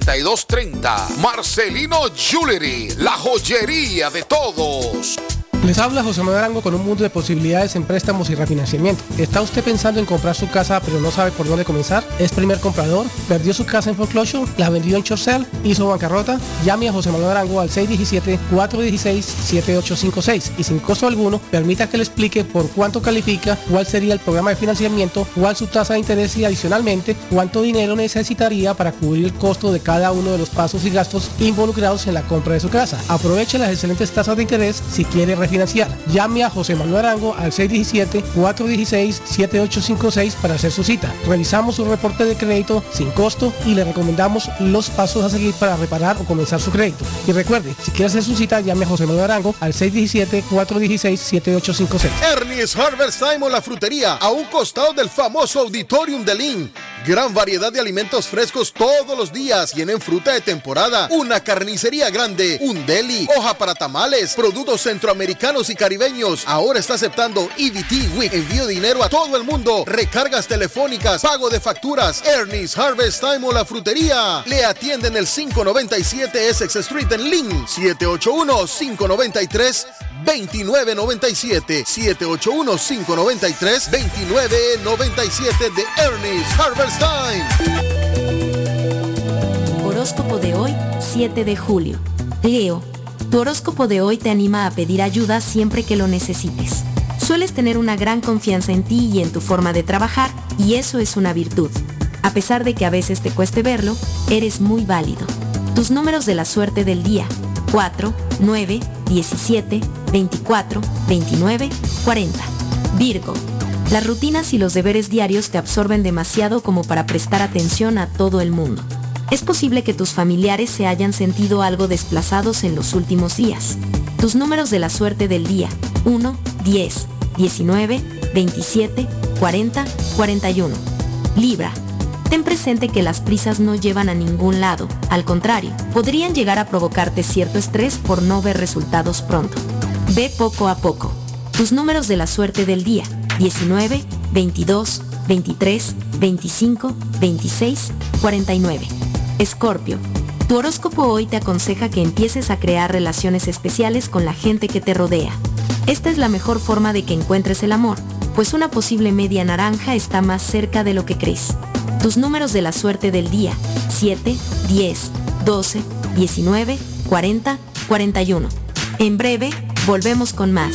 781-592-7230. Marcelino Jewelry. La joyería de todos. Les habla José Manuel Arango con un mundo de posibilidades en préstamos y refinanciamiento. ¿Está usted pensando en comprar su casa pero no sabe por dónde comenzar? ¿Es primer comprador? ¿Perdió su casa en foreclosure? ¿La vendió en Chorcel? ¿Hizo bancarrota? Llame a José Manuel Arango al 617-416-7856 y sin costo alguno permita que le explique por cuánto califica, cuál sería el programa de financiamiento, cuál su tasa de interés y adicionalmente cuánto dinero necesitaría para cubrir el costo de cada uno de los pasos y gastos involucrados en la compra de su casa. Aproveche las excelentes tasas de interés si quiere refinanciar. Llame a José Manuel Arango al 617-416-7856 para hacer su cita. Realizamos un reporte de crédito sin costo y le recomendamos los pasos a seguir para reparar o comenzar su crédito. Y recuerde, si quiere hacer su cita, llame a José Manuel Arango al 617-416-7856. Ernie's Harvest Time la frutería, a un costado del famoso Auditorium de Lynn. Gran variedad de alimentos frescos todos los días. Tienen fruta de temporada, una carnicería grande, un deli, hoja para tamales, productos centroamericanos y caribeños. Ahora está aceptando EBT Week. Envío dinero a todo el mundo. Recargas telefónicas, pago de facturas. Ernie's Harvest Time o la frutería. Le atienden el 597 Essex Street en Lynn. 781-593. 2997 781-593 2997 de Ernie's Harvest Time. Horóscopo de hoy, 7 de julio. Leo, tu horóscopo de hoy te anima a pedir ayuda siempre que lo necesites. Sueles tener una gran confianza en ti y en tu forma de trabajar, y eso es una virtud. A pesar de que a veces te cueste verlo, eres muy válido. Tus números de la suerte del día, 4, 9, 17, 24, 29, 40. Virgo. Las rutinas y los deberes diarios te absorben demasiado como para prestar atención a todo el mundo. Es posible que tus familiares se hayan sentido algo desplazados en los últimos días. Tus números de la suerte del día, 1, 10, 19, 27, 40, 41. Libra. Ten presente que las prisas no llevan a ningún lado, al contrario, podrían llegar a provocarte cierto estrés por no ver resultados pronto. Ve poco a poco. Tus números de la suerte del día, 19, 22, 23, 25, 26, 49. Escorpio. Tu horóscopo hoy te aconseja que empieces a crear relaciones especiales con la gente que te rodea. Esta es la mejor forma de que encuentres el amor, pues una posible media naranja está más cerca de lo que crees. Tus números de la suerte del día, 7, 10, 12, 19, 40, 41. En breve, volvemos con más.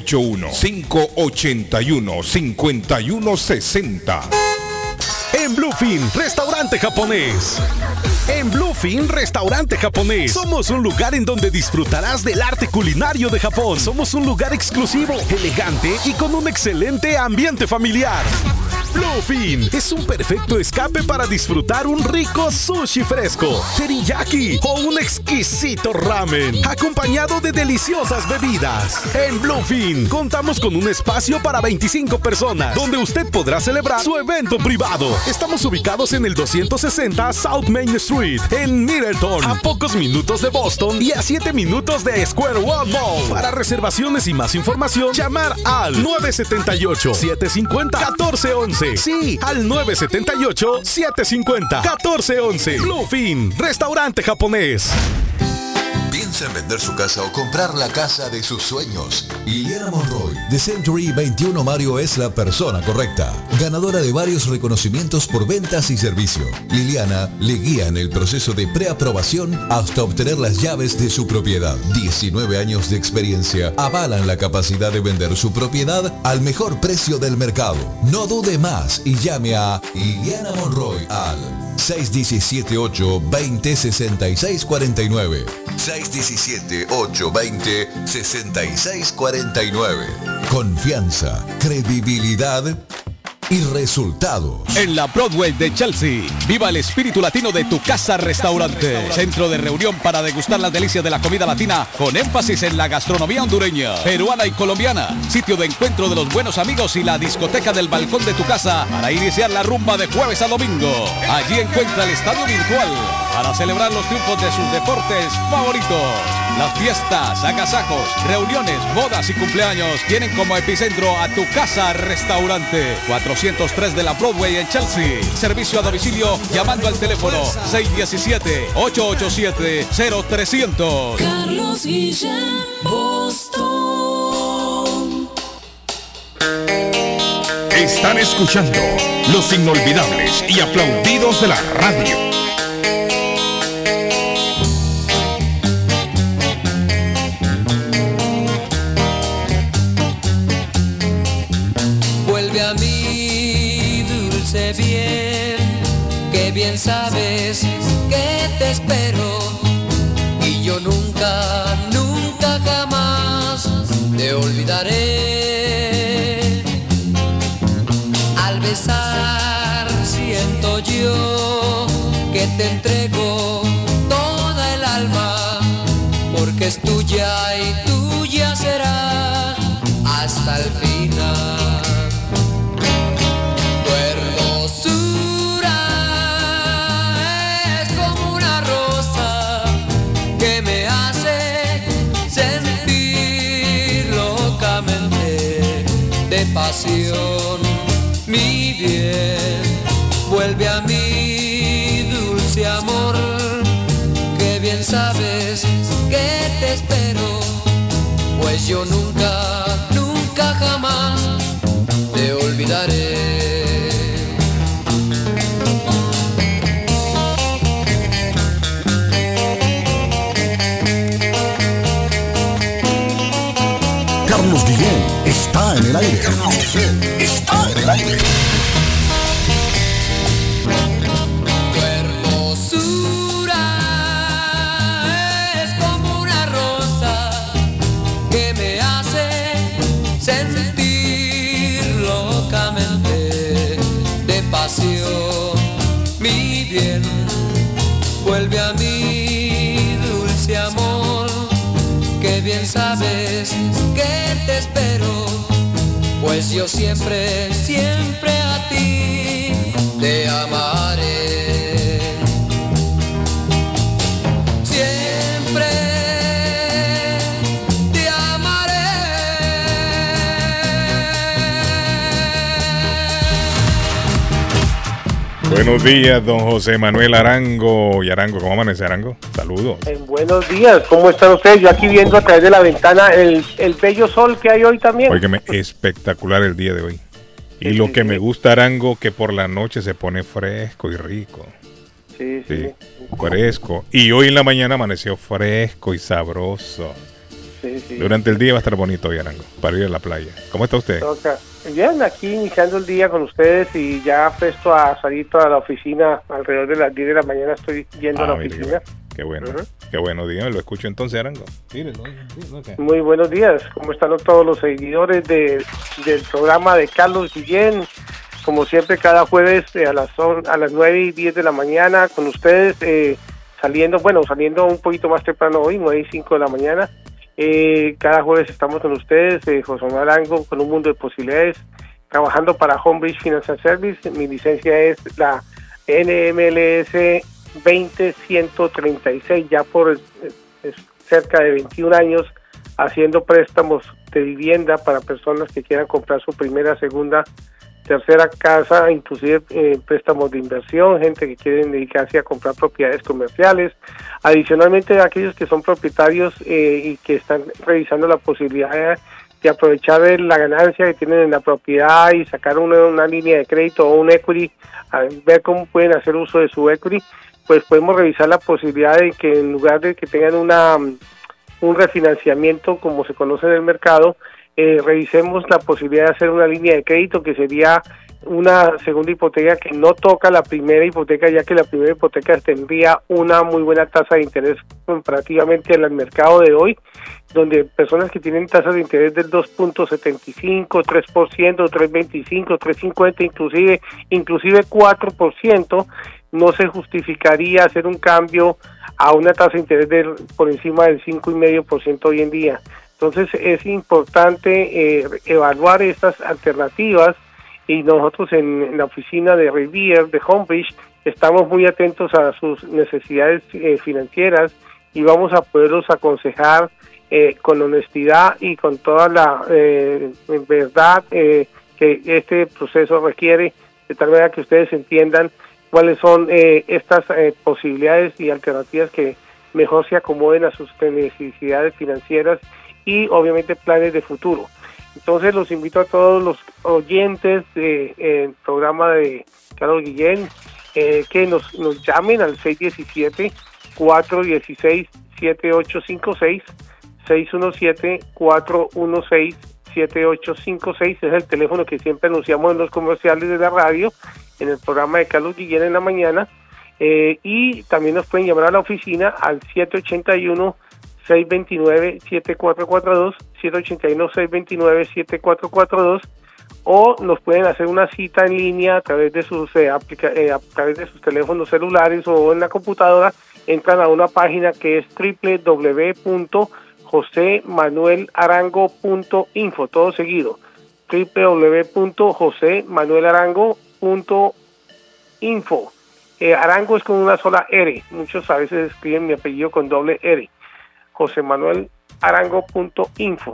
781-581-5160. En Bluefin, restaurante japonés. En Bluefin, restaurante japonés. Somos un lugar en donde disfrutarás del arte culinario de Japón. Somos un lugar exclusivo, elegante y con un excelente ambiente familiar. Bluefin es un perfecto escape para disfrutar un rico sushi fresco, teriyaki o un exquisito ramen, acompañado de deliciosas bebidas. En Bluefin contamos con un espacio para 25 personas, donde usted podrá celebrar su evento privado. Estamos ubicados en el 260 South Main Street, en Middleton, a pocos minutos de Boston y a 7 minutos de Square One Mall. Para reservaciones y más información, llamar al 978-750-1411. Sí, al 978-750-1411. Bluefin, restaurante japonés. En vender su casa o comprar la casa de sus sueños. Liliana Monroy de Century 21 Mario es la persona correcta. Ganadora de varios reconocimientos por ventas y servicio. Liliana le guía en el proceso de preaprobación hasta obtener las llaves de su propiedad. 19 años de experiencia avalan la capacidad de vender su propiedad al mejor precio del mercado. No dude más y llame a Liliana Monroy al 617-820-6649. 617-820-6649. Confianza, credibilidad y resultados. En la Broadway de Chelsea, viva el espíritu latino de tu casa restaurante. Centro de reunión para degustar las delicias de la comida latina con énfasis en la gastronomía hondureña, peruana y colombiana. Sitio de encuentro de los buenos amigos y la discoteca del balcón de tu casa para iniciar la rumba de jueves a domingo. Allí encuentra el estadio virtual para celebrar los triunfos de sus deportes favoritos. Las fiestas, agasajos, reuniones, bodas y cumpleaños tienen como epicentro a tu casa restaurante 403 de la Broadway en Chelsea. Servicio a domicilio llamando al teléfono 617-887-0300. Carlos Guillén, Boston. Están escuchando los inolvidables y aplaudidos de la radio. Bien sabes que te espero. Y yo nunca, nunca jamás te olvidaré. Al besar siento yo que te entrego toda el alma, porque es tuya y tuya será hasta el final. Vuelve a mí, dulce amor, que bien sabes que te espero, pues yo nunca, nunca jamás te olvidaré. Carlos Guillén está en el aire. Carlos está en el aire. Yo siempre, siempre a ti te amaré. Buenos días, don José Manuel Arango. Y Arango, ¿cómo amanece Arango? Saludos. Eh, buenos días, ¿cómo están ustedes? Yo aquí viendo a través de la ventana el, el bello sol que hay hoy también. Óigame, espectacular el día de hoy. Y lo que me gusta, Arango, que por la noche se pone fresco y rico. Sí, sí. Fresco. Y hoy en la mañana amaneció fresco y sabroso. sí, sí. Durante el día va a estar bonito hoy, Arango, para ir a la playa. ¿Cómo está usted? Toca. Bien, aquí iniciando el día con ustedes y ya presto a salir para la oficina alrededor de las 10 de la mañana estoy yendo a la Ah, mire, oficina. Qué bueno. Qué bueno, dígame, lo escucho entonces, Arango. Muy buenos días, ¿cómo están todos los seguidores de- del programa de Carlos Guillén? Como siempre, cada jueves eh, a, las, on- a las 9 y 10 de la mañana con ustedes, eh, saliendo, bueno, saliendo un poquito más temprano hoy, 9 y 5 de la mañana. Eh, cada jueves estamos con ustedes, eh, José Manuel con un mundo de posibilidades, trabajando para Homebridge Financial Service. Mi licencia es la NMLS 20136, ya por eh, cerca de 21 años haciendo préstamos de vivienda para personas que quieran comprar su primera, segunda, tercera casa, inclusive eh, préstamos de inversión, gente que quieren dedicarse a comprar propiedades comerciales. Adicionalmente, aquellos que son propietarios eh, y que están revisando la posibilidad de, aprovechar la ganancia que tienen en la propiedad y sacar una, una línea de crédito o un equity, a ver cómo pueden hacer uso de su equity, pues podemos revisar la posibilidad de que en lugar de que tengan una un refinanciamiento como se conoce en el mercado, eh, revisemos la posibilidad de hacer una línea de crédito que sería una segunda hipoteca que no toca la primera hipoteca, ya que la primera hipoteca tendría una muy buena tasa de interés comparativamente al mercado de hoy, donde personas que tienen tasas de interés del 2.75, 3%, 3.25, 3.50, inclusive inclusive 4%, no se justificaría hacer un cambio a una tasa de interés del, por encima del 5,5% hoy en día. Entonces es importante eh, evaluar estas alternativas y nosotros en, la oficina de Rivier, de Homebridge, estamos muy atentos a sus necesidades eh, financieras y vamos a poderlos aconsejar eh, con honestidad y con toda la eh, verdad eh, que este proceso requiere, de tal manera que ustedes entiendan cuáles son eh, estas posibilidades y alternativas que mejor se acomoden a sus necesidades financieras y obviamente planes de futuro. Entonces los invito a todos los oyentes del programa de Carlos Guillén eh, que nos, nos llamen al 617-416-7856, 617-416-7856 es el teléfono que siempre anunciamos en los comerciales de la radio, en el programa de Carlos Guillén en la mañana, eh, y también nos pueden llamar a la oficina al 781 629-7442, 781-629-7442, o nos pueden hacer una cita en línea a través de sus eh, eh, a través de sus teléfonos celulares o en la computadora. Entran a una página que es www.josemanuelarango.info, todo seguido. www.josemanuelarango.info. Eh, Arango es con una sola R. Muchos a veces escriben mi apellido con doble R. José Manuel.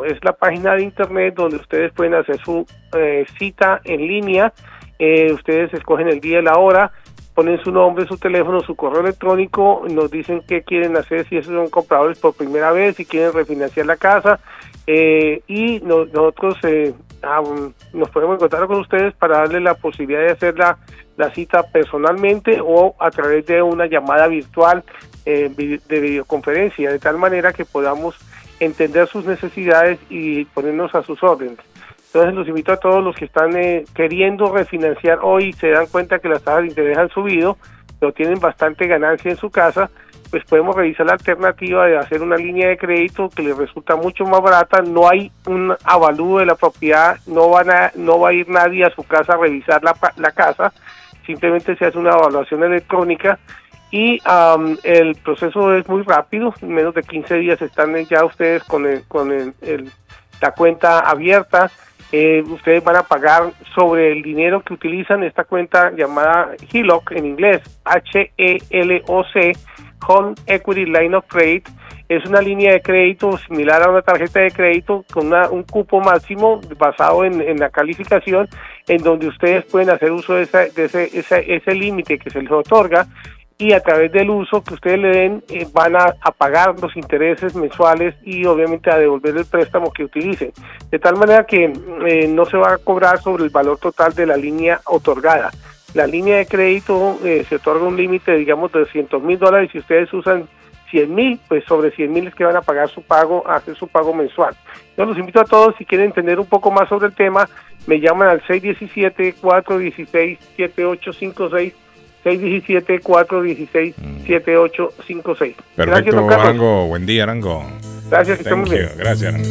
Es la página de internet donde ustedes pueden hacer su eh, cita en línea. Eh, ustedes escogen el día y la hora, ponen su nombre, su teléfono, su correo electrónico, nos dicen qué quieren hacer, si esos son compradores por primera vez, si quieren refinanciar la casa. eh, y no- nosotros nos podemos encontrar con ustedes para darles la posibilidad de hacer la, la cita personalmente o a través de una llamada virtual eh, de videoconferencia, de tal manera que podamos entender sus necesidades y ponernos a sus órdenes. Entonces los invito a todos los que están eh, queriendo refinanciar hoy y se dan cuenta que las tasas de interés han subido, pero tienen bastante ganancia en su casa, pues podemos revisar la alternativa de hacer una línea de crédito que les resulta mucho más barata, no hay un avalúo de la propiedad, no van a, no va a ir nadie a su casa a revisar la, la casa, simplemente se hace una evaluación electrónica y am, el proceso es muy rápido, en menos de 15 días están ya ustedes con, el- con el- la cuenta abierta, eh, ustedes van a pagar sobre el dinero que utilizan esta cuenta llamada HELOC en inglés, H-E-L-O-C, Home Equity Line of Credit, es una línea de crédito similar a una tarjeta de crédito con una- un cupo máximo basado en, en la calificación, en donde ustedes pueden hacer uso de, esa- de ese, ese, ese límite que se les otorga y a través del uso que ustedes le den eh, van a, pagar los intereses mensuales y obviamente a devolver el préstamo que utilicen. De tal manera que eh, no se va a cobrar sobre el valor total de la línea otorgada. La línea de crédito eh, se otorga un límite, digamos, de 200 mil dólares. Si ustedes usan 100 mil, pues sobre 100 mil es que van a pagar su pago, hacer su pago mensual. Yo los invito a todos, si quieren entender un poco más sobre el tema, me llaman al 617-416-7856. 617-416-7856. Perfecto, don Carlos. Arango. Buen día, Arango. Gracias, que esté Thank muy bien. Gracias, Arango.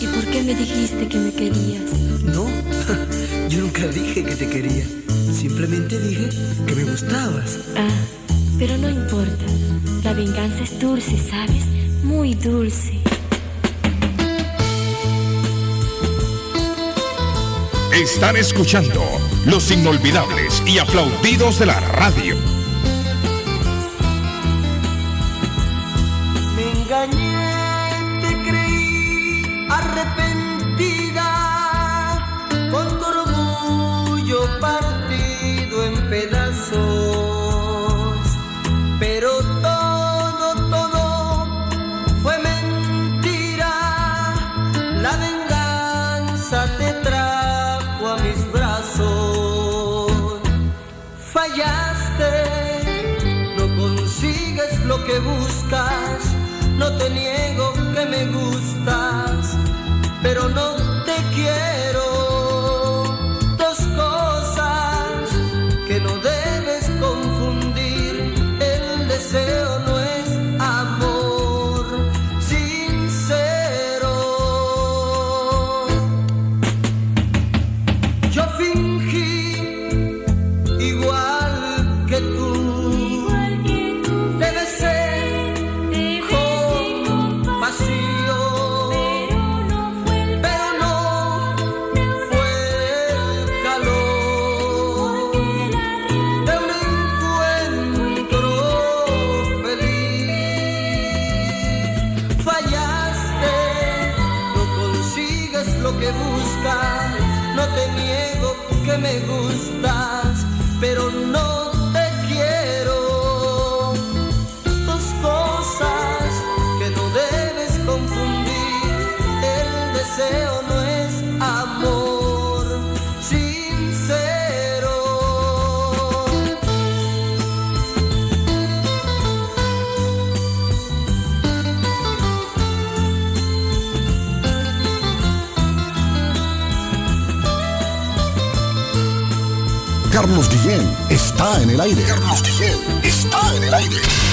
¿Y por qué me dijiste que me querías? No, yo nunca dije que te quería. Simplemente dije que me gustabas. Ah, pero no importa. La venganza es dulce, ¿sabes? Muy dulce. Están escuchando los inolvidables y aplaudidos de la radio. Me engañé, te creí No te niego que me gustas, pero no está en el aire. Carlos está en el aire.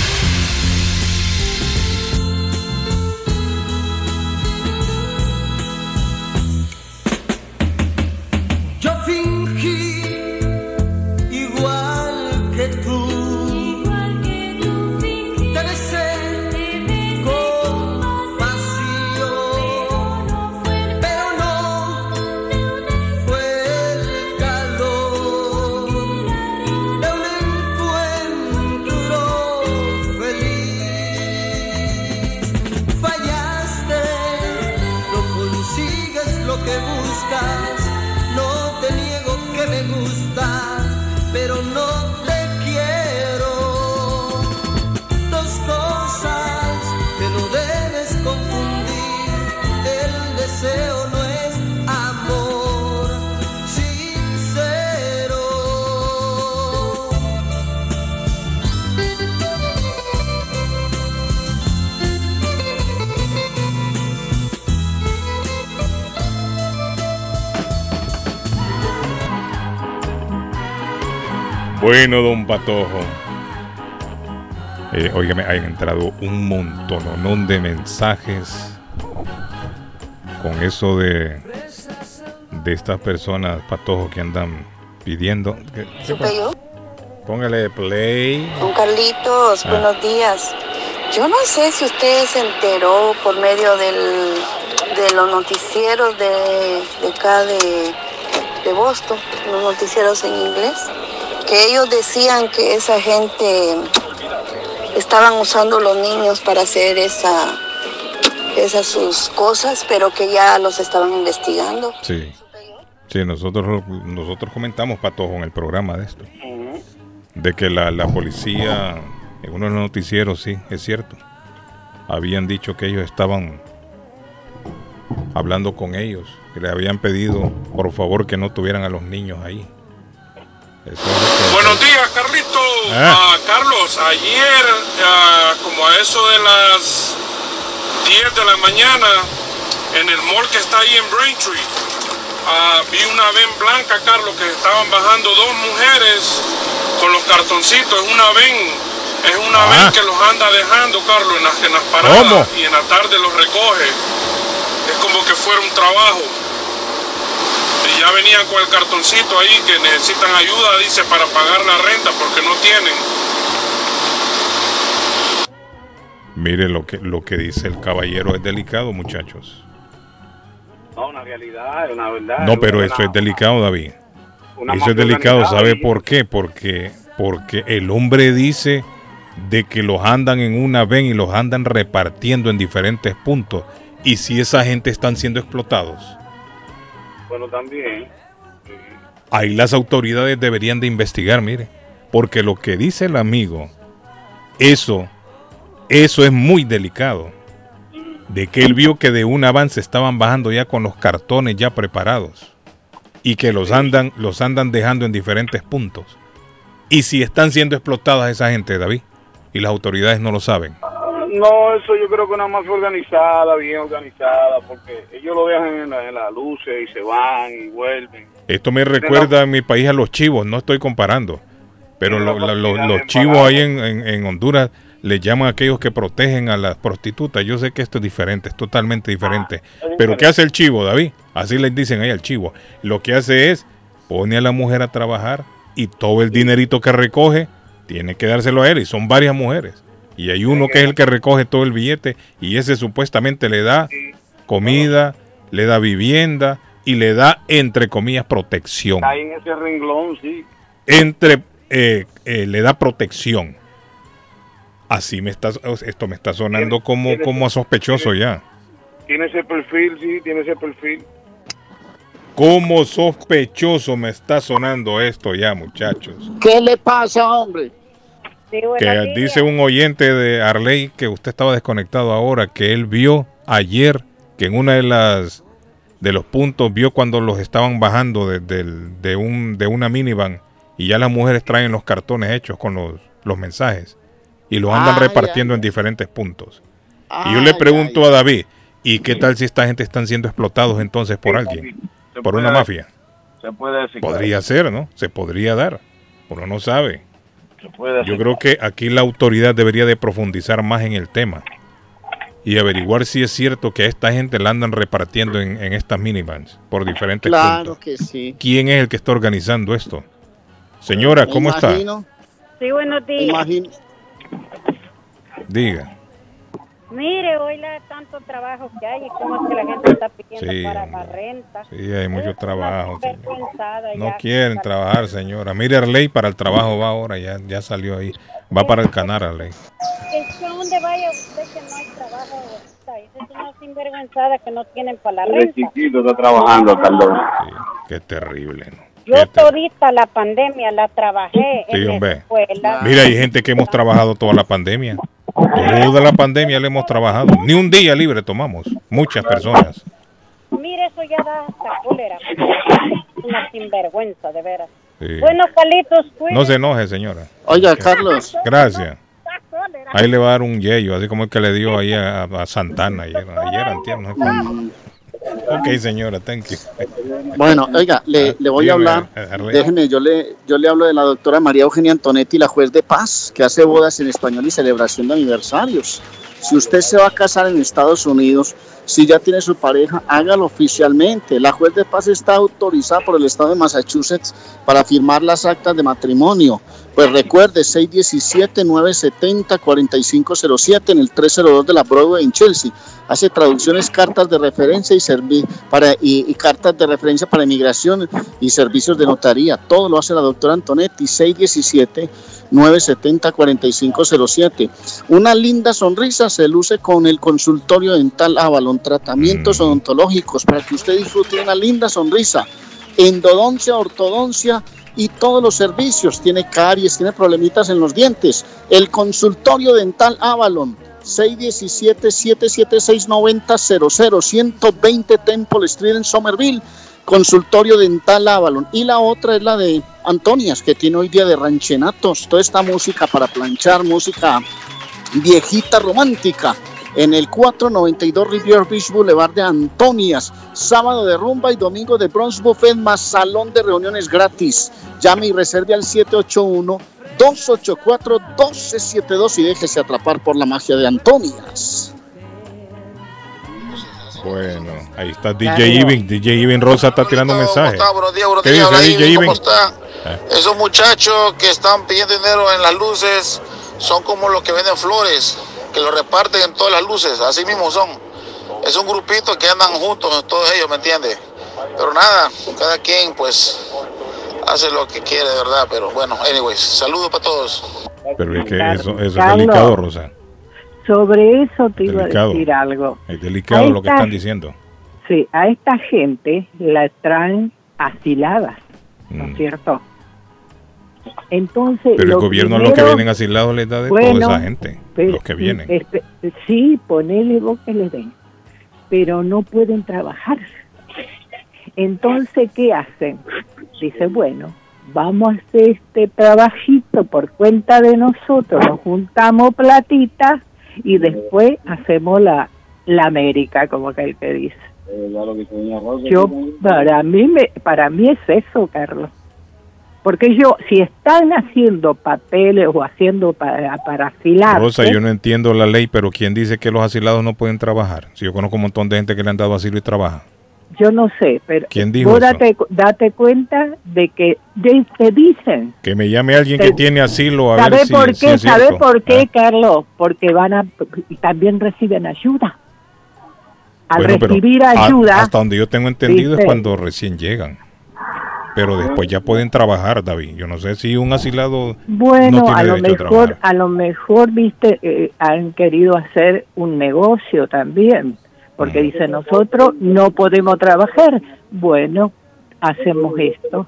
Bueno, don Patojo. Eh, óigame, han entrado un montón de mensajes con eso de, de estas personas, Patojo, que andan pidiendo. ¿Qué- qué. Póngale play. Don Carlitos, Ah. buenos días. Yo no sé si usted se enteró por medio del, de los noticieros de, de acá de, de Boston, los noticieros en inglés, que ellos decían que esa gente estaban usando los niños para hacer esa, esas sus cosas, pero que ya los estaban investigando. Sí. Sí, nosotros, nosotros comentamos, Patojo, en el programa de esto. De que la, la policía, en uno de los noticieros, sí, es cierto. Habían dicho que ellos estaban hablando con ellos, que le habían pedido, por favor, que no tuvieran a los niños ahí. Buenos días, Carlito. Ah. Ah, Carlos, ayer, ah, como a eso de las 10 de la mañana, en el mall que está ahí en Braintree, ah, vi una ven blanca, Carlos, que estaban bajando dos mujeres con los cartoncitos. Es una ven, es una Ah. ven que los anda dejando, Carlos, en las, en las paradas ¿Cómo? y en la tarde los recoge. Es como que fuera un trabajo. Y ya venían con el cartoncito ahí que necesitan ayuda, dice, para pagar la renta porque no tienen. Mire lo que, lo que dice el caballero es delicado, muchachos. No, una realidad, es una verdad. No, pero eso es delicado, David. Eso es delicado, ¿sabe por qué? Porque, porque el hombre dice de que los andan en una ven y los andan repartiendo en diferentes puntos. Y si esa gente están siendo explotados, Bueno, también. ahí las autoridades deberían de investigar, mire. Porque lo que dice el amigo, eso, eso es muy delicado. De que él vio que de un avance estaban bajando ya con los cartones ya preparados. Y que los andan, los andan dejando en diferentes puntos. Y si están siendo explotadas esa gente, David, y las autoridades no lo saben. No, eso yo creo que una mafia organizada, bien organizada, porque ellos lo dejan en la, en las luces y se van y vuelven. Esto me recuerda en mi país a los chivos, no estoy comparando. Pero lo- la lo- los chivos ahí en, en- en Honduras le llaman a aquellos que protegen a las prostitutas. Yo sé que esto es diferente, es totalmente diferente. Pero ¿qué hace el chivo, David? Así les dicen ahí al chivo. Lo que hace es pone a la mujer a trabajar y todo el dinerito que recoge tiene que dárselo a él. Y son varias mujeres. Y hay uno que es el que recoge todo el billete y ese supuestamente le da comida, le da vivienda y le da, entre comillas, protección Está ahí en ese renglón, sí. entre eh, eh, le da protección. Así me está, esto me está sonando como, como a sospechoso ya. Tiene ese perfil, sí, tiene ese perfil. Como sospechoso me está sonando esto ya, muchachos. ¿Qué le pasa, hombre? Que dice un oyente de Arley que usted estaba desconectado ahora, que él vio ayer que en una de las de los puntos vio cuando los estaban bajando de, un, de una minivan y ya las mujeres traen los cartones hechos con los, los mensajes y los andan Ay, repartiendo en diferentes puntos. y yo le Ay, pregunto a David, ¿y qué tal si esta gente están siendo explotados entonces por alguien? Se Por puede- una mafia. Se puede decir. Podría ser, ¿no? Se podría dar. Uno no sabe. Yo creo que aquí la autoridad debería de profundizar más en el tema y averiguar si es cierto que a esta gente la andan repartiendo en, en estas minivans por diferentes Claro puntos. que sí. ¿Quién es el que está organizando esto? Señora, ¿cómo está? imagino, Sí, buenos días. imagino. Diga. Mire, hoy la tanto trabajo que hay y cómo es que la gente está pidiendo Sí, para la renta. Sí, hay mucho trabajo. No ya. quieren trabajar, señora. Mire, Arley para el trabajo va ahora, ya, ya salió ahí. Va para el canal, Arley. Es que a donde vaya usted que no hay trabajo es una sinvergüenzada que no tienen para la renta. chiquito está trabajando, Carlos. Qué terrible, ¿no? Yo todita la pandemia la trabajé Sí, en la hombre. escuela. Mira, hay gente que hemos trabajado toda la pandemia. Toda la pandemia le hemos trabajado. Ni un día libre tomamos. Muchas personas. Mire, eso ya da hasta cólera. Una sinvergüenza, de veras. Sí. Bueno, Calitos, cuídese. No se enoje, señora. Oiga, Carlos. Gracias. Ahí le va a dar un yello, así como el que le dio ahí a, a Santana ayer. Ayer, antier, no sé. Ok, señora, thank you. Bueno, oiga, le, le voy a hablar. Déjeme, yo le, yo le hablo de la doctora María Eugenia Antonetti, la juez de paz, que hace bodas en español y celebración de aniversarios. Si usted se va a casar en Estados Unidos, si ya tiene su pareja, hágalo oficialmente. La juez de paz está autorizada por el estado de Massachusetts para firmar las actas de matrimonio. Pues recuerde, 617-970-4507 en el 302 de la Broadway en Chelsea. Hace traducciones, cartas de referencia y, para, y, cartas de referencia para inmigración y servicios de notaría. Todo lo hace la doctora Antonetti, 617-970-4507. Una linda sonrisa se luce con el consultorio dental Avalon, tratamientos odontológicos para que usted disfrute de una linda sonrisa. Endodoncia, ortodoncia y todos los servicios. Tiene caries, tiene problemitas en los dientes. El consultorio dental Avalon. 617-776-9000, 120 Temple Street en Somerville, consultorio dental Avalon. Y la otra es la de Antonias, que tiene hoy día de ranchenatos, toda esta música para planchar, música viejita romántica. En el 492 Rivier Beach Boulevard de Antonias, sábado de rumba y domingo de Bronx Buffet más salón de reuniones gratis. Llame y reserve al 781 284-1272 y déjese atrapar por la magia de Antonias. Bueno, ahí está DJ Ivin. DJ Ivin Rosa está tirando. Buenos días, buenos ¿Qué días, dice DJ ¿cómo está? Eh. Esos muchachos que están pidiendo dinero en las luces son como los que venden flores, que lo reparten en todas las luces, así mismo son. Es un grupito que andan juntos, todos ellos, ¿me entiendes? Pero nada, cada quien pues hace lo que quiere, de verdad, pero bueno, anyways, saludos para todos. Pero es que eso, eso es delicado, Rosa. Sobre eso te iba a decir algo. Es delicado lo que está. están diciendo. Sí, a esta gente la traen asiladas, ¿no es cierto? Entonces, Mm. Pero el gobierno a los que vienen asilados les da de Bueno, toda esa gente. pero- los que vienen. este, sí, ponele vos que les den, pero no pueden trabajar. Entonces, ¿qué hacen? Dice, bueno, vamos a hacer este trabajito por cuenta de nosotros, nos juntamos platita y después hacemos la, la América, como que te dice. Yo, para mí, me, para mí es eso, Carlos. Porque yo, si están haciendo papeles o haciendo para, para afilar, Rosa, yo no entiendo la ley, pero ¿quién dice que los asilados no pueden trabajar? Si yo conozco un montón de gente que le han dado asilo y trabaja. Yo no sé, pero ¿Quién dijo vos eso? date, date cuenta de que de- te dicen. Que me llame alguien que tiene asilo a ¿Sabe ver si, por si qué? es ¿Sabe por qué, Ah, Carlos? Porque van a también reciben ayuda. Al bueno, recibir a- ayuda, hasta donde yo tengo entendido dice- es cuando recién llegan. Pero después ya pueden trabajar, David. Yo no sé si un asilado Bueno, no tiene a lo a mejor, trabajar. a lo mejor, viste, eh, han querido hacer un negocio también, porque dice nosotros no podemos trabajar. Bueno, hacemos esto.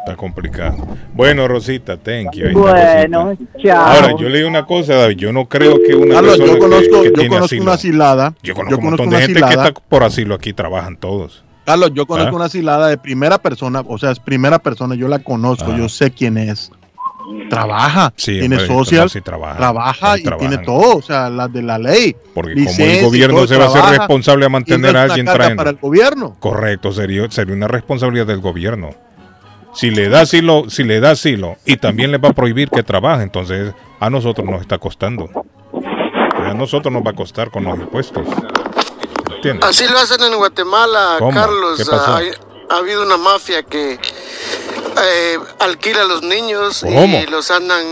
Está complicado. Bueno, Rosita, thank you. Bueno, Rosita. chao. Ahora, yo le digo una cosa, David. Yo no creo que una Carlos, persona yo que- conozco, que, yo tiene conozco asilo. una asilada. Yo conozco un montón una de gente que asilada. está por asilo aquí, trabajan todos. Carlos, yo conozco ¿Ah? una asilada de primera persona, o sea, es primera persona, yo la conozco, yo sé quién es. Trabaja, Sí, tiene hombre, social, sí trabaja, trabaja y trabajan. tiene todo, o sea, las de la ley. Porque como el gobierno todo, se va a hacer trabaja, responsable a mantener a alguien trayendo. para el gobierno. Correcto, sería, sería una responsabilidad del gobierno. Si le da asilo, si le da asilo y también le va a prohibir que trabaje, entonces a nosotros nos está costando. A nosotros nos va a costar con los impuestos. ¿Entiendes? Así lo hacen en Guatemala, ¿Cómo? Carlos. ¿Qué pasó? Ha, ha habido una mafia que eh, alquila a los niños ¿Cómo? y los andan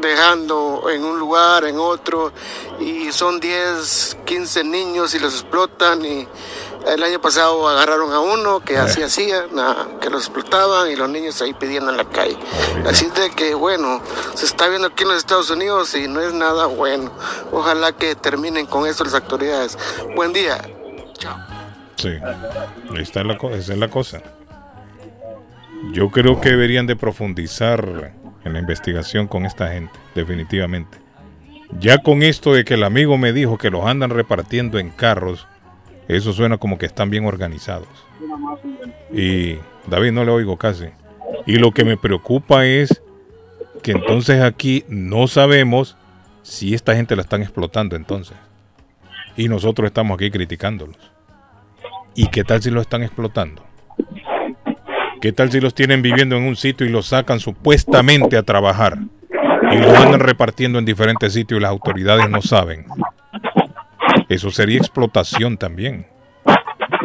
dejando en un lugar, en otro, y son 10, 15 niños y los explotan. Y el año pasado agarraron a uno que así hacía, que los explotaban y los niños ahí pidiendo en la calle. Así de que, bueno, se está viendo aquí en los Estados Unidos y no es nada bueno. Ojalá que terminen con eso las autoridades. Buen día. Sí, ahí está la esa es la cosa. Yo creo que deberían de profundizar en la investigación con esta gente, definitivamente. Ya con esto de que el amigo me dijo que los andan repartiendo en carros, eso suena como que están bien organizados. Y David no le oigo casi. Y lo que me preocupa es que entonces aquí no sabemos si esta gente la están explotando entonces. Y nosotros estamos aquí criticándolos. ¿Y qué tal si los están explotando? ¿Qué tal si los tienen viviendo en un sitio y los sacan supuestamente a trabajar? Y los andan repartiendo en diferentes sitios y las autoridades no saben. Eso sería explotación también.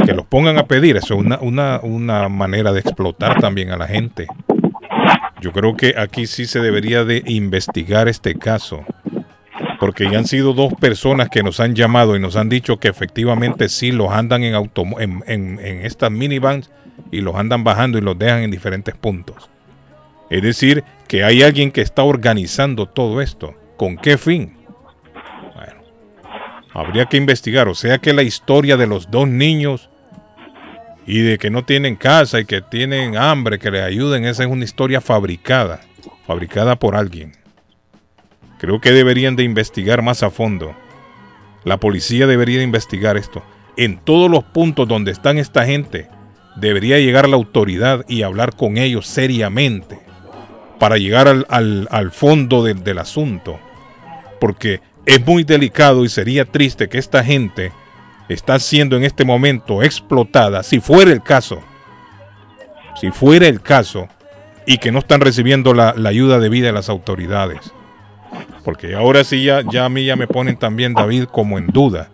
Que los pongan a pedir, eso es una, una, una manera de explotar también a la gente. Yo creo que aquí sí se debería de investigar este caso. Porque ya han sido dos personas que nos han llamado y nos han dicho que efectivamente sí los andan en, en, en estas minivans y los andan bajando y los dejan en diferentes puntos. Es decir, que hay alguien que está organizando todo esto. ¿Con qué fin? Bueno, habría que investigar. O sea que la historia de los dos niños y de que no tienen casa y que tienen hambre, que les ayuden, esa es una historia fabricada, fabricada por alguien. Creo que deberían de investigar más a fondo. La policía debería de investigar esto. En todos los puntos donde están esta gente, debería llegar la autoridad y hablar con ellos seriamente para llegar al, fondo del- del asunto. Porque es muy delicado y sería triste que esta gente está siendo en este momento explotada, si fuera el caso, si fuera el caso, y que no están recibiendo la, la ayuda debida de las autoridades. Porque ahora sí ya, ya a mí ya me ponen también David como en duda.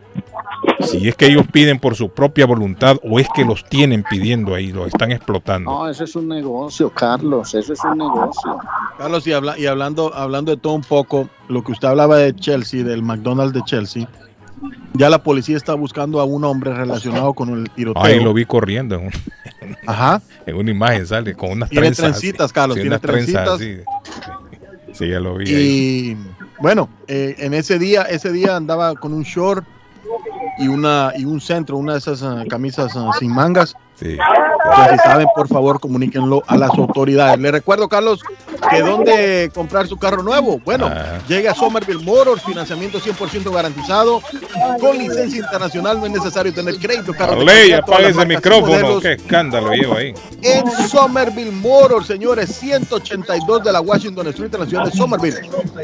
Si es que ellos piden por su propia voluntad o es que los tienen pidiendo ahí, los están explotando. No, eso es un negocio, Carlos, eso es un negocio. Carlos, y, habla- y hablando, hablando de todo un poco, lo que usted hablaba de Chelsea, del McDonald's de Chelsea, ya la policía está buscando a un hombre relacionado con el tiroteo. Ahí lo vi corriendo en, un- Ajá. en una imagen, sale con unas Tiene trenzas. así. trencitas, Carlos, Sí, tiene trenzas trencitas. Sí, ya lo vi ahí. Y bueno, eh, en ese día, ese día andaba con un short y una y un centro, una de esas ah, camisas ah, sin mangas. Sí. Entonces, si saben, por favor, comuníquenlo a las autoridades. Le recuerdo, Carlos, que dónde comprar su carro nuevo. Bueno, Ah. llega a Somerville Motors, financiamiento 100% garantizado, con licencia internacional, no es necesario tener crédito. Ley, apague ese micrófono. Qué escándalo lleva ahí. en Somerville Motors, señores, 182 de la Washington Street en la ciudad de Somerville.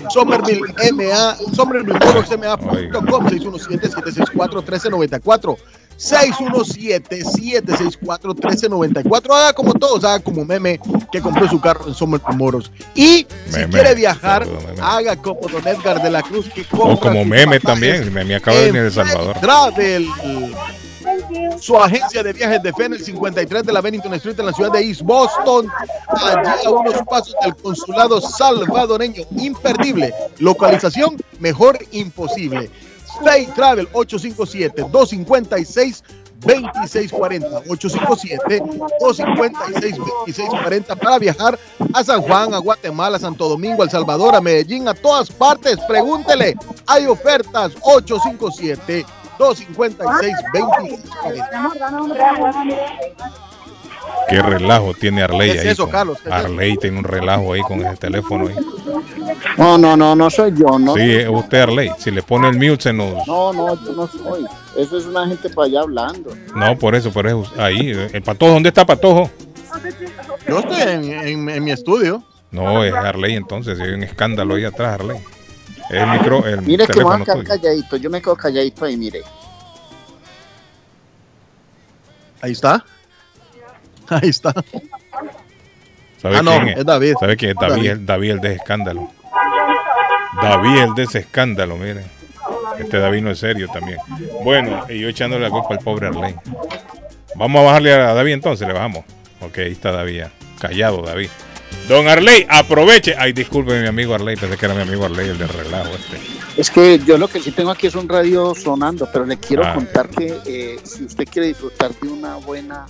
Somerville MA, Somerville Motors MA.com 617-764-1394. 617-764-1394. Haga como todos, haga como meme que compró su carro en Somerville Motors. Y si Meme, quiere viajar, meme. haga como Don Edgar de la Cruz que O compra como sus meme también. Me, acaba de venir de Salvador. Travel. Su agencia de viajes de fe en el 53 de la Bennington Street en la ciudad de East Boston. Allí a unos pasos del consulado salvadoreño. Imperdible. Localización mejor imposible. Stay Travel 857-256. 2640 857 256 2640 para viajar a San Juan, a Guatemala, a Santo Domingo, a El Salvador, a Medellín, a todas partes. Pregúntele, hay ofertas 857 256 2640 Qué relajo tiene Arley ¿Qué es ahí. eso, con- Carlos? ¿Qué es eso? Arley tiene un relajo ahí con ese teléfono ahí. No, no, no, no soy yo, ¿no? Sí, es usted Arley. Si le pone el mute se nos... No, no, yo no soy. Eso es una gente para allá hablando. No, por eso, por eso. Ahí, el patojo. ¿Dónde está patojo? Yo estoy en, en- en mi estudio. No, es Arley entonces. Hay un escándalo ahí atrás, Arley. Es el micro, el Mire que me voy a quedar calladito. Yo me quedo calladito ahí, mire. Ahí está. Ahí está. ¿Sabe Ah, no, es? es David. ¿Sabe quién es? David, David. el- David el de escándalo. David el de ese escándalo, miren. Este David no es serio también. Bueno, y yo echándole la culpa al pobre Arley. Vamos a bajarle a David entonces, le bajamos. Ok, ahí está David ya. Callado, David. Don Arley, aproveche. Ay, disculpe mi amigo Arley, pensé que era mi amigo Arley, el de relajo este. Es que yo lo que sí tengo aquí es un radio sonando, pero le quiero Ah. contar que eh, si usted quiere disfrutar de una buena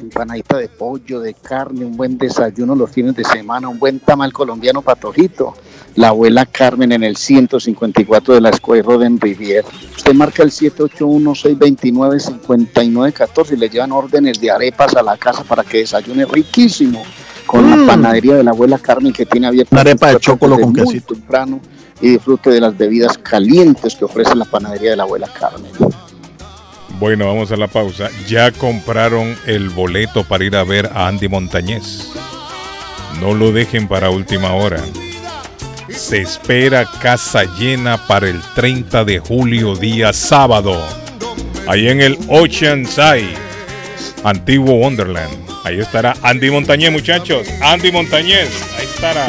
empanadita de pollo, de carne, un buen desayuno los fines de semana, un buen tamal colombiano patojito, la abuela Carmen en el 154 de la Road en Riviera. Usted marca el 781-629-5914 y le llevan órdenes de arepas a la casa para que desayune riquísimo con la Mm. panadería de la abuela Carmen que tiene abierta Una arepa de desde con quesito. temprano y disfrute de las bebidas calientes que ofrece la panadería de la abuela Carmen. Bueno, vamos a la pausa. Ya compraron el boleto para ir a ver a Andy Montañez. No lo dejen para última hora. Se espera casa llena para el 30 de julio, día sábado. Ahí en el Oceanside, antiguo Wonderland. Ahí estará Andy Montañez, muchachos. Andy Montañez, ahí estará.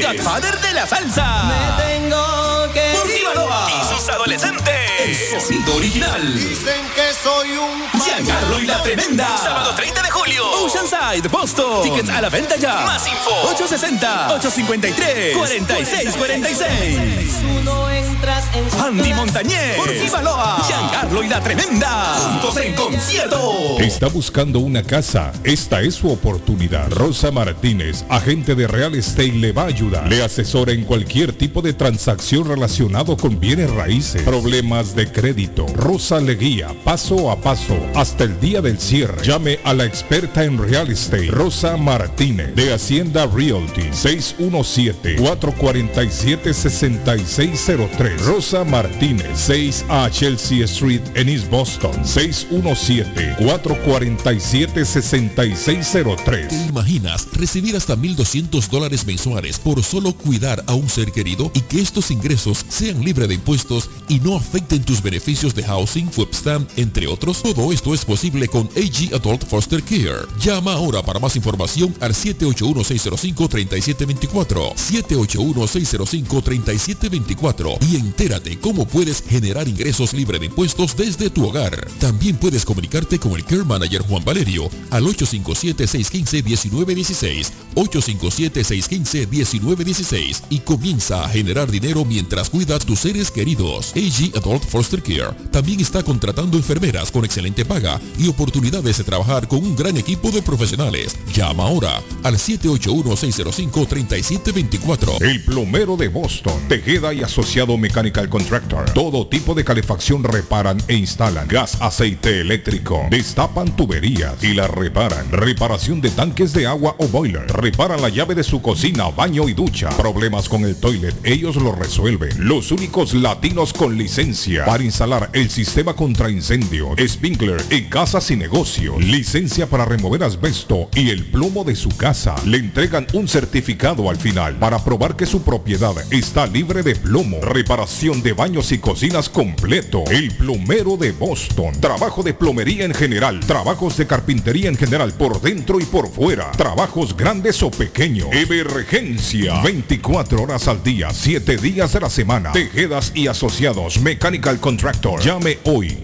The Godfather de la salsa. Me tengo que Por Baloa y sus adolescentes. El sonido original. Dicen que soy un Giancarlo y la Tremenda. Sábado 30 de julio. Oceanside, Boston. Tickets a la venta ya. Más info. 860-853-4646. no entras en Andy Montañez. Por Baloa. Giancarlo y la Tremenda. Juntos en concierto. Está buscando una casa. Esta es su oportunidad. Rosa Martínez, agente de Real Estate, le va a ayudar. Le asesora en cualquier tipo de transacción relacionado con bienes raíces, problemas de crédito. Rosa le guía paso a paso hasta el día del cierre. Llame a la experta en Real Estate, Rosa Martínez, de Hacienda Realty, 617-447-6603. Rosa Martínez, 6 a Chelsea Street en East Boston, 617-447-6603. ¿Te imaginas recibir hasta 1.200 dólares mensuales por solo cuidar a un ser querido y que estos ingresos sean libres de impuestos y no afecten tus beneficios de housing, webstamp, entre otros? Todo esto es posible con AG Adult Foster Care. Llama ahora para más información al 781-605-3724. 781-605-3724 y entérate cómo puedes generar ingresos libres de impuestos desde tu hogar. También puedes comunicarte con el Care Manager Juan Valerio al 857-615-1916. 857-615-1916 y comienza a generar dinero mientras cuidas tus seres queridos. AG Adult Foster Care también está contratando enfermeras con excelente paga y oportunidades de trabajar con un gran equipo de profesionales. Llama ahora al 781-605-3724. El plomero de Boston, Tejeda y Asociado Mechanical Contractor. Todo tipo de calefacción reparan e instalan. Gas, aceite eléctrico. Destapan tuberías y la reparan. Reparación de tanques de agua o boiler. Reparan la llave de su cocina, baño y ducha. Problemas con el toilet, ellos lo resuelven. Los únicos latinos con licencia para instalar el sistema contra incendio, sprinkler en casas y negocios. Licencia para remover asbesto y el plomo de su casa. Le entregan un certificado al final para probar que su propiedad está libre de plomo. Reparación de baños y cocinas completo. El plomero de Boston. Trabajo de plomería en general. Trabajos de carpintería en general por dentro y por fuera. Trabajos grandes o pequeños. Emergencia. 24 horas al día, 7 días de la semana. Tejedas y asociados. Mechanical Contractor. Llame hoy.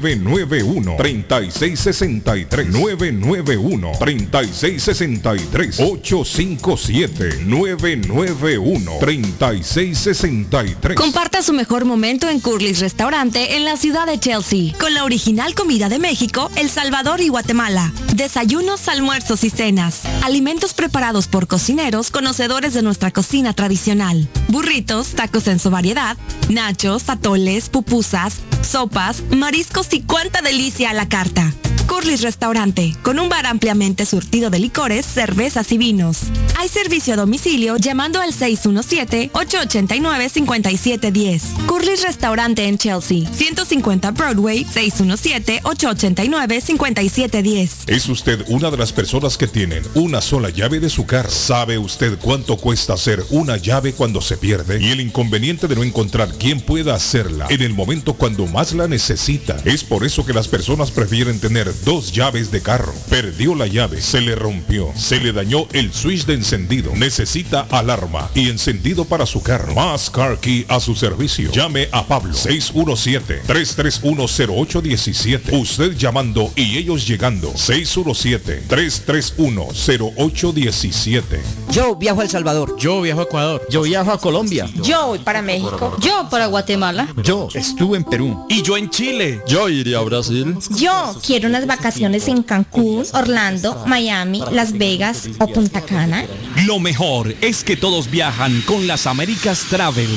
857-991-3663. 991-3663. 857-991-3663. Comparta su mejor momento en Curly's Restaurante en la ciudad de Chelsea, con la original comida de México, El Salvador y Guatemala. Desayunos, almuerzos y cenas. Alimentos preparados por cocineros conocedores de nuestra cocina tradicional. Burritos, tacos en su variedad, nachos, atoles, pupusas, sopas, mariscos y cuánta delicia a la carta. Curly's Restaurante, con un bar ampliamente surtido de licores, cervezas y vinos. Hay servicio a domicilio llamando al 617-889-5710. Curly's Restaurante en Chelsea, 150 Broadway, 617-889-5710. ¿Es usted una de las personas que tienen una sola llave de su carro? ¿Sabe usted cuánto cuesta hacer una llave cuando se pierde? Y el inconveniente de no encontrar quién pueda hacerla en el momento cuando más la necesita. Es por eso que las personas prefieren tener dos llaves de carro. Perdió la llave, se le rompió, se le dañó el switch de encendido. Necesita alarma y encendido para su carro. Más Car Key a su servicio. Llame a Pablo 617-331-0817. Usted llamando y ellos llegando. 617-331-0817. Yo viajo a El Salvador. Yo viajo a Ecuador. Yo viajo a Colombia. Yo voy para México. Yo para Guatemala. Yo estuve en Perú. Y yo en Chile. Yo iría a Brasil. Yo quiero unas vacaciones en Cancún, Orlando, Miami, Las Vegas o Punta Cana. Lo mejor es que todos viajan con las Américas Travel.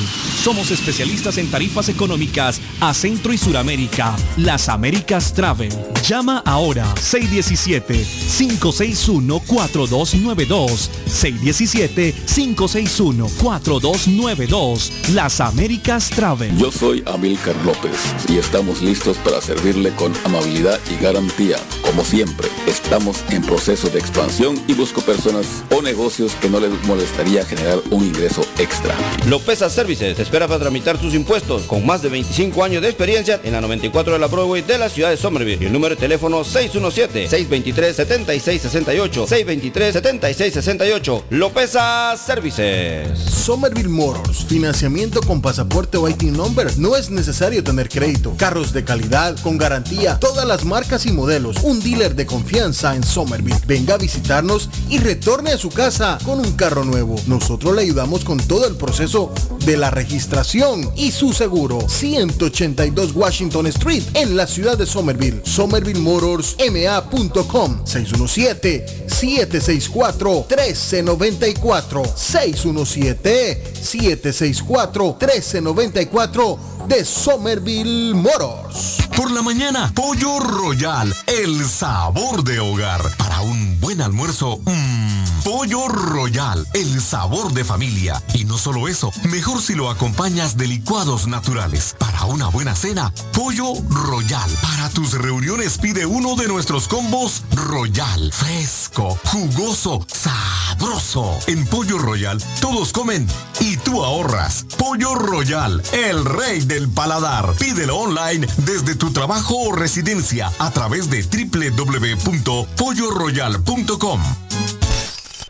Somos especialistas en tarifas económicas a Centro y Suramérica. Las Américas Travel. Llama ahora 617-561-4292. 617-561-4292. Las Américas Travel. Yo soy Amilcar López y estamos listos para servirle con amabilidad y garantía. Como siempre, estamos en proceso de expansión y busco personas o negocios que no les molestaría generar un ingreso extra. Lopeza Services, espera para tramitar sus impuestos con más de 25 años de experiencia en la 94 de la Broadway de la ciudad de Somerville. Y el número de teléfono 617-623-7668. 623-7668. Lopeza Services. Somerville Motors, financiamiento con pasaporte o IT number. No es necesario tener crédito. Carros de calidad, con garantía, todas las marcas y modelos. Un dealer de confianza en Somerville. Venga a visitarnos y retorne a su casa con un carro nuevo. Nosotros le ayudamos con todo el proceso de la registración y su seguro. 182 Washington Street en la ciudad de Somerville. SomervilleMotorsMA.com 617-764-1394. 617-764-1394 de Somerville Motors. Por la mañana, Pollo Royal, el sabor de hogar. Para un buen almuerzo, mmm, Pollo Royal, el sabor de familia. Y no solo eso, mejor si lo acompañas de licuados naturales. Para una buena cena, Pollo Royal. Para tus reuniones pide uno de nuestros combos Royal. Fresco, jugoso, sabroso. En Pollo Royal, todos comen y tú ahorras. Pollo Royal, el rey del paladar. Pídelo online desde tu trabajo o residencia a través de www.polloroyal.com.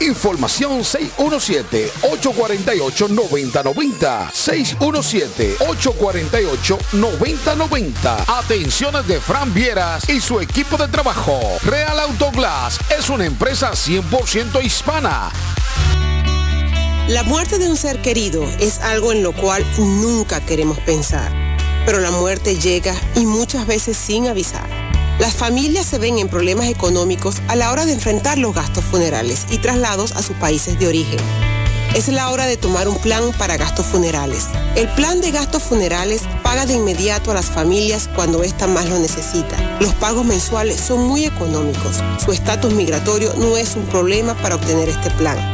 Información 617-848-9090. 617-848-9090. Atenciones de Fran Vieras y su equipo de trabajo. Real Autoglass es una empresa 100% hispana. La muerte de un ser querido es algo en lo cual nunca queremos pensar, pero la muerte llega y muchas veces sin avisar. Las familias se ven en problemas económicos a la hora de enfrentar los gastos funerales y traslados a sus países de origen. Es la hora de tomar un plan para gastos funerales. El plan de gastos funerales paga de inmediato a las familias cuando ésta más lo necesita. Los pagos mensuales son muy económicos. Su estatus migratorio no es un problema para obtener este plan.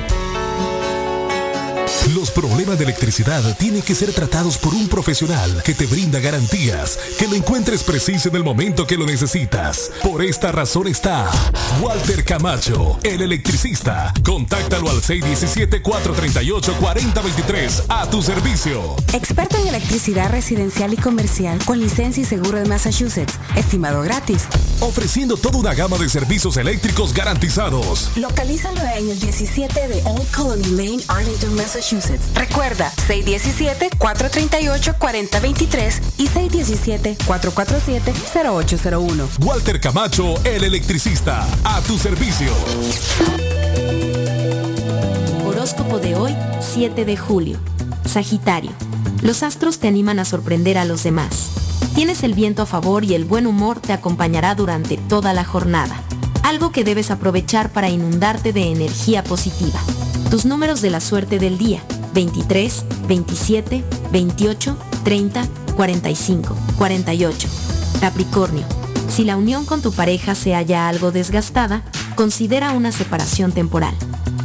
Los problemas de electricidad tienen que ser tratados por un profesional que te brinda garantías, que lo encuentres preciso en el momento que lo necesitas. Por esta razón está Walter Camacho, el electricista. Contáctalo al 617-438-4023 a tu servicio. Experto en electricidad residencial y comercial con licencia y seguro de Massachusetts. Estimado gratis. Ofreciendo toda una gama de servicios eléctricos garantizados. Localízalo en el 17 de Old Colony Lane, Arlington, Massachusetts. Recuerda, 617-438-4023 y 617-447-0801. Walter Camacho, el electricista, a tu servicio. Horóscopo de hoy, 7 de julio. Sagitario. Los astros te animan a sorprender a los demás. Tienes el viento a favor y el buen humor te acompañará durante toda la jornada. Algo que debes aprovechar para inundarte de energía positiva. Tus números de la suerte del día. 23, 27, 28, 30, 45, 48. Capricornio. Si la unión con tu pareja se halla algo desgastada, considera una separación temporal.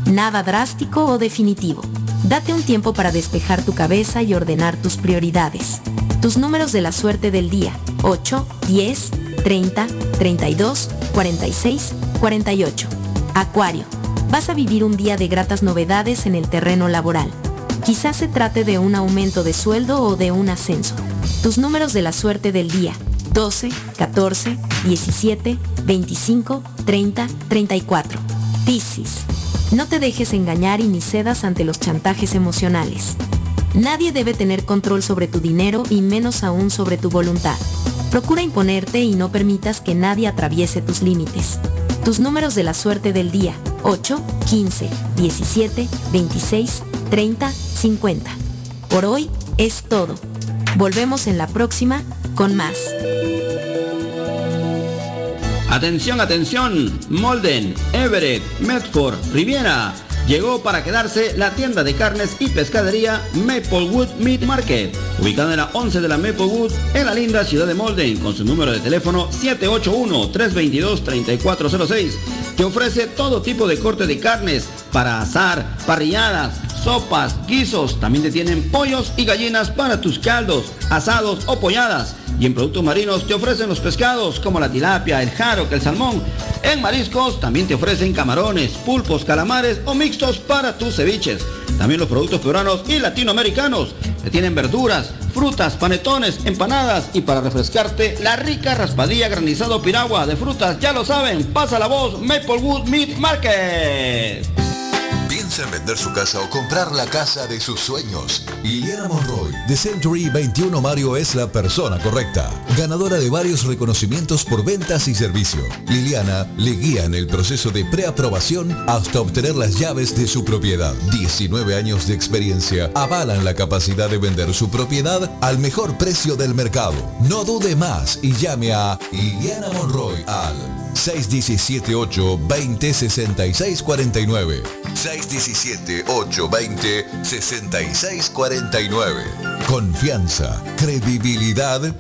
Nada drástico o definitivo. Date un tiempo para despejar tu cabeza y ordenar tus prioridades. Tus números de la suerte del día. 8, 10, 30, 32, 46, 48. Acuario. Vas a vivir un día de gratas novedades en el terreno laboral. Quizás se trate de un aumento de sueldo o de un ascenso. Tus números de la suerte del día. 12, 14, 17, 25, 30, 34. Piscis. No te dejes engañar y ni cedas ante los chantajes emocionales. Nadie debe tener control sobre tu dinero y menos aún sobre tu voluntad. Procura imponerte y no permitas que nadie atraviese tus límites. Tus números de la suerte del día 8, 15, 17, 26, 30, 50. Por hoy es todo. Volvemos en la próxima con más. Atención, atención. Molden, Everett, Medford, Riviera. Llegó para quedarse la tienda de carnes y pescadería Maplewood Meat Market, ubicada en la 11 de la Maplewood, en la linda ciudad de Molden, con su número de teléfono 781-322-3406, que ofrece todo tipo de corte de carnes para asar, parrilladas, sopas, guisos. También te tienen pollos y gallinas para tus caldos, asados o polladas. Y en productos marinos te ofrecen los pescados como la tilapia, el jaro, el salmón. En mariscos también te ofrecen camarones, pulpos, calamares o mixtos para tus ceviches. También los productos peruanos y latinoamericanos. Te tienen verduras, frutas, panetones, empanadas y para refrescarte la rica raspadilla granizado piragua de frutas. Ya lo saben, pasa la voz Maplewood Meat Market. En vender su casa o comprar la casa de sus sueños. Liliana Monroy de Century 21 Mario es la persona correcta. Ganadora de varios reconocimientos por ventas y servicio. Liliana le guía en el proceso de preaprobación hasta obtener las llaves de su propiedad. 19 años de experiencia avalan la capacidad de vender su propiedad al mejor precio del mercado. No dude más y llame a Liliana Monroy al 617-820-6649. 617-820-6649. Confianza, credibilidad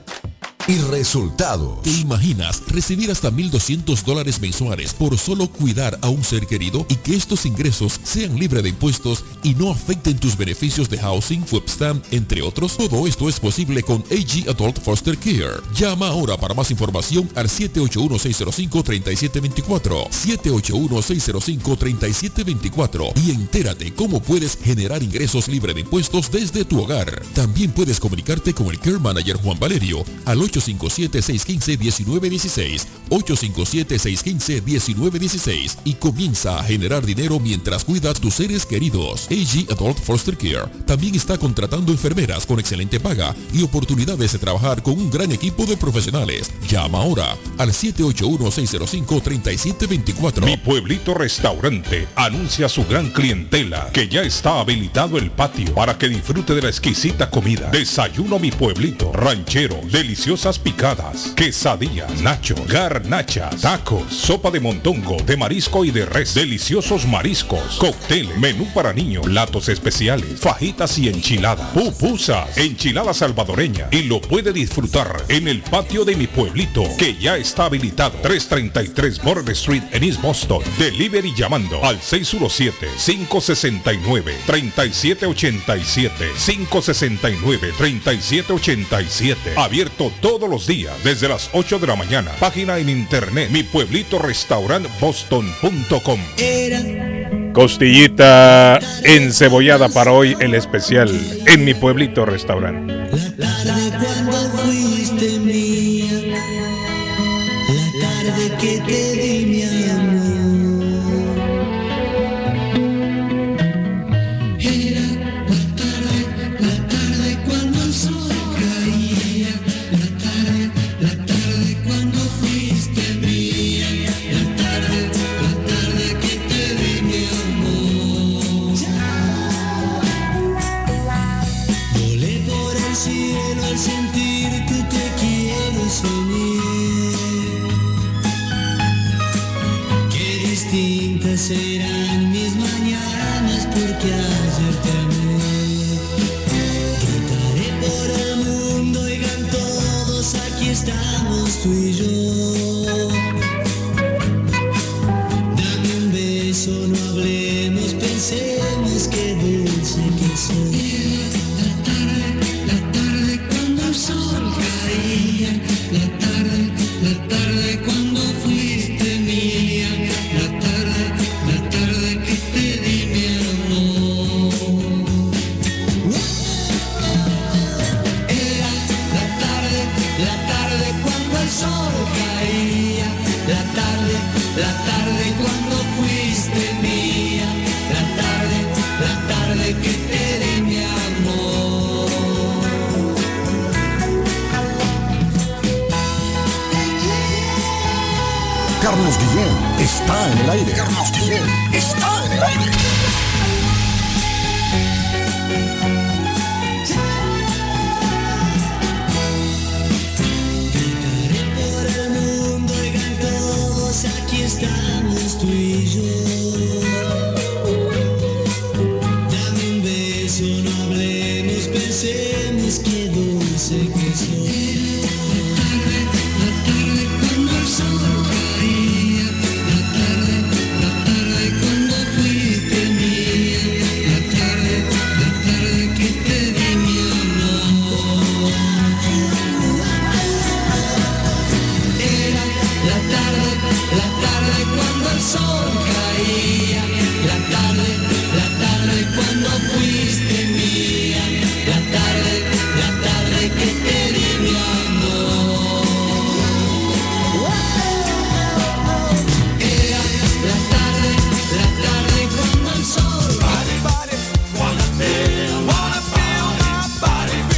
y resultados. ¿Te imaginas recibir hasta 1.200 dólares mensuales por solo cuidar a un ser querido y que estos ingresos sean libres de impuestos y no afecten tus beneficios de housing, stamp, entre otros? Todo esto es posible con AG Adult Foster Care. Llama ahora para más información al 781-605-3724. 781-605-3724 y entérate cómo puedes generar ingresos libres de impuestos desde tu hogar. También puedes comunicarte con el Care Manager Juan Valerio al 857-615-1916, 857-615-1916 y comienza a generar dinero mientras cuidas tus seres queridos. AG Adult Foster Care también está contratando enfermeras con excelente paga y oportunidades de trabajar con un gran equipo de profesionales. Llama ahora al 781-605-3724. Mi pueblito restaurante anuncia su gran clientela que ya está habilitado el patio para que disfrute de la exquisita comida. Desayuno mi pueblito, ranchero, picadas, quesadillas, nacho, garnachas, tacos, sopa de montongo, de marisco y de res, deliciosos mariscos, cóctel, menú para niños, platos especiales, fajitas y enchiladas, pupusas, enchilada salvadoreña y lo puede disfrutar en el patio de mi pueblito que ya está habilitado 333 Border Street en East Boston. Delivery llamando al 617-569-3787. 569-3787. Abierto todos los días desde las 8 de la mañana. Página en internet mi pueblito restaurant boston.com. Costillita encebollada para hoy el especial en mi pueblito restaurante.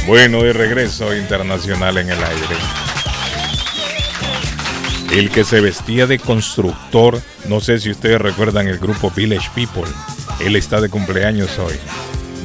Bueno, de regreso internacional en el aire. El que se vestía de constructor, no sé si ustedes recuerdan el grupo Village People. Él está de cumpleaños hoy.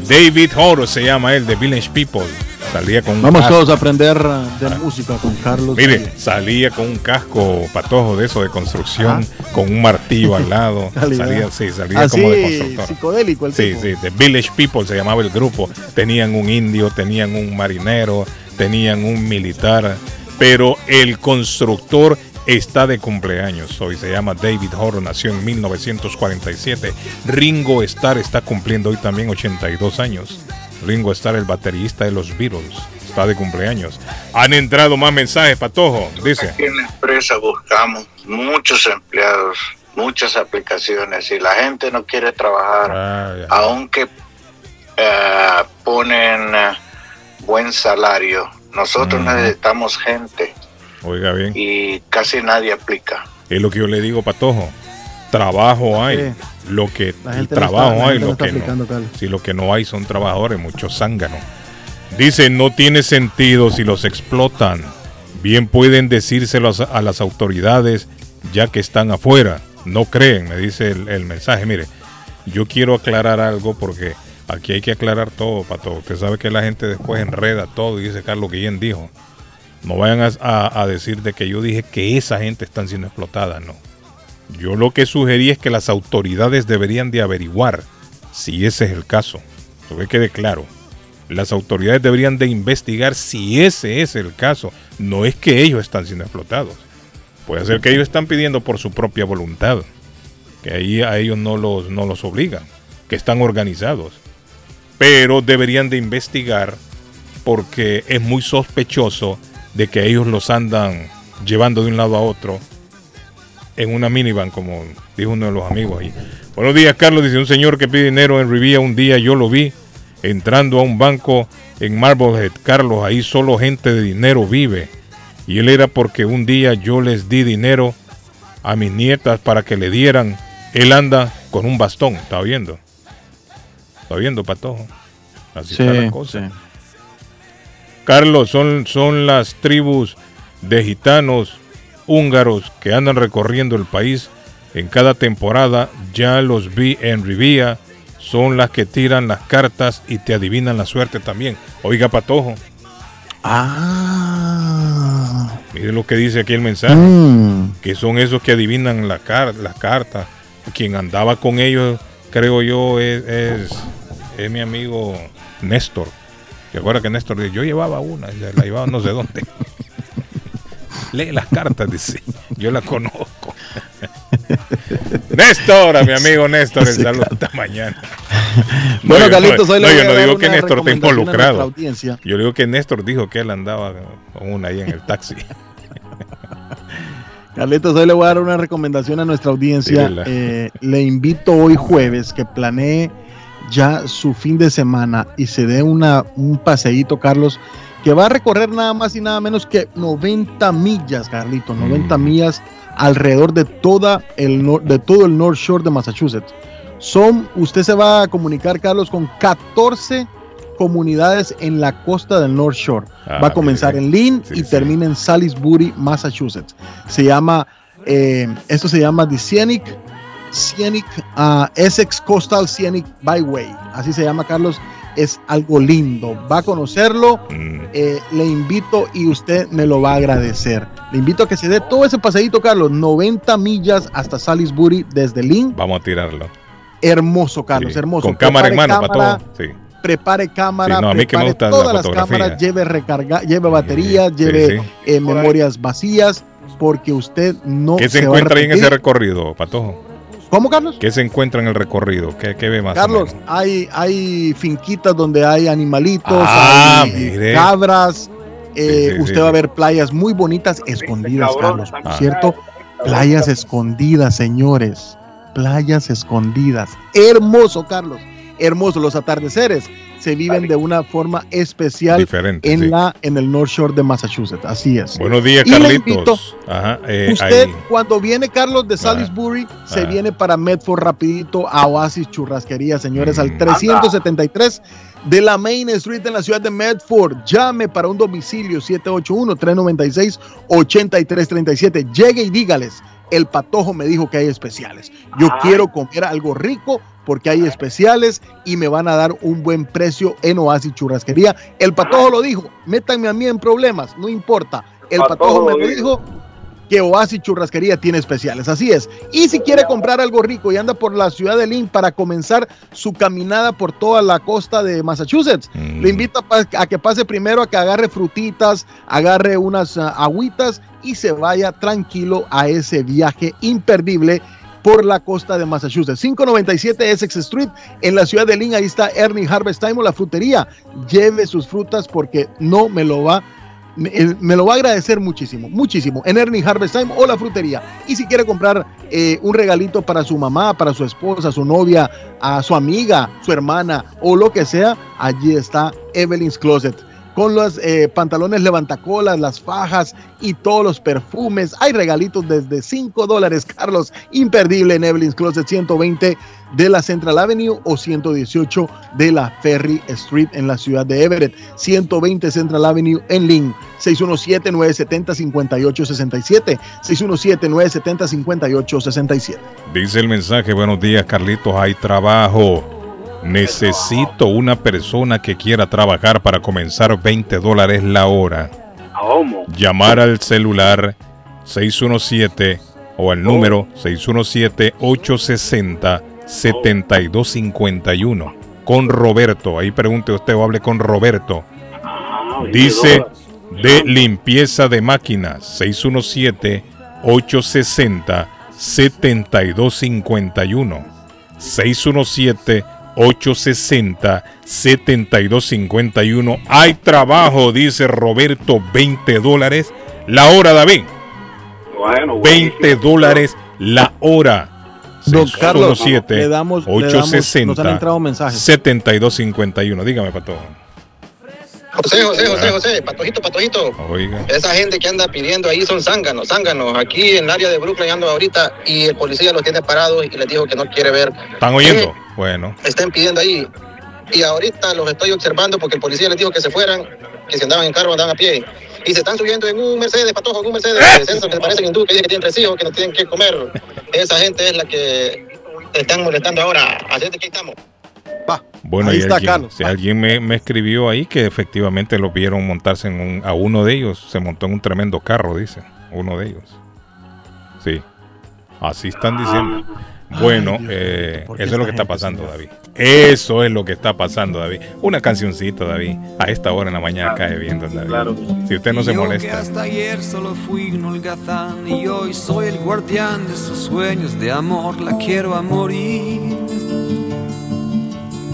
David Horo se llama él, de Village People. Salía con un Vamos casco. todos a aprender uh, de música con Carlos. Mire, salía con un casco patojo de eso de construcción, con un martillo al lado. Salía, sí, salía Así, como de constructor. psicodélico el Sí, tipo. sí, The Village People se llamaba el grupo. Tenían un indio, tenían un marinero, tenían un militar, pero el constructor está de cumpleaños hoy. Se llama David Horo, nació en 1947. Ringo Starr está cumpliendo hoy también 82 años. Ringo Starr, el baterista de los Beatles, está de cumpleaños. Han entrado más mensajes, Patojo, dice. Aquí en la empresa buscamos muchos empleados, muchas aplicaciones y la gente no quiere trabajar, aunque eh, ponen eh, buen salario. Nosotros necesitamos gente Oiga bien. y casi nadie aplica. Es lo que yo le digo, Patojo. Trabajo hay. Lo que no trabajo está- hay, lo que no. Si lo que no hay son trabajadores, muchos zánganos. Dice, no tiene sentido si los explotan. Bien pueden decírselo a, a las autoridades ya que están afuera. No creen, me dice el, el mensaje. Mire, yo quiero aclarar algo porque aquí hay que aclarar todo, Pato. Usted sabe que la gente después enreda todo y dice Carlos Guillén dijo. No vayan a, a- a decir de que yo dije que esa gente están siendo explotada, no. Yo lo que sugerí es que las autoridades deberían de averiguar si ese es el caso. Eso que quede claro. Las autoridades deberían de investigar si ese es el caso. No es que ellos están siendo explotados. Puede ser que ellos están pidiendo por su propia voluntad. Que ahí a ellos no los, no los obligan. Que están organizados. Pero deberían de investigar porque es muy sospechoso de que ellos los andan llevando de un lado a otro en una minivan, como dijo uno de los amigos ahí. Buenos días, Carlos. Dice un señor que pide dinero en Rivia. Un día yo lo vi entrando a un banco en Marblehead. Carlos, ahí solo gente de dinero vive. Y él era porque un día yo les di dinero a mis nietas para que le dieran. Él anda con un bastón. ¿Está viendo? ¿Está viendo, Patojo? Así está la cosa. Carlos, son, son las tribus de gitanos húngaros que andan recorriendo el país en cada temporada. Ya los vi en Rivía. Son las que tiran las cartas y te adivinan la suerte también. Oiga, Patojo. Ah. Mire lo que dice aquí el mensaje. Mm. Que son esos que adivinan la car- las cartas. Quien andaba con ellos, creo yo, es, es, es mi amigo Néstor. ¿Te acuerdas que Néstor dice, yo llevaba una, la llevaba no sé dónde? Lee las cartas, dice. Yo la conozco. Néstor, a mi amigo Néstor, el saludo esta mañana. Bueno, yo Carlitos, hoy le no, voy yo a no digo que Néstor nuestra involucrado. audiencia. Yo digo que Néstor dijo que él andaba con una ahí en el taxi. Carlitos, hoy le voy a dar una recomendación a nuestra audiencia. Eh, le invito hoy jueves que planee ya su fin de semana y se dé una, un paseíto, Carlos, que va a recorrer nada más y nada menos que 90 millas, Carlitos, 90 millas alrededor de, toda el, nor- de todo el North Shore de Massachusetts. Son, usted se va a comunicar, Carlos, con 14 comunidades en la costa del North Shore. Ah, va a comenzar en Lynn y termina en Salisbury, Massachusetts. Se llama, eh, esto se llama The Scenic Scenic, ah, Essex Coastal Scenic Byway. Así se llama, Carlos. Es algo lindo. Va a conocerlo. Mm. Eh, le invito y usted me lo va a agradecer. Le invito a que se dé todo ese paseíto, Carlos. 90 millas hasta Salisbury desde Lynn. Vamos a tirarlo. Hermoso, Carlos, Sí, hermoso. Con cámara en Prepare mano para todo. Sí. Prepare cámara, Sí, no, a mí que me prepare gusta la todas las cámaras, lleve recarga, lleve baterías, lleve eh, memorias vacías, porque usted no ¿Qué se va a encuentra ahí en ese recorrido, Patojo? ¿Cómo, Carlos? ¿Qué se encuentra en el recorrido? ¿Qué, qué ve más? o Carlos, menos? hay, hay finquitas donde hay animalitos, Ah, hay mire. cabras. eh, Sí, sí, usted sí, va a ver playas muy bonitas escondidas, Carlos. Por Ah. cierto, playas escondidas, señores. Playas escondidas. Hermoso, Carlos. Hermoso. Los atardeceres se viven de una forma especial Diferente, en, sí. la, en el North Shore de Massachusetts. Así es. Buenos días, Y Carlitos. invito- Ajá, eh, Usted, ahí. cuando viene Carlos de Salisbury, se ah. viene para Medford rapidito a Oasis Churrasquería, señores, Mm. al 373 de la Main Street en la ciudad de Medford. Llame para un domicilio 781-396-8337. Llegue y dígales, el patojo me dijo que hay especiales. Yo quiero comer algo rico porque hay especiales y me van a dar un buen precio en Oasis Churrasquería. El patojo lo dijo, métanme a mí en problemas, no importa. El Patojo patojo me dijo. que Oasis Churrasquería tiene especiales. Así es. Y si quiere comprar algo rico y anda por la ciudad de Lynn para comenzar su caminada por toda la costa de Massachusetts, Mm. le invito a, que pase primero a que agarre frutitas, agarre unas ah, agüitas y se vaya tranquilo a ese viaje imperdible por la costa de Massachusetts. 597 Essex Street en la ciudad de Lynn. Ahí está Ernie Harvest Time o la frutería. Lleve sus frutas porque no me lo va me, eh, lo va a agradecer muchísimo, muchísimo. En Ernie Harvest Time o la frutería. Y si quiere comprar eh, un regalito para su mamá, para su esposa, su novia, a su amiga, su hermana o lo que sea, allí está Evelyn's Closet. Con los eh, pantalones levantacolas, las fajas y todos los perfumes. Hay regalitos desde 5 dólares, Carlos. Imperdible en Evelyn's Closet 120 de la Central Avenue o 118 de la Ferry Street en la ciudad de Everett. 120 Central Avenue en Lynn. 617-970-5867. 617-970-5867. Dice el mensaje, buenos días Carlitos, hay trabajo. Necesito una persona que quiera trabajar para comenzar 20 dólares la hora. ¿Cómo? Llamar al celular 617 o al número 617-860-7251 con Roberto. Ahí pregunte usted o hable con Roberto. Dice de limpieza de máquinas 617-860-7251. 617-860-7251. Hay trabajo, dice Roberto, 20 dólares la hora, David. Bueno, 20 dólares la hora. Don Carlos, 617 le damos- le damos- 860 nos han entrado mensajes. 7251. Dígame, Pato. José, José, José, José, patojito, patojito. Oiga. Esa gente que anda pidiendo ahí son zánganos, zánganos. Aquí en el área de Brooklyn ando ahorita y el policía los tiene parados y les dijo que no quiere ver. ¿Están oyendo? Bueno. Están pidiendo ahí. Y ahorita los estoy observando porque el policía les dijo que se fueran, que si andaban en carro andaban a pie. Y se están subiendo en un Mercedes, patojo, en un Mercedes. Esos que parecen hindú, que dicen que tienen tres hijos, que no tienen que comer. Esa gente es la que están molestando ahora. Así es de que estamos. Bueno, Ahí y está, alguien, Carlos. si alguien me, me escribió ahí que efectivamente lo vieron montarse en un, a uno de ellos, se montó en un tremendo carro, dice, uno de ellos. Sí, así están diciendo. Bueno, eh, eso es lo que está pasando, David. Eso es lo que está pasando, David. Una cancioncita, David. A esta hora en la mañana cae viendo, David. Si usted no se Y yo que molesta. hasta ayer solo fui un holgazán y hoy soy el guardián de sus sueños de amor, la quiero a morir.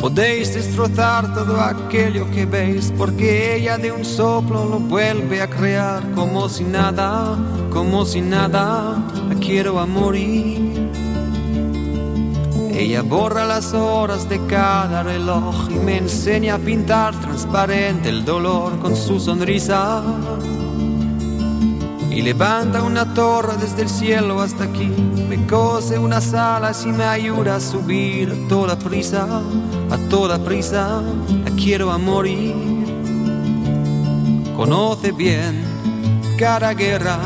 Podéis destrozar todo aquello que veis, porque ella de un soplo lo vuelve a crear como si nada, como si nada, la quiero a morir. Ella borra las horas de cada reloj y me enseña a pintar transparente el dolor con su sonrisa. Y levanta una torre desde el cielo hasta aquí, me cose unas alas y me ayuda a subir a toda prisa, a toda prisa, la quiero a morir. Conoce bien cada guerra,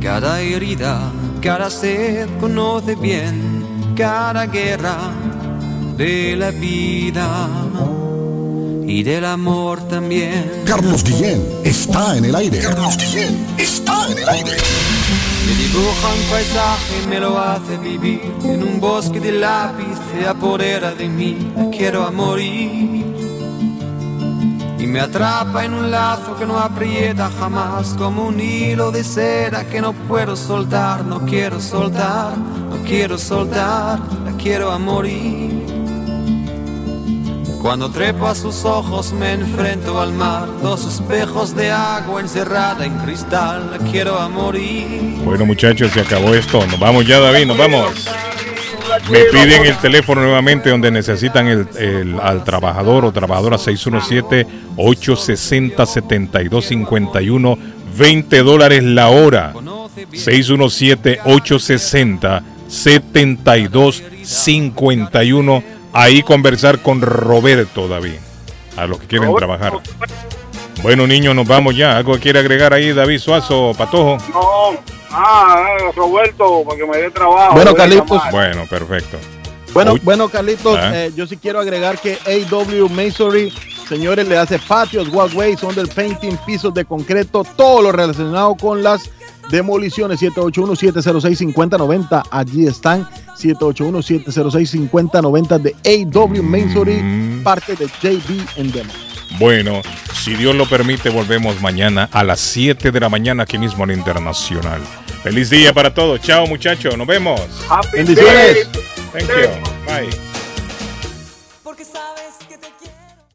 cada herida cada sed. Conoce bien cada guerra de la vida y del amor también. Carlos Guillén está en el aire. Carlos Guillén está en el aire. Me dibuja un paisaje, me lo hace vivir en un bosque de lápiz, se apodera de mí, la quiero a morir. Y me atrapa en un lazo que no aprieta jamás, como un hilo de cera que no puedo soltar, no quiero soltar, no quiero soltar, la quiero a morir. Cuando trepo a sus ojos me enfrento al mar, dos espejos de agua encerrada en cristal, quiero a morir. Bueno, muchachos, se acabó esto. Nos vamos ya, David, nos vamos. Me piden el teléfono nuevamente donde necesitan el, el- al trabajador o trabajadora 617-860-7251, 20 dólares la hora. 617-860-7251. Ahí conversar con Roberto, David. A los que quieren trabajar. Bueno, niños, nos vamos ya. ¿Algo quiere agregar ahí, David Suazo, Patojo? No, ah, eh, Roberto, para que me dé trabajo. Bueno, a Carlitos. Bueno, perfecto. Bueno, Uy. bueno, Carlitos, Ah. eh, yo sí quiero agregar que AW Masonry, señores, le hace patios, walkways, underpainting, pisos de concreto, todo lo relacionado con las demoliciones. 781-706-5090. Allí están. 781-706-5090 de AW Masonry, parte de JB en Demo. Bueno, si Dios lo permite, volvemos mañana a las 7 de la mañana aquí mismo en Internacional. Feliz día para todos. Chao, muchachos. Nos vemos. Happy Bendiciones. day. Thank you. Bye.